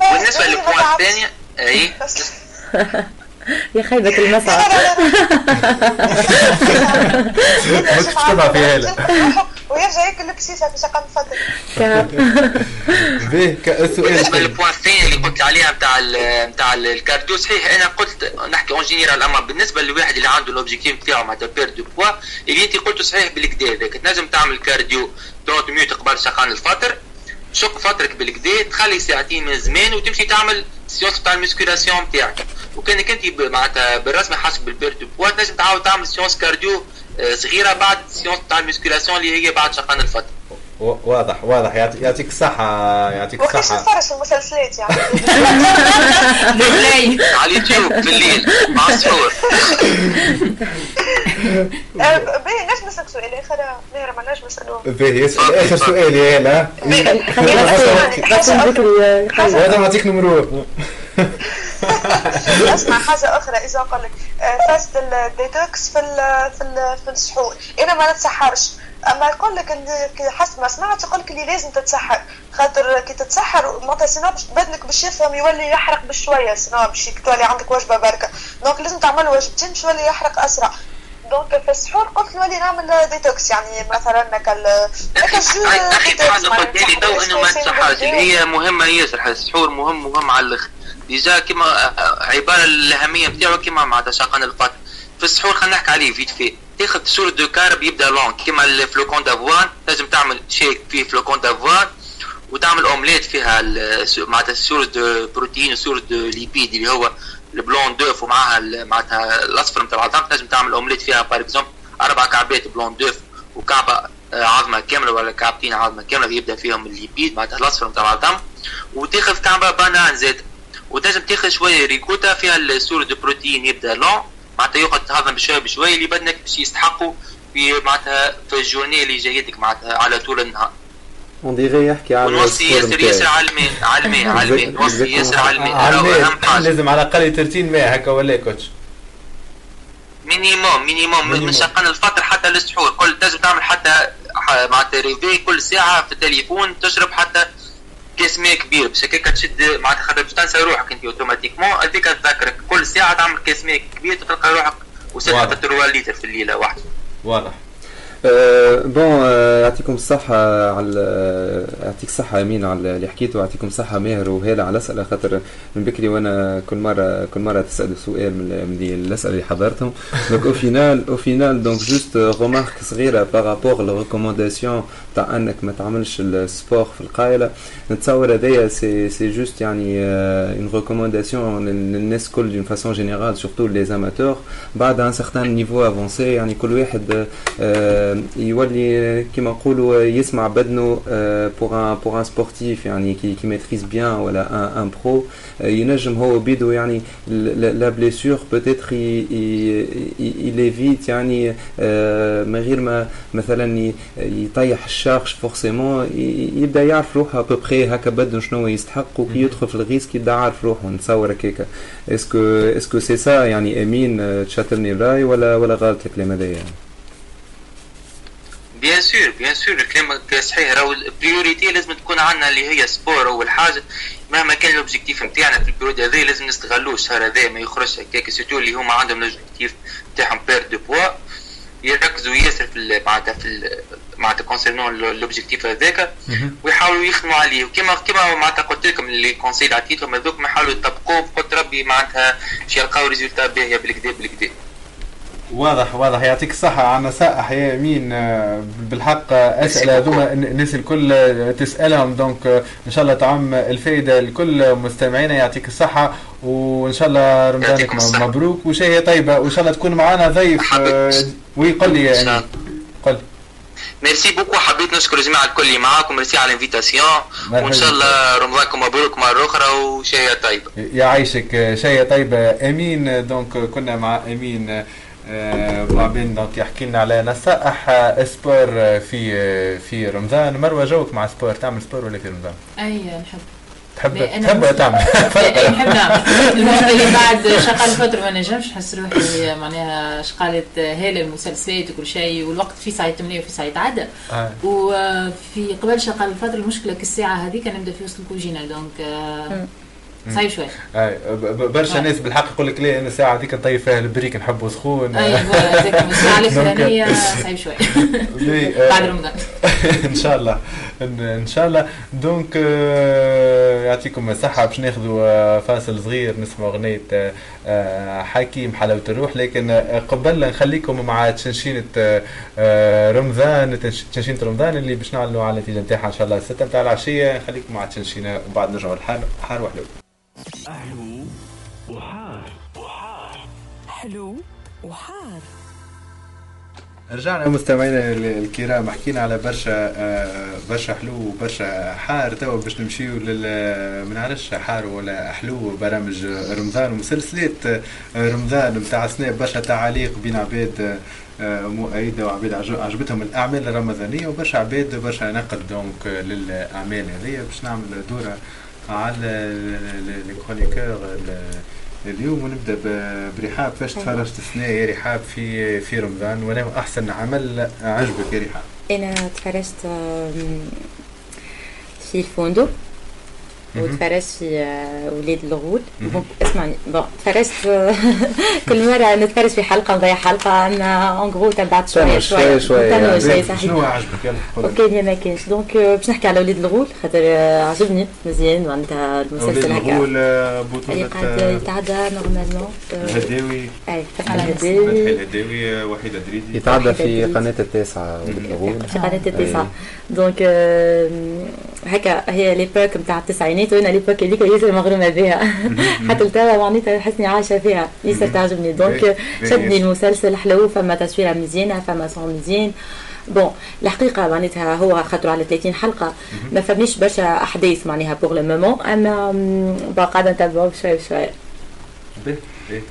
S7: بالنسبة
S10: لل point الثانية اي
S5: يا خيبة المسعى.
S4: مش تضعف يا هلا
S7: ويرجع ياكل البسيسه في
S5: شقة
S4: باهي ك- السؤال
S10: بالنسبة
S4: الثاني.
S10: لل point الثاني اللي قلت عليها نتاع نتاع ال cardio صحيح أنا قلت نحكي en général أما بالنسبة للواحد اللي عنده ال objectif نتاعو معناتها perte de poids اللي أنت قلته صحيح بالكدا هذاك تنجم تعمل cardio 30 minutes قبل شقان الفطر شق فطرك بالكدا تخلي ساعتين من زمان وتمشي تعمل séance تاع ال musculation نتاعك وكانك انت معناتها بالرسمي حسب ال perte de poids تنجم تعاود تعمل سيونس كارديو آه، صغيرة بعد séance تاع ال musculation اللي هي بعد شقان الفطر
S4: و- واضح واضح. يعطي- يعطيك الصحة يعطيك
S7: وقتاش
S4: الصحة
S7: نتفرج في المسلسلات يعني؟
S9: بالليل.
S10: على اليوتيوب بالليل. مع السحور
S7: باهي نجم نسألك سؤال آخر. ماهر ما نجم نسألوه.
S4: باهي آخر سؤال يا هلا وهذا نعطيك نمرو
S7: أسمع حاجة أخرى إذا أقول لك فاست ال détox في ال في ال في السحور أنا ما نتسحرش أما يقول لك اللي حسب ما سمعت يقول لك اللي لازم تتسحر. خاطر كي تتسحر معناتها sinon باش بدنك باش يفهم يولي يحرق بشوية sinon باش تولي عندك وجبة بركة. donc لازم تعمل وجبتين باش يولي يحرق أسرع. donc في السحور قلت نولي نعمل détox يعني مثلا كال
S10: حاجة قلت لي تو إنه ما اللي هي مهمة ياسر السحور مهم مهم على الآخر déjà كيما عبارة الأهمية نتاعو كيما معناتها شقن الفطر في السحور خلينا نحكي عليه vite fait تاخذ source de carbes يبدأ lent كيما ال flocons d'avoine لازم تعمل shake فيه flocons d'avoine وتعمل اومليت فيها معناتها source de protéines و source de lipides اللي هو ال blanc d'œuf ومعها معناتها الاصفر نتاع العظم لازم تعمل اومليت فيها par exemple أربع كعبات blanc d'œuf وكعبه عظمة كاملة ولا كعبتين عظمة كاملة يبدأ فيهم ال lipides معناتها الاصفر نتاع العظم وتاخذ كعبة banane زاد وتنجم تاخذ شوية ricotta فيها ال source de protéines يبدأ lent معناتها يقعد تهضم بشويه بشويه اللي بدنك باش يستحقوا في معناتها في ال journée اللي جايتك معناتها على طول النهار.
S6: اون ديغي يحكي على
S10: ونوصي ياسر ياسر على الماء على الماء على الماء نوصي ياسر على الماء أهم حاجة.
S4: لازم على الأقل 30 ماء هكا ولا coach؟
S10: minimum minimum من شقن الفطر حتى للسحور كل لازم تعمل حتى معناتها réveil كل ساعة في التليفون تشرب حتى كاس ماء كبير. باش هكاك تشد معناتها خاطر باش تنسى روحك انت automatiquement هذيك تذكرك كل ساعة تعمل كاس ماء كبير تلقى روحك وصلت 3 لتر في الليلة واحدة.
S4: واضح.
S6: bon يعطيكم الصحة على يعطيك الصحة أمين على اللي حكيته ويعطيكم الصحة ماهر وهلا على الأسئلة خاطر من بكري وأنا كل مرة كل مرة تسأل سؤال من الأسئلة اللي حضرتهم. donc au final au final donc juste remarque صغيرة par rapport لل recommandation تاع أنك ما تعملش ال sport في القايلة. نتصور هذايا سي سي جوست يعني une recommandation للناس كل d'une façon générale surtout les amateurs بعد un certain niveau avancé يعني كل واحد يولي كيما نقولوا يسمع بدنه pour un pour un sportif يعني qui qui maîtrise bien ولا un un pro ينجم هو بيدو يعني la blessure peut-être ي l'évite يعني من غير ما مثلا يطيح ال charge forcément يبدأ يعرف روحه بوبخي هكا بدن شنو يستحق وكي يدخل في ال risque يبدأ عارف روحه. نتصور هكاك. est-ce que est-ce que c'est ça يعني أمين تشاطرني الراي ولا ولا غلط الكلام هذايا؟ يعني
S10: bien sûr bien sûr كلامك صحيح راهو ال priorité لازم تكون عندنا اللي هي sport أول حاجة. مهما كان ال objectif نتاعنا في ال période هذا لازم نستغلوه الشهر هذا ما يخرجش هكاك surtout اللي هما عندهم ال objectif نتاعهم perte de poids يركزوا ياسر في معناتها في معناتها concernant l'objectif هذاك. ويحاولوا يخدموا عليه. وكما كما معناتها قلت لكم les conseils عطيتهم هذوك يحاولوا يطبقوه بقدر ربي معناتها باش يلقاو résultats باهيه بالكدا بالكدا.
S4: واضح واضح. يعطيك الصحة عن نصائح يا أمين آه، بالحق أسئلة هذوما. الناس الكل تسألهم. donc إن شاء الله تعم الفائدة لكل مستمعينا يعطيك الصحة وإن شاء الله رمضانك مبروك وشهية طيبة وإن شاء الله تكون معنا ضيف آه، ويقول لي يعني. قل.
S10: merci beaucoup حبيت نشكر الجماعة الكل اللي معاكم. ميرسي على ال invitation وإن شاء الله رمضانكم مبروك مرة أخرى وشهية طيبة.
S4: يعيشك شهية طيبة. أمين. donc كنا مع أمين. بعدين donc يحكي لنا على نصائح sport في في رمضان. مروة جوك مع sport. تعمل sport ولا في رمضان؟
S9: أي نحب.
S4: تحب؟ تحب تعمل؟
S9: نحب نعمل. اللي بعد شغال فتره ما نجمش نحس روحي معناها شقالة هالة المسلسلات وكل شيء والوقت في ساعة 8 وفي ساعة عدة آه. وفي قبل شغال الفترة المشكلة كالساعة هذيك نبدأ في وسط الكوجينه دونك آه صعيب شوي.
S4: اي برشا ناس بالحق يقول لك ليه أنا الساعة هذيك نطيب فيها البريك نحبه سخون.
S9: اي هذيك الساعة الفلانية صعيب شوي. بعد رمضان.
S4: إن شاء الله. ان شاء الله. دونك آه، يعطيكم الصحة باش ناخذوا آه، فاصل صغير نسمع أغنية آه، حكيم حلاوة الروح. لكن قبل نخليكم مع تشنشينه رمضان تشنشينه رمضان اللي باش نعلنوا على النتيجة نتاعها إن شاء الله 6 نتاع العشية. نخليكم مع تشنشينه وبعد نرجعوا الحال حار
S1: حلو وحار. وحار
S2: حلو وحار.
S4: رجعنا مستمعينا الكرام حكينا على برشا آه، برشا حلو وبرشا حار توا باش نمشيو لل ما نعرفش حار ولا حلو برامج رمضان ومسلسلات آه، رمضان نتاع سنة برشا تعاليق بين عباد آه، مؤيدة وعباد عجبتهم الأعمال الرمضانية وبرشا عباد برشا نقد دونك للأعمال هذه باش نعمل دورة على لي كرونيكور اليوم ونبدأ برحاب. فاش تفرجت السنة يا رحاب في في رمضان وأنا أحسن عمل عجبك يا رحاب؟
S5: أنا تفرجت في الفندق. وتفرجت في ولاد الغول اسمعني. بون تفرجت كل مرة نتفرج في حلقة نضيع حلقة أنا اون غرو تبعت
S6: شوية
S5: شوية شوية.
S6: يعني.
S5: صحيح.
S4: شنو عجبك
S5: أوكي ما كاينش. دونك آه، باش نحكي على ولاد الغول خاطر آه، عجبني مزيان معناتها المسلسل
S4: ولاد
S5: هكا.
S4: الغول آه،
S5: اللي
S4: بطولة
S5: قاعد
S4: آه،
S5: يتعدى نورمالمون
S4: الهداوي. أي
S5: الهداوي.
S4: الهداوي وحيد دريدي.
S6: يتعدى في قناة التاسعة والغول
S5: في قناة التسعة
S6: أي.
S5: donc هكا هي l'époque نتاع التسعينات. وأنا l'époque هذيك ياسر مغرومة بها. حتى لتوا معناتها نحسني عايشة فيها. ياسر تعجبني.
S4: donc
S5: شدني. المسلسل حلو فما تصويرة مزيانة فما son مزيان bon الحقيقة معناتها هو خاطر على 30 حلقة. ما فماش برشا أحداث معناها pour le moment bon قاعدة نتبعو
S4: باهي باهي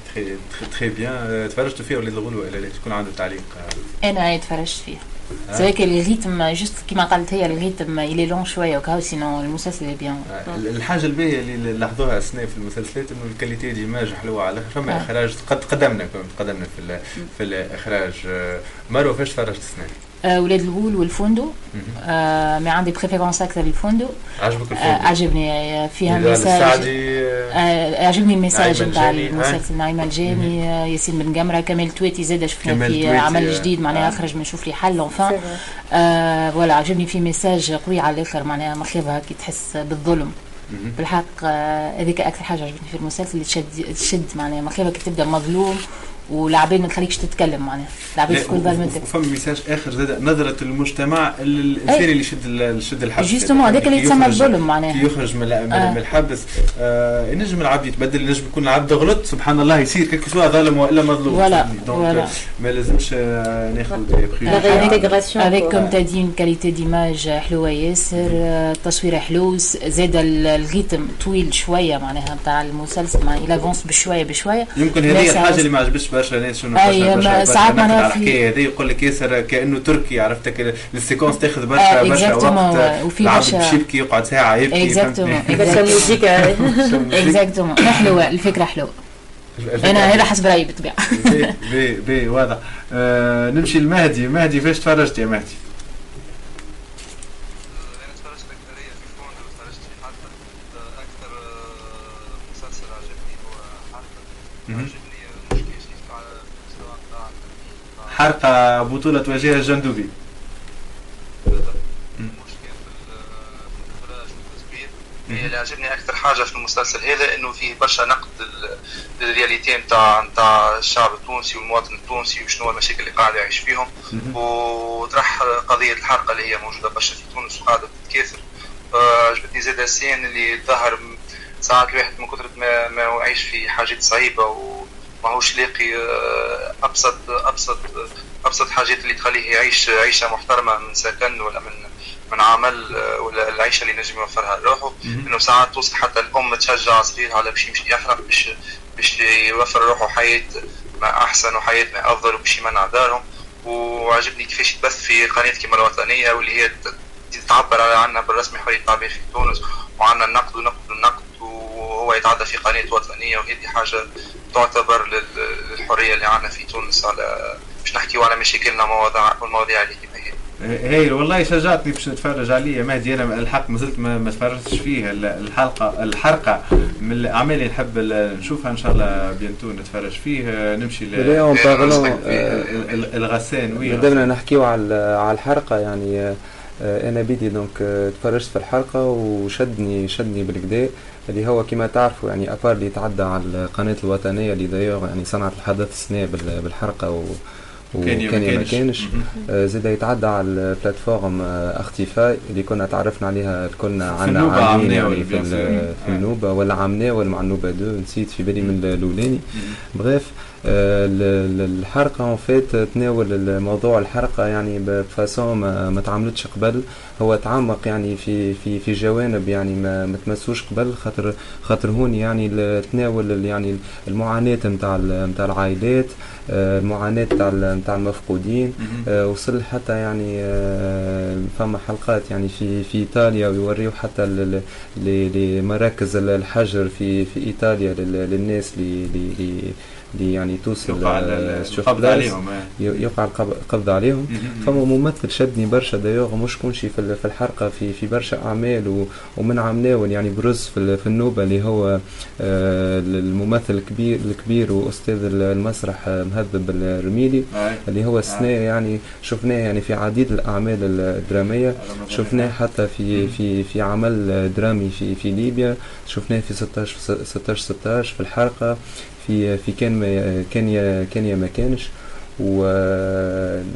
S4: très très bien تفرجت فيه ولاد الغول ولا لا؟ شكون عنده تعليق.
S9: أنا تفرجت فيها سواء ال rythme juste كيما قالت هي ال rythme il est lent شوية وكاو sinon المسلسل bien
S4: آه، الحاجة الباهيه اللي لاحظوها السنة في المسلسلات إنه ال qualité d'image حلوة على فما
S9: آه.
S4: إخراج قد قدمنا قدمنا في في الإخراج. آه، مروه فاش تفرجت السنة؟
S9: آه، ولاد الغول والفندق. آه mais عندي préférence أكثر للفندق
S4: عجبك
S9: آه
S4: الفيلم؟
S9: عجبني آه، فيها
S4: آه،
S9: آه عجبني ال message
S4: نعيمة
S9: نتاع المسلسل نعيمة الجاني آه، ياسين بن قمرة كمال تويتي زاد شفنا في عمل
S4: آه.
S9: جديد معناها
S4: آه.
S9: خرج من شوف لي حل enfin آه voilà عجبني فيه message قوي على الآخر معناها مخيبها كي تحس بالظلم. بالحق آه، هذيك أكثر حاجة عجبتني في المسلسل اللي تشد تشد معناها مخيبها كي تبدأ مظلوم. والعباد ما تخليكش تتكلم معناها العباد
S4: لا،
S9: الكل ظلمتك
S4: وفما message آخر زاد نظرة المجتمع للإنسان
S9: أي.
S4: اللي يشد يشد الحبس justement
S9: هذاك اللي يتسمى
S4: يخرج-
S9: الظلم
S4: كي
S9: معناها
S4: يخرج من من-
S9: آه.
S4: من الحبس آه ينجم العبد يتبدل ينجم يكون العبد غلط سبحان الله يصير كيف سواء ظالم وإلا مظلوم voilà،؟ donc
S9: voilà.
S4: ما لازمش آه، ناخذ
S9: avec.
S5: comme
S9: t'as dit une qualité d'image حلوة ياسر آه، التصوير حلو زاد ال- ال rythme طويل شوية معناها نتاع المسلسل معناها il avance بشوية بشوية
S4: يمكن هذه
S9: الحاجة
S4: اللي ما عجبتش برشا ناس شنو
S9: أي،
S4: برشا
S9: ما
S4: برشا برشا
S9: ساعات معناها في-
S4: الحكاية هذه يقول لك ياسر كأنه تركي عرفت كي ال séquence تاخذ
S9: آه،
S4: برشا برشا
S9: exactement،
S4: وقت.
S9: وفي
S4: العبد
S9: برشا-
S4: باش يبكي يقعد ساعة يبكي exactement؟
S5: برشا موسيقى
S9: اكزاكتومون حلوة
S4: الفكرة
S9: حلوة. أنا هذا حسب رأيي بالطبيعة.
S4: بي بي بي واضح. آه نمشي لمهدي. مهدي فاش تفرجت يا مهدي؟
S8: أنا تفرجت اكثريه في فون وتفرجت في حلقه أكثر آه، مسلسل عجبني هو حلقه
S4: مهم.
S8: عجبني آه، مش كيف على المستوى نتاع
S4: حرقه بطولة وجيه الجندوبي.
S8: هي اللي عجبني أكثر حاجة في المسلسل هذا إنه فيه برشا نقد لل- لل réalité نتاع نتاع الشعب التونسي والمواطن التونسي وشنو المشاكل اللي قاعد يعيش فيهم. وطرح قضية الحرقة اللي هي موجودة برشا في تونس وقاعدة تتكاثر. آه، عجبتني زاد ال scène اللي ظهر ساعات الواحد من كثر ما ما يعيش في حاجات صعيبة وماهوش لاقي آه، أبسط أبسط أبسط حاجات اللي تخليه يعيش عيشة محترمة من سكن ولا من من عمل آه، ولا العيشة اللي نجم يوفرها لروحه. إنه ساعات توصل حتى الأم تشجع صغيرها على باش يمشي يحرق باش باش يوفر روحه حياة ما أحسن وحياة ما أفضل وباش يمنع دارهم وعجبني كيفاش تبث في قناة كيما الوطنية واللي هي تعبر عنا بالرسمي حريه التعبير في تونس. وعنا النقد ونقد النقد وهو يتعدى في قناة وطنية وهذه حاجة تعتبر لل- للحرية اللي عنا في تونس على باش نحكيو على مشاكلنا ومواضيع والمواضيع اللي كيما هي.
S4: هي والله شجعتني باش نتفرج عليه مهدي أنا الحق ما زلت ما, ما تفرجتش فيه. ال- الحلقة الحرقة من الاعمال اللي نحب نشوفها إن شاء الله bientôt نتفرج فيه. آه، نمشي ل-
S6: بداية en parlant
S4: ال- ال- الغسان. oui
S6: بدأنا نحكيو على على الحلقة يعني آه، آه، أنا بدي donc آه، تفرجت في الحلقة وشدني شدني بالكدا. اللي هو كما تعرفوا يعني à part اللي يتعدى على القناة الوطنية اللي دايوغ يعني صنعت الحدث السنة بال- بالحرقة و وكان ما
S4: كانش.
S6: زاد يتعدى على البلاتفورم آه، أختفاء اللي كنا تعرفنا عليها كلنا عنا عامين يعني في, في. النوبة ولا عمناول مع النوبة دو نسيت في بالي من الاولاني بغيف الحرقة اون فيت تناول الموضوع الحرقة يعني بفاسون ما, ما تعاملتش قبل. هو تعمق يعني في في في جوانب يعني ما, ما تمسوش قبل خاطر خاطر هون يعني تناول يعني المعاناة نتاع نتاع العائلات آه، المعاناة نتاع نتاع المفقودين. آه، وصل حتى يعني آه، فما حلقات يعني في في إيطاليا ويوريو حتى لمراكز الحجر في في إيطاليا لل- للناس اللي اللي- يعني توصل
S4: يوقع القبض. عليهم،
S6: يوقع القب- القبض عليهم. فما ممثل شدني برشا. دايوغ مش كونشي في في الحلقة في في برشا أعمال ومن عمناول يعني بروز في في النوبة اللي هو آه، الممثل الكبير الكبير وأستاذ المسرح آه، مهذب الرميلي. اللي هو السنة يعني شفناه يعني في عديد الأعمال الدرامية. شفناه حتى في في في عمل درامي في في ليبيا. شفناه في 16 16 16 في الحلقة في في كان ما كان يا كان يا ما كانش. و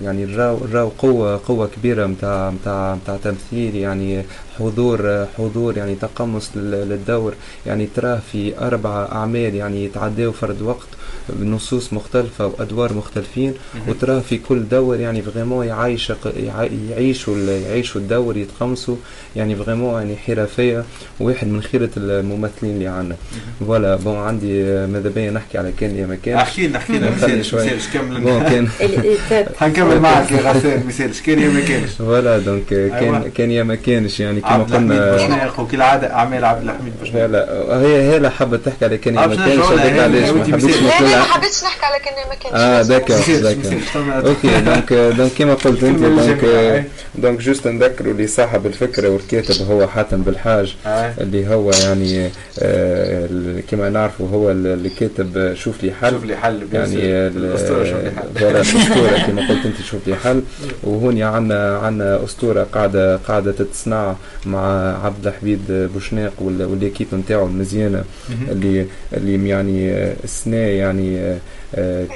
S6: يعني راو راو قوة قوة كبيرة متاع متاع متاع تمثيل يعني حضور حضور يعني تقمص لل- للدور. يعني تراه في أربع أعمال يعني يتعداو فرد وقت. بنصوص مختلفة وأدوار مختلفين. وتراه في كل دور يعني vraiment يعيش يع- يعيشوا يعيشوا الدور يتقمصوا يعني vraiment يعني حرفية واحد من خيرة الممثلين اللي عندنا. voilà bon عندي ماذا بيا نحكي على كان يا ما كانش
S4: احكي لنا احكي لنا.
S6: نخلي
S4: مثال
S6: شوي.
S4: كمل
S6: كان.
S4: حنكمل معك يا غسان. مثال كان يا ما كانش
S6: voilà donc كان. كان يا ما كانش يعني كما
S4: عبد الحميد
S6: قلنا.
S4: بوشناق وكالعاده أعمال عبد الحميد بوشناق
S6: voilà هي هي حابة تحكي على كان يا ما
S4: باش
S6: كانش علاش ما حبيتش.
S7: لا لا ما
S6: نقولها
S7: حبيتش نحكي على كان ما كانش آه.
S6: d'accord d'accord OK donc donc كما قلت أنت
S4: donc
S6: donc juste نذكروا اللي صاحب الفكرة والكاتب هو حاتم بالحاج
S4: آه.
S6: اللي هو يعني آه، كما نعرفوا هو ال- اللي كاتب شوف لي حل
S4: شوف لي حل.
S6: يعني ال-
S4: الأسطورة شوف لي حل.
S6: الاسطوره كما قلت أنت شوف لي حل وهون عندنا عندنا أسطورة قاعدة قاعدة تتصنع مع عبد الحميد بوشناق وال- و l'équipe نتاعو المزيانه. اللي اللي يعني آه، السنة يعني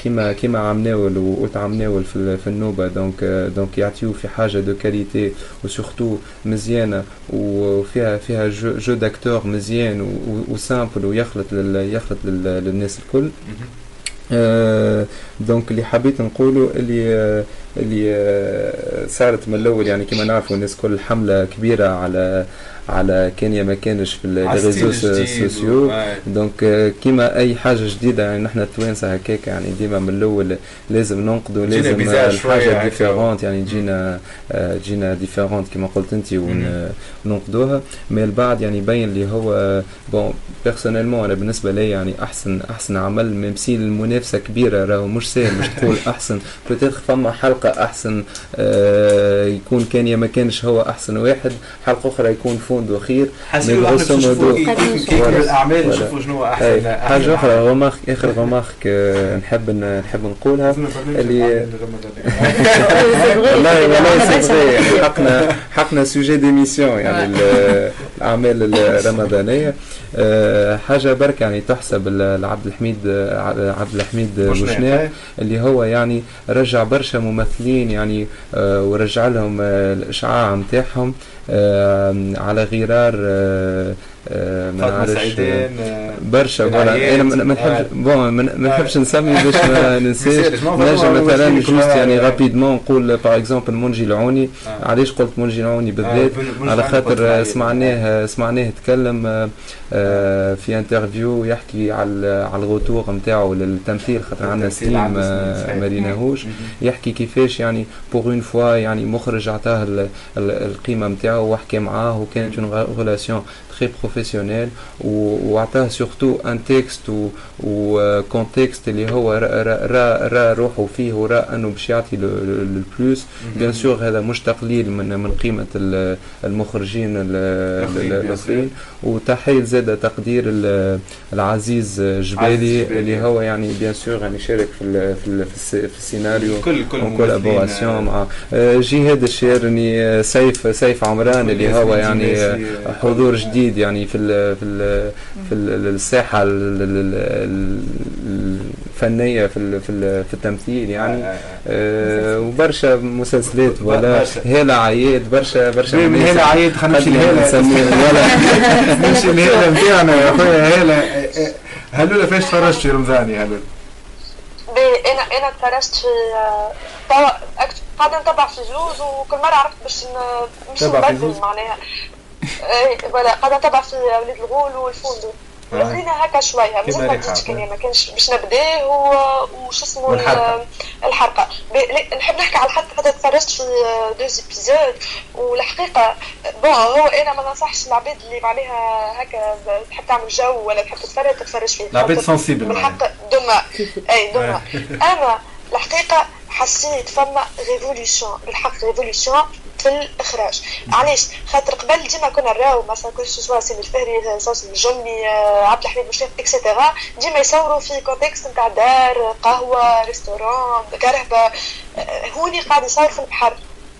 S6: كيما كيما عمناول وقلت عمناول في ال- في النوبه donc donc يعطيو في حاجة de qualité و surtout مزيانه وفيها فيها jeu, jeu d'acteur مزيان و simple ويخلط لل يخلط لل- للناس الكل آه، donc اللي حبيت نقوله اللي آه، اللي آه، صارت من الأول يعني كما نعرفوا الناس كل حمله كبيره على على كان يا ما كانش في
S4: ال réseaux
S6: sociaux.
S4: donc آه،
S6: كيما أي حاجة جديدة يعني نحن التوانسة هكاك يعني ديما من الأول لازم ننقدوا
S4: جينا
S6: لازم الحاجة
S4: هكا.
S6: différente يعني تجينا آه، تجينا différente كما قلت أنت وننقدوها mais البعض يعني يبين اللي هو bon personnellement أنا بالنسبة لي يعني أحسن أحسن عمل ميم سي المنافسة كبيرة راهو مش سهل باش تقول أحسن. peut-être فما حلقة أحسن آه، يكون كان يا ما كانش هو أحسن واحد حلقة أخرى يكون
S4: إحنا
S6: grosso modo- الأعمال.
S4: نشوفوا شنو أحسن
S6: حاجة أخرى غمارك آخر غمارك آه، نحب ن- نحب نقولها اللي والله والله سي حقنا حقنا sujet d'émission يعني ال- الأعمال الرمضانية. آه، حاجة برك يعني تحسب لعبد الحميد آه، عبد الحميد.
S4: بوشناق
S6: اللي هو يعني رجع برشا ممثلين يعني ورجع لهم الإشعاع نتاعهم على غرار ما
S4: فاطمة
S6: نعرفش
S4: سعيدان آه،
S6: برشا
S4: voilà.
S6: أنا ما ما
S4: آه.
S6: نحبش bon ما ما نحبش نسمي باش ما ننساش
S4: ما
S6: نجم مثلا juste يعني. rapidement نقول par exemple منجي العوني
S4: آه.
S6: علاش قلت منجي العوني بالذات على خاطر. سمعناه سمعناه يتكلم آه، آه، في interview يحكي على على ال retour نتاعو للتمثيل خاطر عندنا سنين
S4: عندنا
S6: ما. ما ريناهوش يحكي كيفاش يعني pour une fois يعني مخرج عطاه ال- ال- القيمة نتاعو وحكى معاه وكانت une relation très professionnelle وعطاه surtout un texte و contexte اللي هو را, را, روحه فيه ورا انه باش يعطي ال plus bien sûr هذا مش تقليل من من قيمه ال- المخرجين الاخرين وتحيه زاد تقدير ال- العزيز جبالي. اللي هو يعني bien sûr يعني شارك في في في الس- في السيناريو
S4: كل كل collaboration
S6: مع جهاد الشيرني سيف سيف عمران اللي هو يعني حضور جديد يعني في ال في ال في ال- الساحة ال- ال- ال- الفنية في ال- في ال- في التمثيل يعني. آه، وبرشا مسلسلات ولا
S4: برشا.
S6: هالة عياد برشا برشا
S4: من هنا عيد خلينا نمشي.
S6: نسميه ولا
S4: نمشي لهالة نتاعنا يا خويا هلا هلولا فاش تفرجت في رمضان يا هلولا
S7: ben أنا أنا تفرجت في آه، توا قاعدة نتبع في جوز وكل مرة عرفت باش
S4: في
S7: نبدل؟ معناها. voilà قاعدة نتبع في وليد الغول والفوندو والاخرين هكا شوية مازال ما. بديتش كان ما كانش باش نبداه وش اسمه. الحرقة. نحب نحكي على الحرقه خاطر تفرجت في douze épisodes والحقيقة bon هو أنا ما ننصحش العباد اللي معناها هكا تحب تعمل جو ولا تحب تتفرج تتفرج فيه
S4: العباد sensible
S7: بالحق دمى أي دمى أنا الحقيقة حسيت فما révolution بالحق révolution في الاخراج علاش؟ خاطر قبل ديما كنا نراو مثلا كل soit سامي الفهري سوسن الجملي آه، عبد الحميد مشرف et cetera ديما يصوروا في contexte نتاع دار قهوة restaurant كرهبة. آه، هوني قاعد يصور في البحر.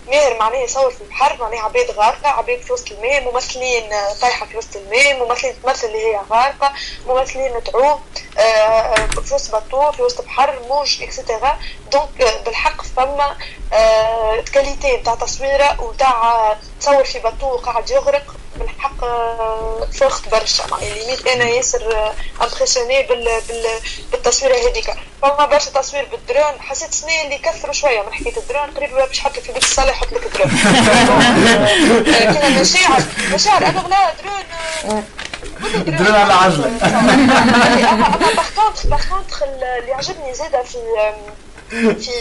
S7: ماهر معناه يصور في البحر معناه عباد غارقة عباد في وسط الماء ممثلين آه، طايحة في وسط الماء ممثلين تمثل اللي هي غارقة ممثلين تعوم آه، في وسط بطو في وسط بحر موج et cetera donc آه، بالحق فما آه، qualité نتاع تصويرة ونتاع تصور في بطو قاعد يغرق بالحق آه، فرخت برشا معناها limite أنا ياسر impressionné بال بال بالتصويره هذيك فما برشا تصوير بالدرون حسيت سنين اللي كثروا شوية من حكايه الدرون قريب باش لك في بيت الصلاه يحط لك درون آه، كنا مشاعر مشاعر أنا غلا درون آه،
S4: درون على عجله
S7: اما par contre par contre اللي عجبني زاده في في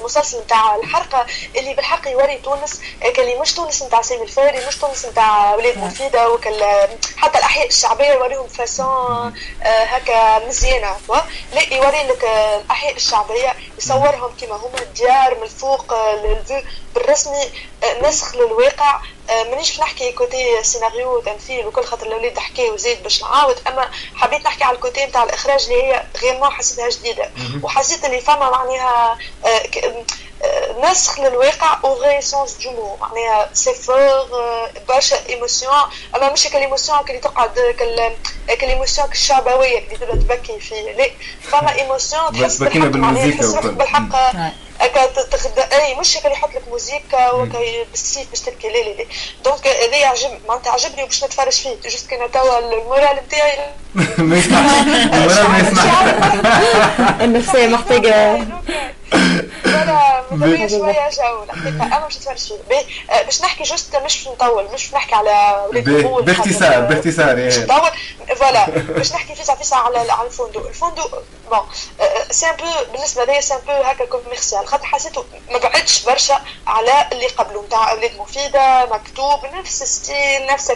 S7: المسلسل نتاع الحرقه اللي بالحق يوري تونس كاللي مش تونس نتاع سامي الفهري مش تونس نتاع ولاد مفيدة وكل حتى الأحياء الشعبية يوريهم façon هكا مزيانة لا يوري لك الأحياء الشعبية يصورهم كما هما الديار من الفوق ال vue بالرسمي نسخ للواقع. مانيش نحكي côté سيناريو تمثيل وكل خاطر الاولاد حكاو زيد باش نعاود أما حبيت نحكي على ال côté نتاع الإخراج اللي هي vraiment حسيتها جديدة. وحسيت اللي فما معناها آه، آه، نسخ للواقع au vrai sens du mot معناها c'est fort برشا émotion أما مش كال émotion اللي تقعد كال كال émotion الشعبويه اللي تبدا تبكي فيه لا فما
S4: émotion
S7: تحس بالحق. بالحق. هكا تخد إي مش هكا يحط لك موزيكا وهكا بالسيف باش تبكي. لا لا لا. donc هذا يعجب معناتها عجبني وباش نتفرج فيه. juste كان توا ال moral نتاعي.
S4: ما يسمعش. ما يسمعش.
S5: النفسية محتاجة
S7: ولا مدوية شوية جو الحقيقة مش آه، باش نحكي juste مش باش نطول مش نحكي على ولاد
S4: باختصار باختصار
S7: باش
S4: إيه.
S7: نطول. voilà. باش نحكي فيسع فيسع على على الفندق. الفندق bon c'est un peu بالنسبة ليا c'est un peu هكا commercial خاطر حسيته ما بعدش برشا على اللي قبله نتاع أولاد مفيدة مكتوب نفس style نفس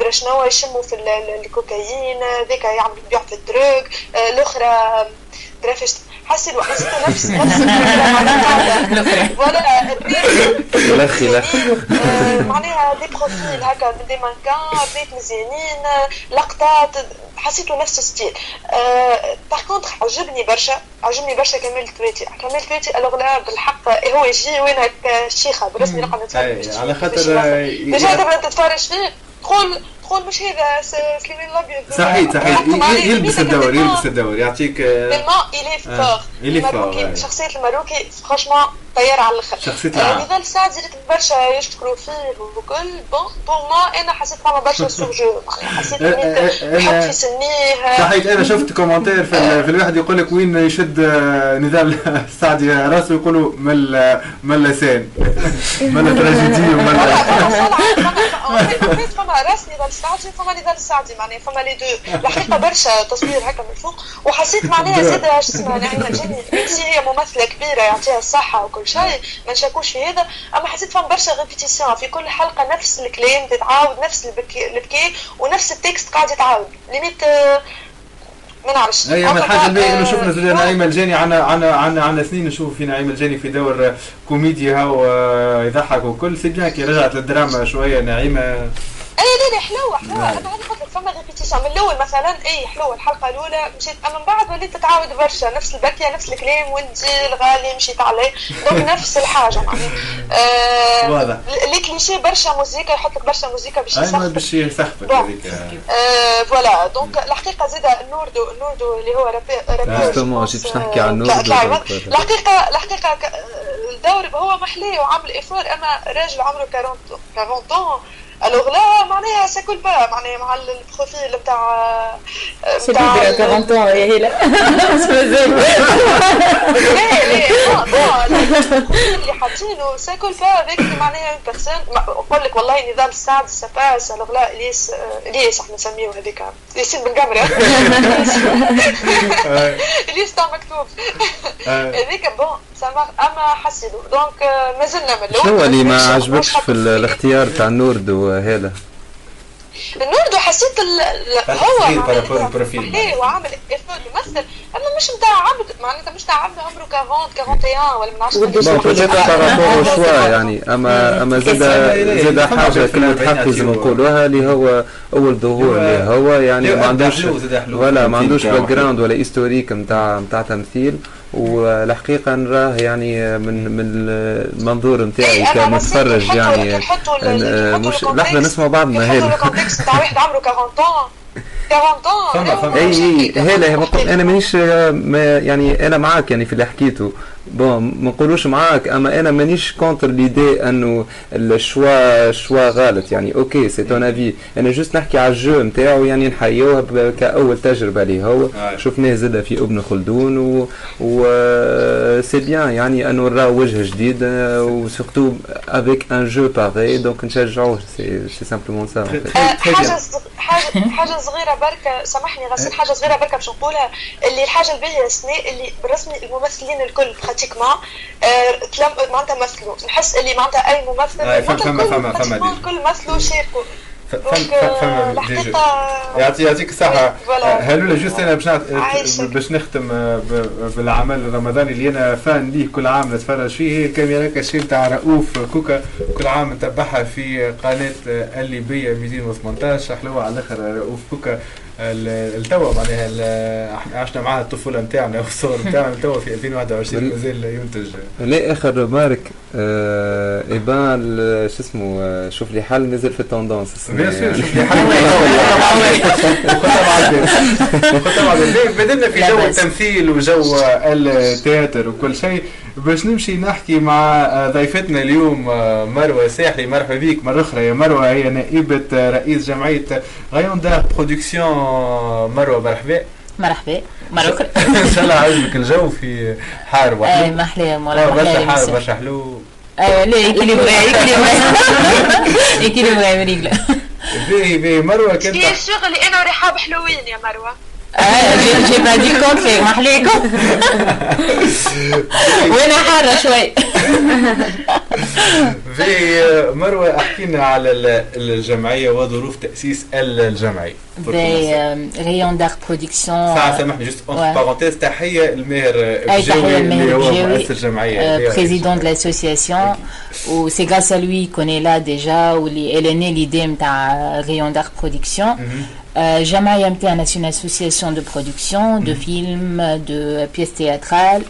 S7: درا شنو يشموا في ال- ال- الكوكايين ذيك يعملوا يبيعوا في الدروغ آه، الأخرى درا فاش حسيت نفس. نفس. الفكرة. فوالا
S6: الاخ
S7: آه، معناها دي بروفيل هكا من دي مانكان بيت مزيانين آه، لقطات حسيته نفس ستيل باغ كونتخ عجبني برشا عجبني برشا كمال التويتي كمال التويتي الوغ لا بالحق هو يجي وين هكا شيخة برسمي نقعد نتفرج
S4: على خاطر
S7: déjà تبدا تتفرج فيه تقول تقول مش هذا سليمان الأبيض.
S4: صحيح صحيح. يلبس الدور. يلبس الدور يعطيك
S7: بالماء il
S4: est
S7: آه،
S4: fort il
S7: est
S4: fort،.
S7: شخصية الماروكي franchement طيارة على الآخر
S4: شخصية
S7: آه،
S4: العام.
S7: السعد زرت برشا يشكروا فيه وكل bon pour moi أنا حسيت فما برشا surjeu. حسيت
S4: آه، آه، آه،
S7: يحط في سنيه
S4: صحيح أنا شفت commentaire في, ال- في الواحد يقول لك وين يشد آه، نضال السعدي راسه يقولوا مل مل لسان مل تراجيدي ومل
S7: فما فما راس نضال السعدي وفما نضال السعدي معناها فما les deux. الحقيقة برشا تصوير هكا من فوق. وحسيت معناها زاد شو اسمها نعيمة الجاني هي ممثلة كبيرة يعطيها الصحة وكل شيء ما نشكوش في هذا. أما حسيت فما برشا répétitions في كل حلقة نفس الكلام تتعاود نفس البكي البكي ونفس ال texte قاعد يتعاود. limite آه، ما نعرفش.
S4: أي أما الحاجة الباقيه انه شفنا زاد
S7: آه،
S4: نعيمة الجاني عنا عنا عنا عنا سنين نشوف في نعيمة الجاني في دور آه، كوميدي هاو آه، يضحك وكل. c'est bien كي رجعت للدراما شوية نعيمة.
S7: اي لا لا حلوة حلوة أنا هذه قلت لك فما répétition من الأول مثلا اي حلوة الحلقة الأولى مشيت أما من بعد وليت تتعاود برشا. نفس البكية نفس الكلام وانت الغالي مشيت عليه. donc نفس الحاجة معناها. آه
S4: واضح.
S7: les clichés برشا موزيكا يحط لك برشا موزيكا باش
S4: ما
S7: يسخن.
S4: باش يسخفك. هذيك. آه.
S7: فوالا. دونك الحقيقة زاد النوردو النوردو اللي هو رابي رابي
S6: Justement, جيت باش نحكي عن النوردو.
S7: الحقيقة الحقيقة الدور هو محلي وعامل ايفور أما راجل عمره 40 40 طون الوغ لا معناها ساكل با معناها مع البروفيل بتاع
S5: سي ليبر 40 ans يا هلا مازال
S7: لا لا اللي حاطينه ساكل با افيك معناها اون بيرسون نقول لك والله نظام السعد ساباس الوغ لا الياس الياس إحنا نسميه هذيك ياسين بن قمره الياس تاع مكتوب هذيك بون سامع اما حسيدو دونك مازلنا من الأول
S6: شنو اللي ما عجبكش في ال- الاختيار تاع نورد وهذا.
S7: النوردو حسيت ال... هو
S4: البروفيل
S7: وعامل افو يمثل اما مش نتاع عبد معناتها مش نتاع عبد عمره 40 41 ولا من 10
S5: ودي
S6: بون شوا يعني. اما أما زاد زاد حاجة كما تحفز زي ما نقولوها اللي هو أول ظهور اللي هو يعني ما عندوش ولا ما عندوش background ولا historique نتاع نتاع تمثيل. والحقيقة نراه يعني من من المنظور نتاعي كمتفرج يعني مش لحظة نسمع بعضنا
S7: نتاع واحد عمره 40 40
S4: فما- فما.
S6: اي اي هلا أنا مانيش آه، ما يعني أنا معاك يعني في اللي حكيته. bon ما نقولوش معاك اما أنا مانيش contre l'idée انه ال choix choix غلط يعني ok c'est ton avis أنا juste نحكي على ال jeu نتاعو يعني نحيوها كأول تجربه ليه هو. شفناه زاد في ابن خلدون و, و c'est bien يعني انه نراو وجه جديد و surtout avec un jeu pareil donc نشجعوه c'est
S7: c'est simplement ça حاجة حاجة صغيره بركه سامحني غسل حاجة صغيره بركه باش نقولها اللي الحاجة الباهيه السنة اللي بالرسمي الممثلين الكل pratiquement tellement معناتها مثلوا نحس اللي معناتها اي ممثل معناتها
S4: فما- فما- فما.
S7: الكل مثلوا
S4: فما يعطي يعطيك الصحة.
S7: alors
S4: là juste أنا باش. باش نختم بالعمل الرمضاني اللي أنا fan ليه كل عام نتفرج فيه هي ال caméra cachée نتاع رؤوف كوكا كل عام نتبعها في قناة الليبية 218 حلوة على الآخر رؤوف كوكا التوا معناها عشنا معاها الطفولة نتاعنا والصغر نتاعنا توا في 2021
S6: بال-
S4: مازال ينتج
S6: لا آخر مارك آه eh ben ال- شو اسمه آه، شوف لي حل نزل في ال
S4: tendance bien
S6: sûr.
S4: شوف لي حل خدها مع البيت. بدلنا في جو. التمثيل وجو ال théâtre وكل شيء باش نمشي نحكي مع ضيفتنا اليوم مروة ساحلي مرحبا بك مرة أخرى يا مروة هي نائبة رئيس جمعية غيون دا برودكسيون مروة مرحبا.
S9: مرحبا. مرة أخرى.
S4: إن شاء الله عجبك الجو في حار
S9: آه،
S4: وحلو
S9: محلى
S4: آه،
S9: مولا
S4: برشا
S9: محلى
S4: حار. برشا حلو.
S9: آه، لا équilibré équilibré مريقلة
S4: باهي باهي. مروة كنت
S7: الشغل أنا ورحاب حلوين يا مروة.
S9: جي با دي كونتري محليكم وأنا حارة شوي.
S4: في مروه احكي لنا على ال- الجمعيه وظروف تاسيس الجمعيه
S9: في Rayon d'Art Production
S4: ساعة سامحني juste entre
S9: Ouais.
S4: parenthèses تحية الماهر
S9: أي
S4: بجاوي
S9: تحية
S4: اللي
S9: الماهر
S4: هو
S9: بجاوي،
S4: مؤسس الجمعية اللي هو
S9: président de l'association où c'est grâce à lui qu'on est là déjà où les- elle est née l'idée نتاع Rayon d'Art Production. Euh, جمعية نتاعنا c'est une association de production de films de pièces théâtrales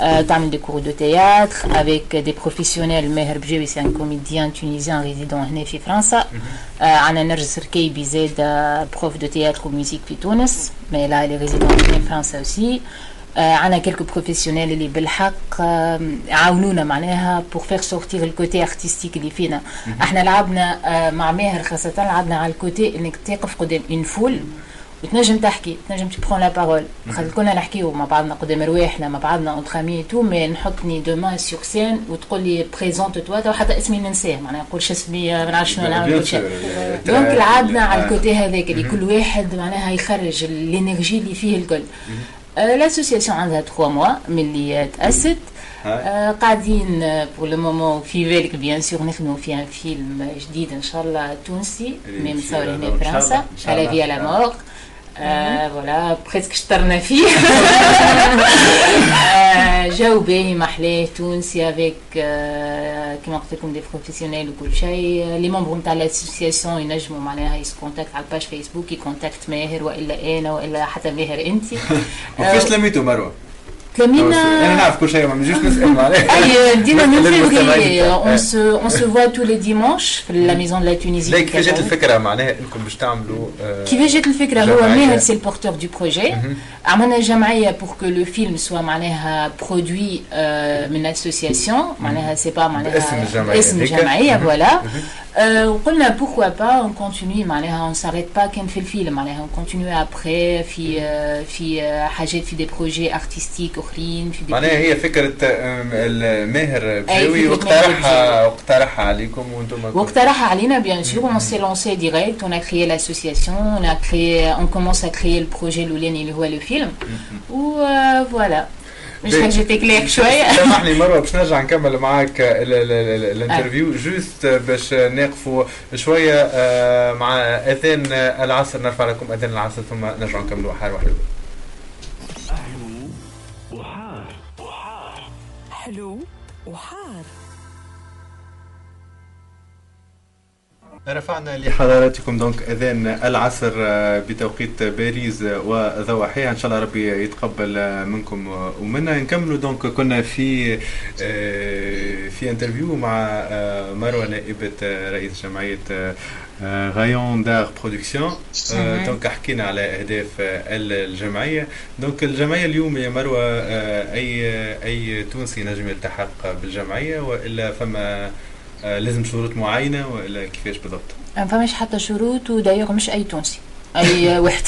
S9: euh, تعمل des cours de théâtre avec des professionnels ماهر بجاوي c'est un comédien tunisien résident هنا في فرنسا آه، عندنا نرجس ركيبي زاد آه، prof de théâtre و musique في تونس mais là elle est résidente في فرنسا aussi عندنا quelques professionnels اللي بالحق آه، عاونونا معناها pour faire sortir ال côté artistique اللي فينا إحنا لعبنا آه، مع ماهر خاصة لعبنا على ال côté انك تقف قدام une foule وتنجم تحكي تنجم prendre la parole خاطر كنا نحكيو مع بعضنا قدام رواحنا مع بعضنا entre amis تو mais تحطني demain sur scène وتقول لي présente-toi تو حتى اسمي ننساه. معناها نقول اسمي ما نعرفش شنو نعمل. donc لعبنا على
S4: آه.
S9: ال côté هذاك اللي كل واحد معناها يخرج ال énergie اللي فيه الكل. l'association عندها 3 mois من اللي تأسست. آه، قاعدين pour le moment في بالك bien sûr نخدموا في un film جديد إن شاء الله تونسي مي مصور هنا فرنسا على
S4: الله.
S9: فيا لا مور فوالا بريسك شطرنا فيه آه، جو باهي محلاه تونسي افيك كيما قلت لكم دي بروفيسيونيل وكل شيء لي ممبر نتاع لاسوسياسيون ينجموا معناها يسكونتاكت على الباج فيسبوك يكونتاكت ماهر والا أنا والا حتى ماهر انت
S4: وكيفاش تلميتوا مروة؟ انا
S9: تلمينا
S4: نعرف كل شيء ما نجيش نسال معناها
S9: اي ديما من
S4: مثل المستمعين
S9: février
S4: بتاعك.
S9: on se on se voit tous les dimanches في la maison de la Tunisie.
S4: لا
S9: في
S4: كيفاش جات
S9: كازان.
S4: الفكرة معناها انكم باش تعملوا آه،
S9: كيفاش جات الفكرة هو
S4: جمعية.
S9: ماهر سي ال porteur de projet عملنا جمعيه pour que le film soit معناها produit من association معناها c'est pas معناها
S4: باسم الجمعية
S9: اسم
S4: هذيك.
S9: الجمعيه voilà آه، وقلنا pourquoi pas on continue معناها on s'arrête pas كان في الفيلم معناها on continue après في آه، في آه، حاجات في des projets artistiques اخرين في des
S4: معناها هي فكره آم، الماهر بجاوي
S9: فكرة
S4: واقترحها
S9: ماهر
S4: واقترحها عليكم وأنتم
S9: واقترح علينا bien sûr on s'est lancé direct on a créé l'association on a créé on commence à créer le projet الاولاني اللي هو le film. و euh, voilà. مش جيتي كلير شوية.
S4: سامحني مروه باش نرجع نكمل معاك ال- ال- ال- ال interview. juste باش نقفوا شوية آه، مع اذان العصر. نرفع لكم اذان العصر ثم نرجع نكملوا. حار واحد
S1: أهل وحار وحار.
S2: حلو وحار.
S4: رفعنا لحضراتكم donc أذان العصر آه، بتوقيت باريس وضواحيها إن شاء الله ربي يتقبل آه، منكم ومنا نكملوا donc. كنا في آه، في interview مع آه، مروة نائبة آه، رئيس جمعية آه، آه، Rayon d'Art
S9: Production.
S4: donc حكينا على أهداف آه، الجمعية. donc الجمعية اليوم يا مروة آه، أي أي تونسي نجم يلتحق بالجمعية؟ وإلا فما آه، لازم شروط معينة والا كيفاش بالضبط؟
S9: ما فماش حتى شروط ودايوغ مش أي تونسي أي واحد.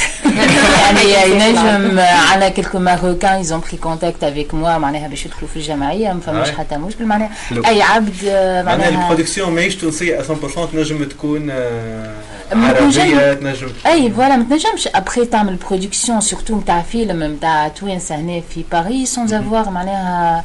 S9: يعني ينجم عندنا quelques Marocains ils ont pris contact avec moi معناها باش يدخلوا في الجمعية. ما فماش
S4: آه.
S9: حتى مشكل. معناها أي عبد آه،
S4: معناها
S9: معناها
S4: ال production ماهيش تونسية 100% تنجم تكون آه، عربية
S9: تنجم- أي voilà ما تنجمش. ابخي تعمل production surtout نتاع فيلم نتاع توانسه هنا في باريس sans avoir معناها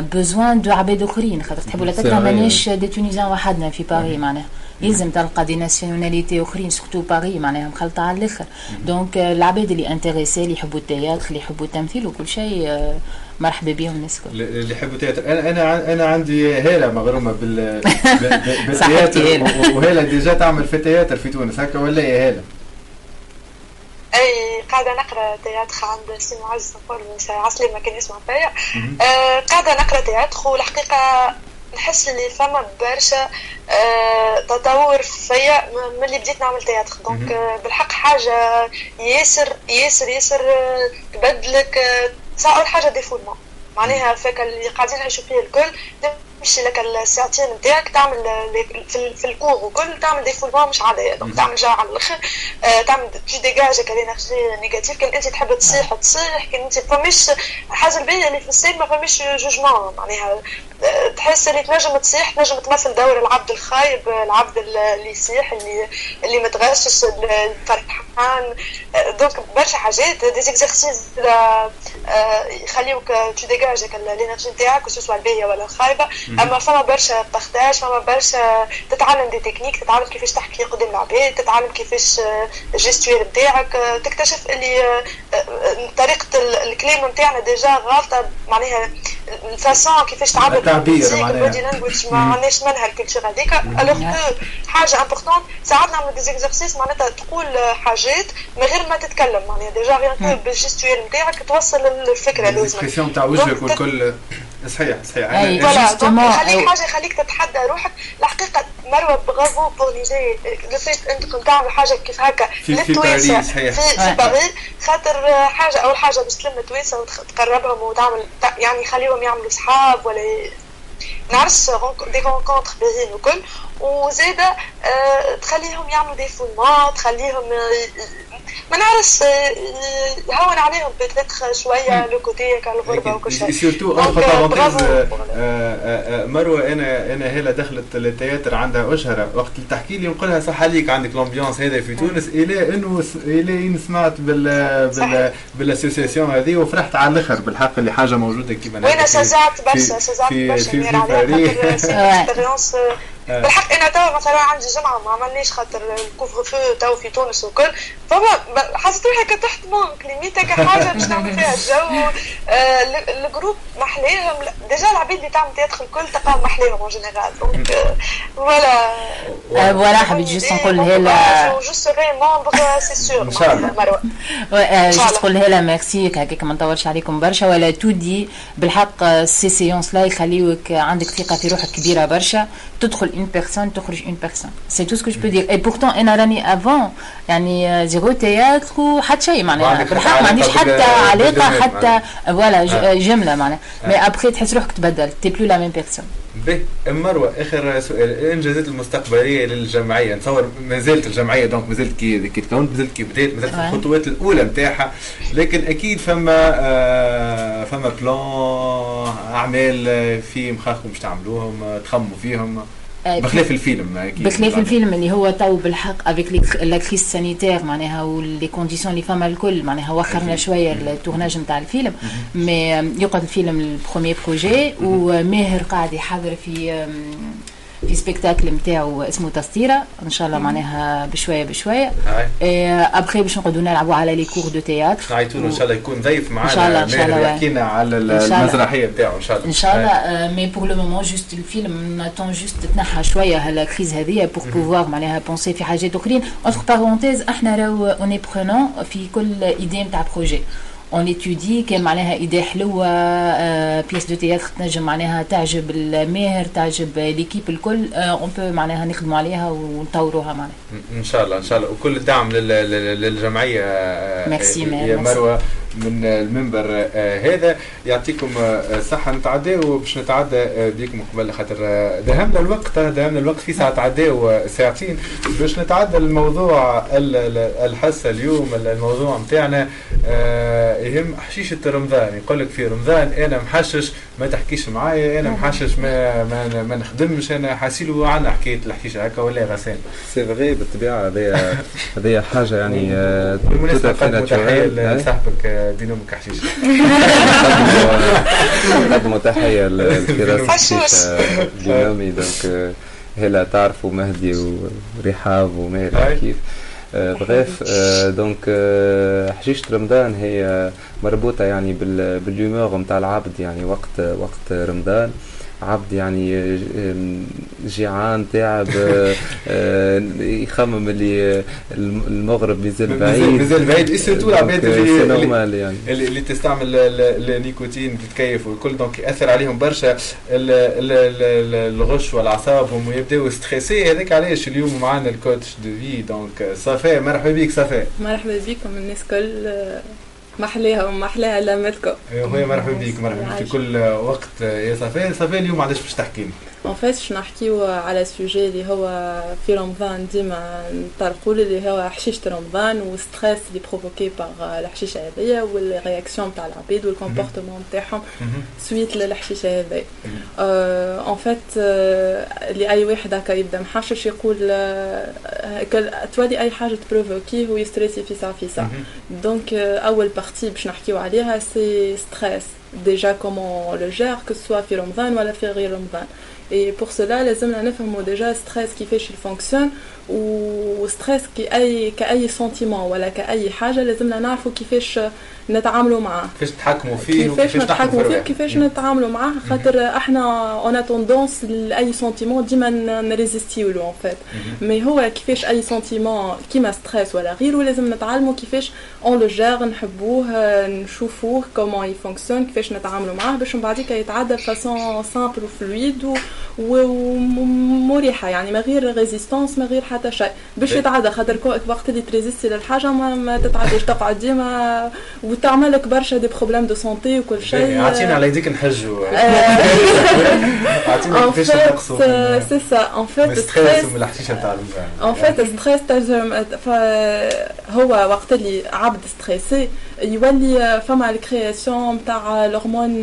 S9: besoin de عباد أخرين. خاطر تحب ولا تكره مانيش des Tunisiens وحدنا في باري معناها. يلزم تلقى des nationalités أخرين surtout Paris معناها مخلطة على الآخر. donc العباد اللي intéressés اللي يحبوا ال théâtre اللي يحبوا التمثيل وكل شيء آه، مرحبا بهم الناس الكل.
S4: اللي يحبوا théâtre أنا أنا أنا عندي هاله مغرومة بال
S9: بال
S4: théâtre وهاله déjà تعمل في ال théâtre في تونس. هكا ولا يا هاله؟
S7: أي قاعدة نقرأ théâtre عند سي معز نقول عسلي ما كان يسمع فيا آه، قاعدة نقرأ تياتر والحقيقة نحس اللي فما برشا آه، تطور فيا م- ملي بديت نعمل théâtre. donc آه، بالحق حاجة ياسر ياسر ياسر آه، تبدلك آه، ساعة أول حاجة défoulement معناها فيك اللي قاعدين نعيشوا فيه الكل تمشي لك الساعتين نتاعك تعمل في, ال- في ال cours وكل تعمل défoulement مش عادية. donc تعمل جو على الأخر آه، تعمل tu dégages l'énergie négative كان أنت تحب تصيح تصيح. كان أنت فماش الحاجة الباهيه اللي في ال scène ما فماش jugement معناها آه، تحس اللي تنجم تصيح تنجم تمثل دور العبد الخايب العبد اللي يصيح اللي اللي متغشش الفرحان. آه، donc برشا حاجات des exercices يخليوك tu dégages l'énergie نتاعك سواء الباهية ولا الخايبة. أما فما برشا partage فما برشا تتعلم des techniques تتعلم كيفاش تحكي قدام العباد تتعلم كيفاش ال gestuelle نتاعك آه، تكتشف اللي آه، آه، طريقة ال- الكلام نتاعنا déjà غلطة معناها ال façon كيفاش تعبر
S4: التعبير معناها.
S7: ال body language ما عندناش منها ال culture هذيك alors حاجة importante ساعات نعمل des exercices معناتها تقول حاجات من غير ما تتكلم معناها déjà rien que بال gestuelle نتاعك توصل الفكرة لازم
S4: ال expression تاع وجهك
S7: donc تت-
S4: والكل. صحيح صحيح.
S9: أي.
S4: أنا-
S9: أو-
S7: حاجة يخليك تتحدى روحك الحقيقة مروة bravo pour déjà le fait انكم تعملوا حاجة كيف هكا
S4: في- في
S7: للتوانسه. في, في
S9: آه.
S7: باريس خاطر حاجة أول حاجة باش تلم التوانسه وتقربهم وتعمل تع- يعني خليهم يعملوا صحاب ولا نعرفش des rencontres باهيين وكل وزاده آه، تخليهم يعملوا défoulement تخليهم ما نعرفش يهون عليهم peut-être شوية le côté هكا الغربه وكل شيء.
S4: surtout
S7: آه،
S4: parenthèse
S7: bravo.
S4: مروة أنا أنا هلا دخلت لل théâtre عندها اشهره وقت اللي تحكي لي نقولها صح عليك عندك ال ambiance هذا في تونس. إلى إنه إلى إن سمعت بال بال
S7: صحيح.
S4: بال association هذه وفرحت على الأخر بالحق اللي حاجة موجودة كيما وأنا
S7: شجعت برشا شجعت برشا
S4: في-
S7: مير
S4: في
S7: عليها سي
S9: آه.
S7: بالحق أنا توا مثلا عندي جمعة ما عملناش خاطر ال couvre-feu توا في تونس وكل. فما حسيت روحي تحت manque limite هكا حاجة باش نعمل فيها الجو. آه، ال- ال groupe محلاهم déjà العباد اللي تعمل تدخل الكل تلقاهم محلاهم en général donc
S9: voilà voilà حبيت juste نقول هلا
S7: je serai membre c'est sûr
S4: إن شاء الله.
S9: juste
S7: الله.
S9: تقول لها ميرسي هكاك ما نطولش عليكم برشا ولا تودي بالحق ces séances-là يخليوك عندك ثقه في روحك كبيره برشا تدخل تدخل une personne تخرج une personne c'est tout ce que je peux dire et pourtant أنا راني avant يعني zéro théâtre وحتى شيء معناها بالحق ما عنديش حتى علاقه حتى.
S4: voilà.
S9: جمله معناها
S4: mais.
S9: après تحس روحك تبدل t'es plus la même personne
S4: به مروه اخر سؤال الانجازات المستقبليه للجمعيه نتصور ما زالت الجمعيه donc ما زالت كي كي تكونت ما زالت كي بدات ما زالت. الخطوات الاولى نتاعها لكن أكيد فما آه فما plan اعمال في مخاخكم باش تعملوهم تخموا فيهم بخلاف الفيلم أكيد.
S9: بخلاف الفيلم اللي هو تو بالحق avec la crise sanitaire معناها و les conditions اللي فما الكل معناها وخرنا شوية ال tournage نتاع الفيلم. mais يقعد الفيلم ال premier projet وماهر قاعد يحضر في في spectacle نتاعو اسمه تسطيرة إن شاء الله معناها بشوية بشوية. ابخي باش نقعدوا نلعبوا على les cours de théâtre
S4: نعيطوا له إن شاء الله يكون ضيف معنا
S9: إن شاء الله، إن شاء الله،
S4: يحكي لنا على. المسرحية نتاعو إن شاء الله.
S9: إن شاء الله mais pour le moment juste الفيلم on attend juste تتنحى شوية ها la crise هذه pour pouvoir معناها penser في حاجات أخرين. entre parenthèses إحنا راهو on est preneur في كل idée نتاع projet on étudie كان معناها idée حلوة pièce de théâtre تنجم معناها تعجب الماهر تعجب l'équipe الكل on peut معناها نخدموا عليها ونطوروها معناها.
S4: إن شاء الله إن شاء الله. وكل الدعم لل- لل- للجمعية آه،
S9: ميرسي،
S4: آه،
S9: مير،
S4: يا. مروة من المنبر آه، هذا. يعطيكم آه، صحة نتعداو باش نتعدى آه، بكم قبل خاطر آه، دهمنا الوقت آه، دهمنا الوقت في ساعة تعداو آه، ساعتين باش نتعدى الموضوع ال- ال- الحصة اليوم الموضوع نتاعنا آه، يهم حشيشه رمضان يقول لك في رمضان أنا محشش ما تحكيش معايا أنا محشش ما ما, ما نخدمش أنا حاسيلو عندنا حكاية الحشيشه هكا ولا غسان.
S6: سي فغي بالطبيعة هذه هذه حاجة يعني آه،
S4: بالمناسبة نقدموا تحية. لصاحبك آه، ديناميك حشيش
S6: نقدموا تحية للفراس
S7: حشوش.
S6: الشيشه دينامي. دونك آه، هلا تعرفوا مهدي ورحاب وماهر
S4: أي.
S6: كيف؟ آه، بغيف آه، دونك آه، حشيشة رمضان هي مربوطة يعني بال- باليومور نتاع العبد يعني وقت وقت رمضان. عبد يعني جيعان تعب آه، آه، يخمم اللي المغرب مازال بعيد.
S4: مازال بعيد. surtout العباد اللي
S6: normal يعني.
S4: اللي, اللي تستعمل ال- ال- النيكوتين تتكيف والكل. donc يأثر عليهم برشا. ال- ال- ال- ال- الغش والأعصابهم ويبداو stressés هذاك علاش اليوم معنا ال coach de vie. donc صافي. مرحبا بك صافي.
S11: مرحبا بكم الناس كل. محلاها ومحلاها لامتكم
S4: خويا مرحبا بك مرحبا بك في كل وقت يا صافي صافي اليوم علاش باش تحكي لنا
S11: en fait باش نحكيو على sujet اللي هو في رمضان ديما نطرقوا اللي هو حشيشة رمضان وال stress اللي provoqué par الحشيشة هذيا وال réaction تاع العباد وال comportement تاعهم suite للحشيشة هذيا. en fait اللي أي واحد هكا يبدأ محشش يقول آه، تولي أي حاجة ت provoquer ه وي stresser في ساعه في ساعه donc أول partie باش نحكيو عليها c'est stress déjà comment le gérer que ce soit في رمضان ولا في غير رمضان. et pour cela لازمنا نفهموا déjà stress كيفاش ي fonctionne و stress كي اي كأي sentiment ولا كأي حاجة لازمنا نعرفوا كيفاش نتعاملوا معاه.
S4: كيفاش تحكموا فيه
S11: كيفاش نتحكموا
S4: في
S11: فيه. كيفاش نتعاملوا معاه؟ خاطر إحنا on a tendance لأي sentiment ديما ن résister يو له en fait mais هو كيفاش أي sentiment كيما stress ولا غيره لازم نتعلموا كيفاش on le gère نحبوه نشوفوه comment ي fonctionne كيفاش نتعاملوا معاه باش من بعديك يتعدى ب façon simple و fluide ومريحه يعني ما غير résistance ما غير حتى شيء. باش. يتعدى خاطر وقت اللي ت résister للحاجة ما, ما تتعداش. تقعد ديما وتعمل لك برشا des problèmes de santé وكل شيء.
S4: اعطينا على يديك نحجوا اعطينا كيفاش نقصوا.
S11: En
S4: من
S11: fait,
S4: الستريس
S11: stress,
S4: ومن الحشيشه تاع
S11: fait, stress تجرم فهو وقت اللي عبد ستريسي يولي فما الكرياسيون نتاع الهرمون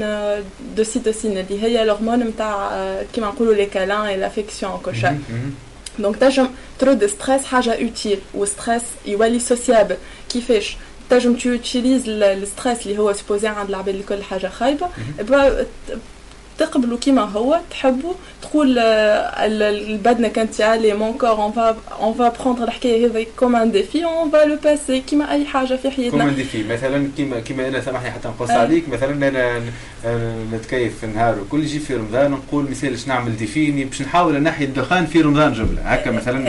S11: دو سيتوسين اللي هي الهرمون نتاع كيما نقولوا لي كالان لافيكسيون كل شيء. دونك تنجم ترو دو ستريس حاجة اوتيل وستريس يولي سوسيابل كيفاش؟ تنجم تو الستريس اللي هو سبوزي عند العباد اللي كل حاجة خايبة تقبلوا كيما هو تحبوا تقول آه، ال- البدنة كانت لي مون كور اون فا اون فا بروندر الحكاية هذه كوم ان ديفي اون فا لو باسي كيما أي حاجة في حياتنا
S4: كومان ديفي مثلا كيما كيما أنا سامحني حتى نقص
S11: آه.
S4: عليك مثلا أنا آه، نتكيف في النهار وكل يجي في رمضان نقول مثالش نعمل ديفيني باش نحاول نحي الدخان في رمضان جملة هكا مثلا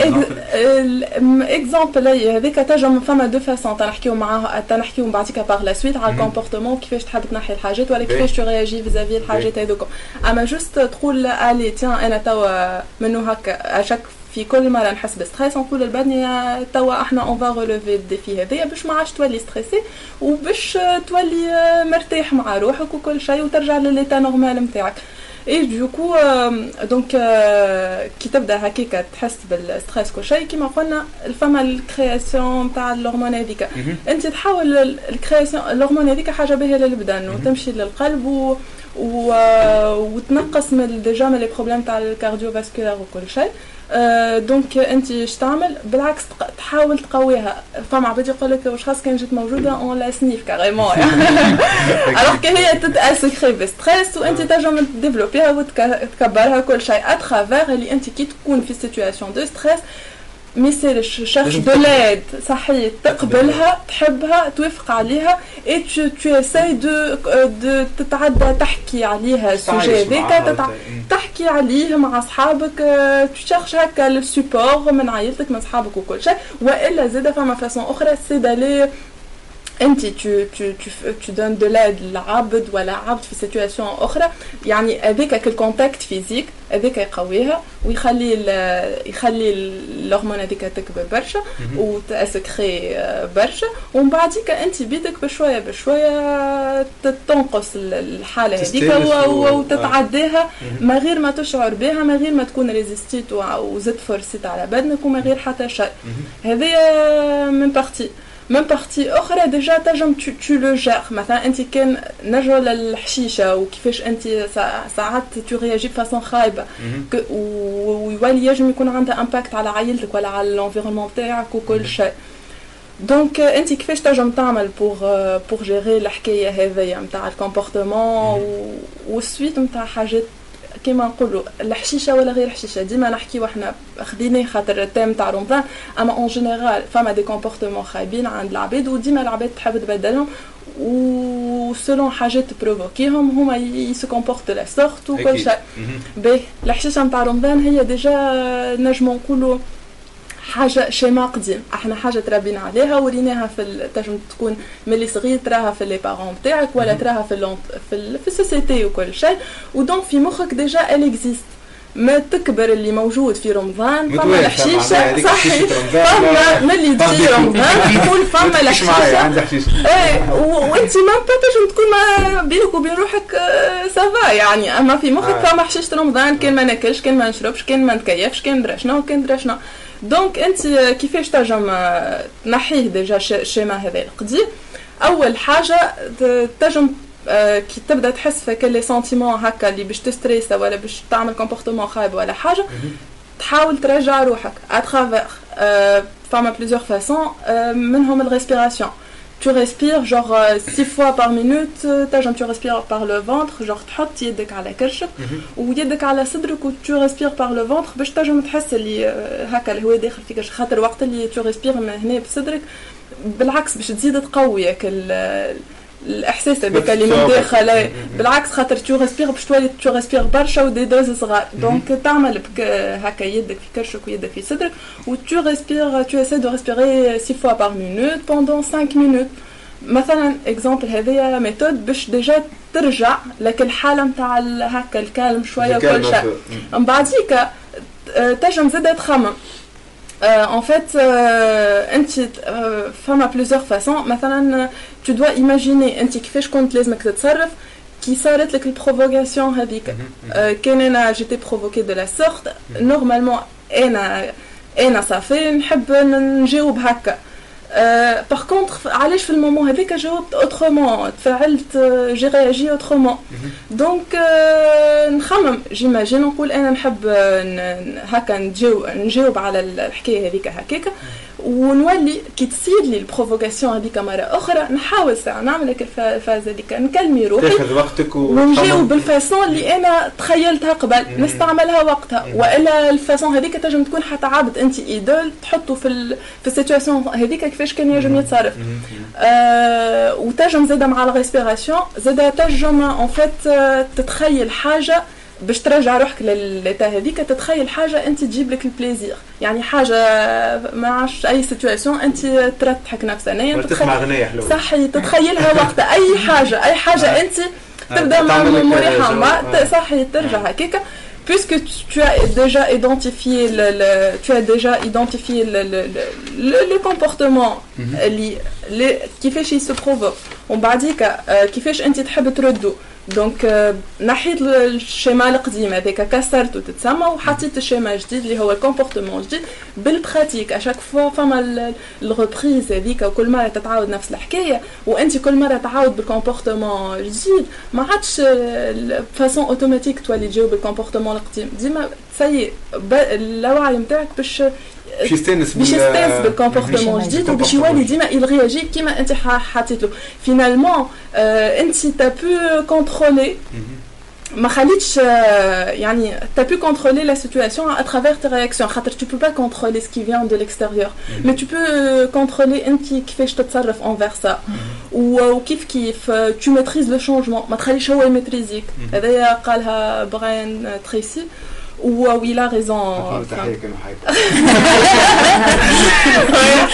S11: هي هذيك تنجم فما دو فاسون تنحكيو معاها تنحكيو بعديك باغ لا سويت على. الكومبورتمون كيفاش تحب تنحي الحاجات ولا. كيفاش تو رياجي فيزافي الحاجات هذوك أما juste تقول allez tiens أنا توا منو هكا اشك في كل مرة نحس ب stress نقول البدني توا إحنا on va relever ال défi هذايا باش ما عادش تولي stressé وباش تولي مرتاح مع روحك وكل شيء وترجع ل l'état normal نتاعك. et du coup donc كي تبدأ هكاك تحس بال stress كل شيء كيما قلنا فما ال création تاع الهرمون هذيك. أنت تحاول ال création الهرمون هذيك حاجة باهية للبدن وتمشي للقلب و و... وتنقص من déjà من les problèmes تاع ال cardiovasculaires وكل شيء. donc انت اش تعمل؟ بالعكس تحاول تقويها. فما عباد يقول لك واش خاص كان جات موجودة؟ on la sniffe carrément alors que هي تت sécréter ب stress وانت تنجم ت développer ها وتكبرها كل شيء. à travers اللي انت كي تكون في situation de stress cherche de l'aide صحيح. تقبلها تحبها توافق عليها et tu tu essayes de de تتعدى تحكي عليها ال sujet هذاك تحكي عليه مع أصحابك ت chercher هكا ال support من عائلتك من أصحابك وكل شيء. وإلا زاد فما façon أخرى c'est d'aller أنت tu tu tu tu donnes de l'aide لعبد ولا عبد في situation أخرى. يعني هذاك ال contact physique هذاك يقويها ويخلي يخلي الهرمون هذيك تكبر برشا وت sécréter برشا. ومن بعديك أنت بيدك بشوية بشوية تنقص الحالة هذيك وتتعداها ما غير ما تشعر بها ما غير ما تكون résisté ت وزدت فرصت على بدنك وما غير حتى شيء. هذايا من partie من partie أخرى déjà تنجم tu le gères مثلا انت كان نرجعوا للحشيشه وكيفاش انت ساعات tu réagis ب façon خايبه ويولي يجم يكون عندها impact على عائلتك ولا على ال environnement تاعك وكل شيء donc انت كيفاش تنجم تعمل pour pour gérer الحكاية هذيا نتاع ال comportement وال suite نتاع حاجات كيما نقولوا الحشيشه ولا غير الحشيشه ديما نحكيو إحنا خديناه خاطر ال thème تاع رمضان أما en général فما des comportements خايبين عند العباد وديما العباد تحب تبدلهم و selon حاجات ت provoquer هم هما ي se comportent de la sorte وكل شيء. باهي الحشيشة نتاع رمضان هي ديجا نجمو نقولوا حاجة schéma قديم. إحنا حاجة تربينا عليها وريناها في تنجم تكون ملي صغير تراها في les parents تاعك ولا تراها في في, في ال société وكل شيء و donc في مخك déjà elle existe ما تكبر اللي موجود في رمضان فما الحشيشه صحيح. فما ملي تجي رمضان تقول فما الحشيشه إيه وأنت ما تنجم تكون ما بينك وبين روحك ça va يعني أما في مخك فما حشيشه رمضان كان ما ناكلش كان ما نشربش كان ما نتكيفش كان درا وكان درا donc أنت كيفاش تنجم تنحيه déjà ال schéma هذا؟ القديم أول حاجة تنجم كي تبدأ تحس في كل les sentiments هكا اللي باش ت stresser ولا باش تعمل comportement خايب ولا حاجة تحاول ترجع روحك à travers فما plusieurs façons منهم ال respiration. Tu respires genre 6 fois par minute تنجم tu respires par le ventre genre تحط يدك على كرشك ويدك على صدرك و tu respires par le ventre باش تنجم تحس اللي هكا الهواء داخل في كرشك خاطر وقت اللي tu respires من هنا بصدرك بالعكس باش تزيد تقويك الإحساس هذاك اللي من داخل بالعكس خاطر tu respires باش تولي tu respires برشا و des doses صغار. donc تعمل هكا يدك في كرشك ويدك في صدرك و tu respires tu essayes de respirer 6 fois par minute pendant 5 minutes مثلا exemple هذيا méthode باش déjà ترجع لك الحالة نتاع هكا ال calme شوية وكل شيء من بعديك تنجم زاد تخمم. En fait, انت فما plusieurs façons مثلا tu dois imaginer انت كيفاش كنت لازمك تتصرف كي صارت لك ال provocation هذيك كان أنا j'étais provoquée de la sorte normalement أنا أنا صافي نحب نجاوب هكا par contre علاش في ال moment هذاك جاوبت autrement تفاعلت j'ai réagi autrement donc نخمم j'imagine نقول أنا نحب هكا نجاوب على الحكاية هذيك هكاك ونولي كي تصير لي ال provocation هذيك مرة أخرى نحاول ساعة نعمل لك الفاز هذيك. ن calmer روحي
S4: تاخذ وقتك
S11: ونجاوب بال façon اللي أنا تخيلتها قبل. نستعملها وقتها. وإلا ال façon هذيك تنجم تكون حتى عبد أنت idole تحطه في في ال situation هذيك كيفاش كان ينجم يتصرف. آه وتنجم زادة مع ال respiration زادة تنجم en fait تتخيل حاجة باش ترجع روحك لل état هذيك تتخيل حاجة أنت تجيب لك ال plaisir يعني حاجة ما عادش أي situation أنت ترتحك نفسانيا
S4: تسمع أغنية حلوة.
S11: صحي تتخيلها وقت أي حاجة أي حاجة أنت تبدأ مع
S4: تعمل لك
S11: مريحه. ما
S4: آه.
S11: صحي ترجع هكاك. Puisque tu- as déjà identifié le, le- tu as déjà identifié le, le, le, le comportement اللي اللي كيفاش ي se provoque ومن بعديك آه، كيفاش انت تحب تردو donc نحيت ال schéma القديم هذاك كسرته تتسمى وحطيت ال schéma الجديد اللي هو ال comportement الجديد بال pratique à chaque fois فما ال reprise هذيك وكل مرة تتعاود نفس الحكاية وانت كل مرة تعاود بال comportement الجديد ما عادش façon automatique تولي تجاوب بال comportement القديم ديما c'est اللاوعي نتاعك باش
S4: باش يستانس
S11: باش
S4: بال-
S11: يستانس بال comportement الجديد وباش يولي ديما يرياجي كيما انت ح- حطيت له finalement انت t'as pu contrôler ما خليتش آه، يعني tu as pu contrôler. La situation à travers tes réactions. خاطر tu peux pas contrôler ce qui vient de l'extérieur. Mais tu peux euh, contrôler انت كيفاش تتصرف envers ça. و- وكيف كيف آه، tu maîtrises le changement. ما تخليش هو يمتريزيك هذايا قالها براين تريسي و و il a raison
S4: تحيه كانوا حياتي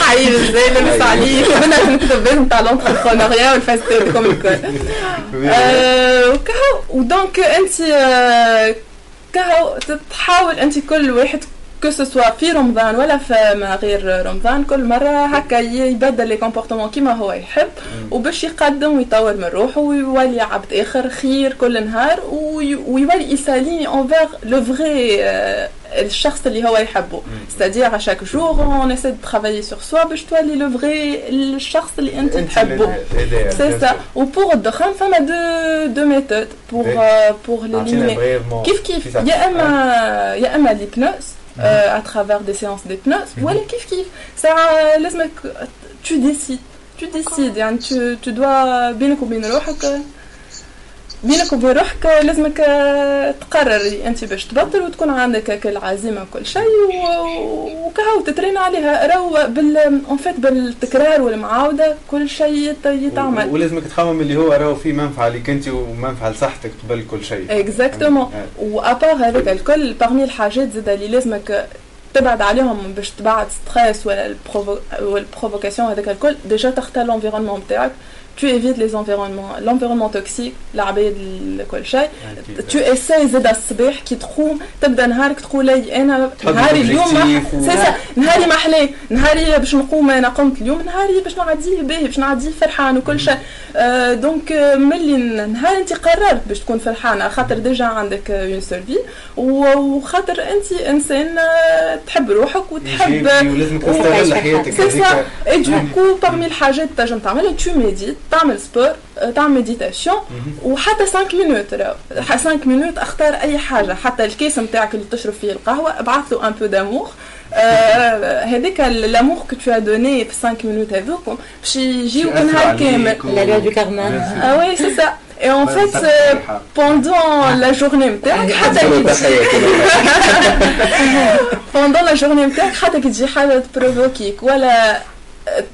S11: حي إزاي لابس عليه كنا نكتب بالهم تاع l'entrepreneuriat والفاسيتي كوم الكل آه، وكهو و donc انت آه، كهو تحاول انت كل واحد que ce soit في رمضان ولا في ما غير رمضان كل مرة هكا يبدل لي comportement كيما هو يحب وباش يقدم ويطور من روحه ويولي عبد آخر خير كل نهار وي- ويولي يسالي envers le vrai الشخص اللي هو يحبه. c'est-à-dire chaque jour on essaie de travailler sur soi باش تولي le vrai الشخص اللي انت تحبه. c'est ça و pour الدخان فما deux deux méthodes pour pour l'éliminer كيف كيف؟ يا اما يا إما ليبنوز à travers des séances d'hypnose ولا كيف كيف ساعة لازمك tu décides tu décides يعني tu, tu dois بينك وبين روحك بينك وبين روحك لازمك تقرر اللي أنت باش تبطل وتكون عندك هكا العزيمة وكل شيء وكهو تترين عليها راهو بال en fait بالتكرار والمعاودة كل شيء يت- يتعمل.
S4: ولازمك تخمم اللي هو راهو فيه منفعة ليك أنت ومنفعة لصحتك قبل كل شيء.
S11: exactement
S4: آه.
S11: و à part هذاك الكل parmi الحاجات زاد اللي لازمك تبعد عليهم باش تبعد stress ولا ال provocation هذاك الكل déjà تختار l'environnement نتاعك tu évites les environnements l'environnement toxique العباد ال- كل شيء tu essayes زاد الصباح كي تقوم تبدا نهارك تقول لي
S4: أنا
S11: نهاري اليوم سي سا نهاري ما حلاه نهاري باش نقوم أنا قمت اليوم نهاري باش نعديه باهي باش نعديه فرحان وكل شيء آه، donc آه، ملي نهار انت قررت باش تكون فرحانه خاطر déjà عندك une seule vie وخاطر انت انسان آه، تحب روحك وتحب
S4: ولازمك تستغل حياتك
S11: c'est ça.
S4: et
S11: du coup parmi الحاجات تنجم تعملها tu médites تعمل sport آه، تعمل méditation وحتى 5 minutes راهو. ح- 5 minutes أختار أي حاجة. حتى الكيس نتاعك اللي تشرب فيه القهوة ابعث له un peu d'amour هذاك l'amour que tu donnes في 5 minutes هذوك باش يجيوك
S4: يأثروا
S11: نهار كامل.
S4: و-
S5: La loi du karma.
S11: Ah oui, c'est ça. Et en fait, euh, pendant la journée نتاعك حتى كي تجي- pendant la journée نتاعك حتى كي تجي حاجة تبروفوكيك ولا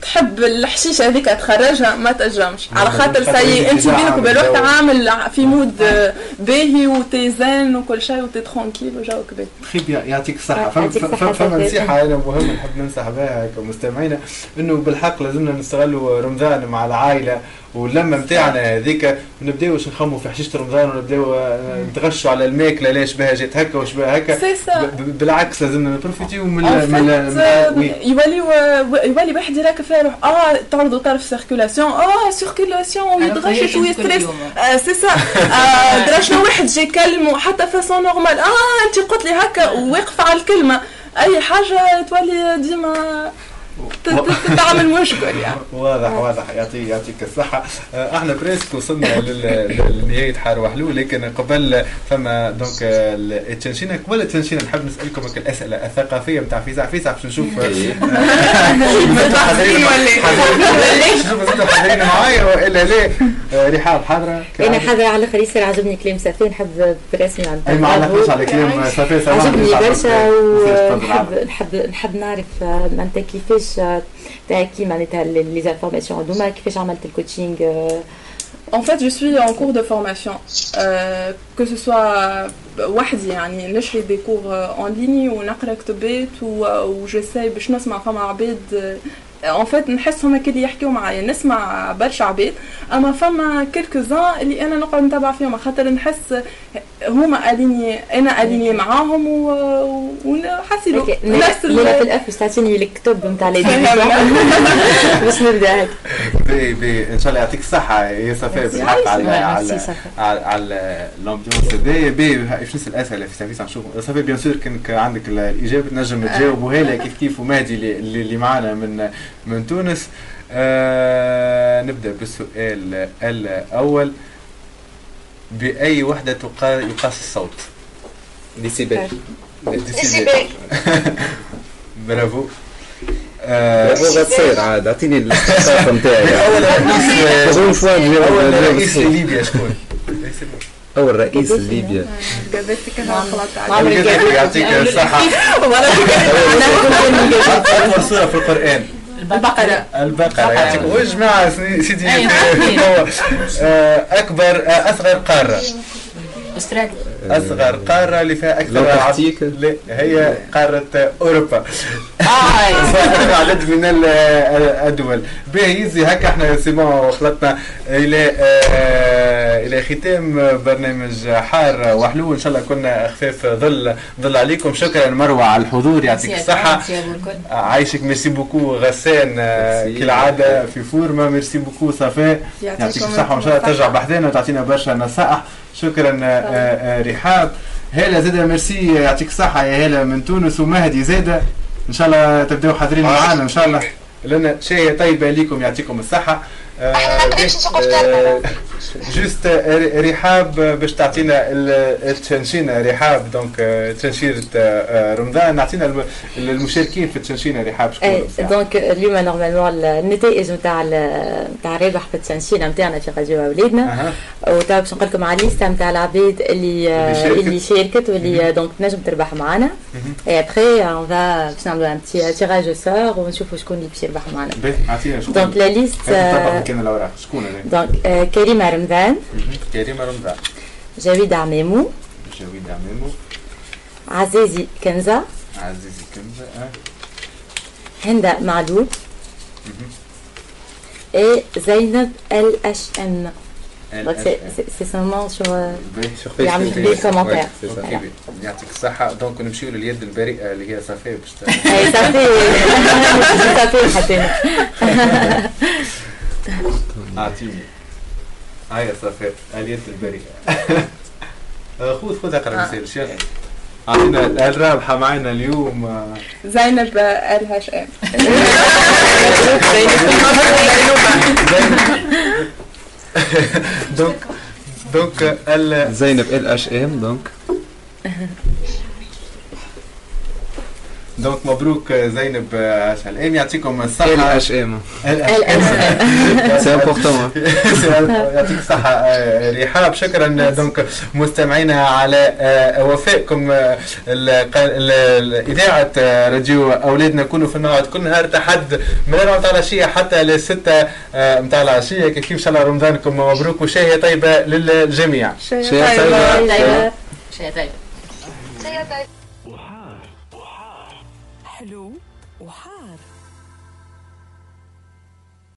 S11: تحب الحشيشه هذيك تخرجها ما تنجمش على خاطر
S4: c'est
S11: انت بينك وبين روحك. عامل في mood آه، باهي و t'es zen وكل شيء و t'es tranquille وجوك باهي.
S4: خيب يعطيك الصحة.
S5: آه،
S4: فما
S5: يعطيك
S4: فما-
S5: الصحة.
S4: فما
S5: فاتن.
S4: نصيحة أنا مهم نحب ننصح بها كمستمعينا إنه بالحق لازمنا نستغلوا رمضان مع العائلة. واللمة نتاعنا هذيك ونبداو باش نخموا في حشيشة رمضان ونبداو آه، نتغشوا على الماكلة ليش بها جات هكا وش بها هكا. بالعكس لازمنا نبروفيتيو من وي.
S11: يولي يولي واحد يراك فيها روح آه تعرضوا طرف سيركولاسيون آه سيركولاسيون ويتغش شوية ستريس سي سا دراشنا واحد جاي يكلمه حتى فاسون نورمال آه انت قلت لي هكا وواقف على الكلمة. أي حاجة تولي ديما تعمل مشكل يعني.
S4: واضح واضح. يعطيك يعطيك الصحة. آه، أحنا بريسك وصلنا لل- لنهاية حار وحلو لكن قبل فما دونك التنشينة قبل التنشينة نحب نسألكم هيك الأسئلة الثقافية نتاع فيزا فيزا باش نشوف آه، أنتوا حاضرين أنتوا حاضرين معايا وإلا لا. آه، رحاب حاضرة
S5: أنا حاجة على الآخر ياسر عجبني كلام صفي نحب برسمي عن
S4: أي ما علقناش على كلام صافي صراحة
S5: عجبني برشا ونحب نحب نحب نعرف معناتها كيفاش آه، تاعكي معناتها les informations هذوما كيفاش عملت ال coaching آه،
S11: En fait, je suis en cours de formation, euh, que ce soit وحدي يعني نشري des cours en ligne ونقرا كتبات و- و j'essaie باش نسمع فما عباد en fait نحسهم هكا يحكيو معايا نسمع برشا عباد أما فما quelques-uns اللي أنا نقعد نتابع فيهم خاطر نحس هما alignés أنا alignée معاهم و- ونحسلو نفس ال-
S5: في الاف باش تعطيني الكتب نتاع لي باش نبدأ
S4: بي إن شاء الله يعطيك الصحة يا صفاء. بالحق على على. على الامبيونس بي بي باش نسال اسئله في سيرفيس؟ نشوف صفاء بيان سور كانك عندك ال- الإجابة تنجم تجاوبوها لها كيف كيف ومهدي اللي اللي اللي معنا من من تونس. آه نبدأ بالسؤال الأول. بأي وحدة تقا- يقاس الصوت؟
S6: ديسيبل.
S7: ديسيبل.
S4: برافو. آه،
S6: برافو غتصير عاد. أعطيني الاستحقاق نتاعي
S4: أول رئيس
S6: أول
S4: رئيس. لليبيا شكون؟
S6: أول رئيس لليبيا
S11: قابلتك أنا خلاص
S4: يعطيك الصحة. أطول سورة في القرآن.
S11: البقرة.
S4: البقرة. يعطيك وجماعة سيدي. هو، آه، أكبر آه، أصغر قارة.
S9: أستراليا.
S4: أصغر قارة اللي فيها أكثر
S6: الأنتاركتيك.
S4: لا هي قارة أوروبا.
S9: آه.
S4: فأكثر عدد من ال- الدول. باهي يزي هكا إحنا سيمون خلطنا إلى آه، إلى ختام برنامج حار وحلو إن شاء الله كنا خفاف ظل ظل عليكم. شكرا مروة على الحضور. يعطيك الصحة. عايشك. merci beaucoup. غسان آه،. كالعادة في فورما merci beaucoup. صفاء. يعطيك الصحة. وإن شاء الله ترجع بحذانا وتعطينا برشا نصائح. شكرا آه، آه، رحاب هلا زاده ميرسي يعطيك الصحه يا هلا من تونس ومهدي. زاده إن شاء الله تبداو حاضرين معنا إن شاء الله. لنا شيء طيبه ليكم يعطيكم
S7: الصحة. في
S4: آه، آه، رحاب آه، باش تعطينا ال- التنشينه رحاب. donc آه، رمضان. نعطينا الم- المشاركين في التنشينه رحاب. شكون
S5: اي donc اليوم normalement النتائج نتاع نتاع الرابح في التنشينه نتاعنا في أولادنا.
S4: أها.
S5: وتوا باش نقول لكم على الليستة نتاع العباد اللي
S4: اللي شاركت.
S5: اللي شاركت واللي donc تنجم تربح معنا. اي après on va باش نعملوا un tirage au sort ونشوفوا شكون اللي باش يربح معنا. donc
S4: la liste كان الاوراق شكون هذا؟
S5: donc كريمه رمضان
S4: كريمه رمضان
S5: جاويد عمامو
S4: جاويد عمامو
S5: عزازي كنزه
S4: عزيزي كنزه آه.
S5: هند L H M donc c'est c'est son nom sur commentaire
S4: OK باهي. يعطيك الصحة donc نمشيو لليد البريئة اللي هي صفاء باش
S5: صافي صافي
S4: اعطيني هيا صفاء اليد البريئة آه، خذ خذ اقرا مثال شيخ. اعطينا الرابحة معنا اليوم آه،
S11: زينب ال هاش ام
S4: دونك دونك ال
S6: زينب إل إش إم دونك.
S4: دونك مبروك زينب عاش على الام يعطيكم
S6: ال
S4: الصحة
S6: اش ام
S4: ال
S6: سي امبورتون
S4: يعطيك الصحة آه، رحاب شكرا دونك مستمعينا على آه، وفائكم آه، إذاعة آه، راديو أولادنا. نكونوا في الموعد كل نهار تحد من الأربعة متاع العشية حتى للستة آه، متاع العشية. كيف كيف إن شاء الله رمضانكم مبروك وشاهية طيبة للجميع.
S11: شيء
S6: شيء
S11: طيب.
S6: طيب.
S5: طيب
S9: شيء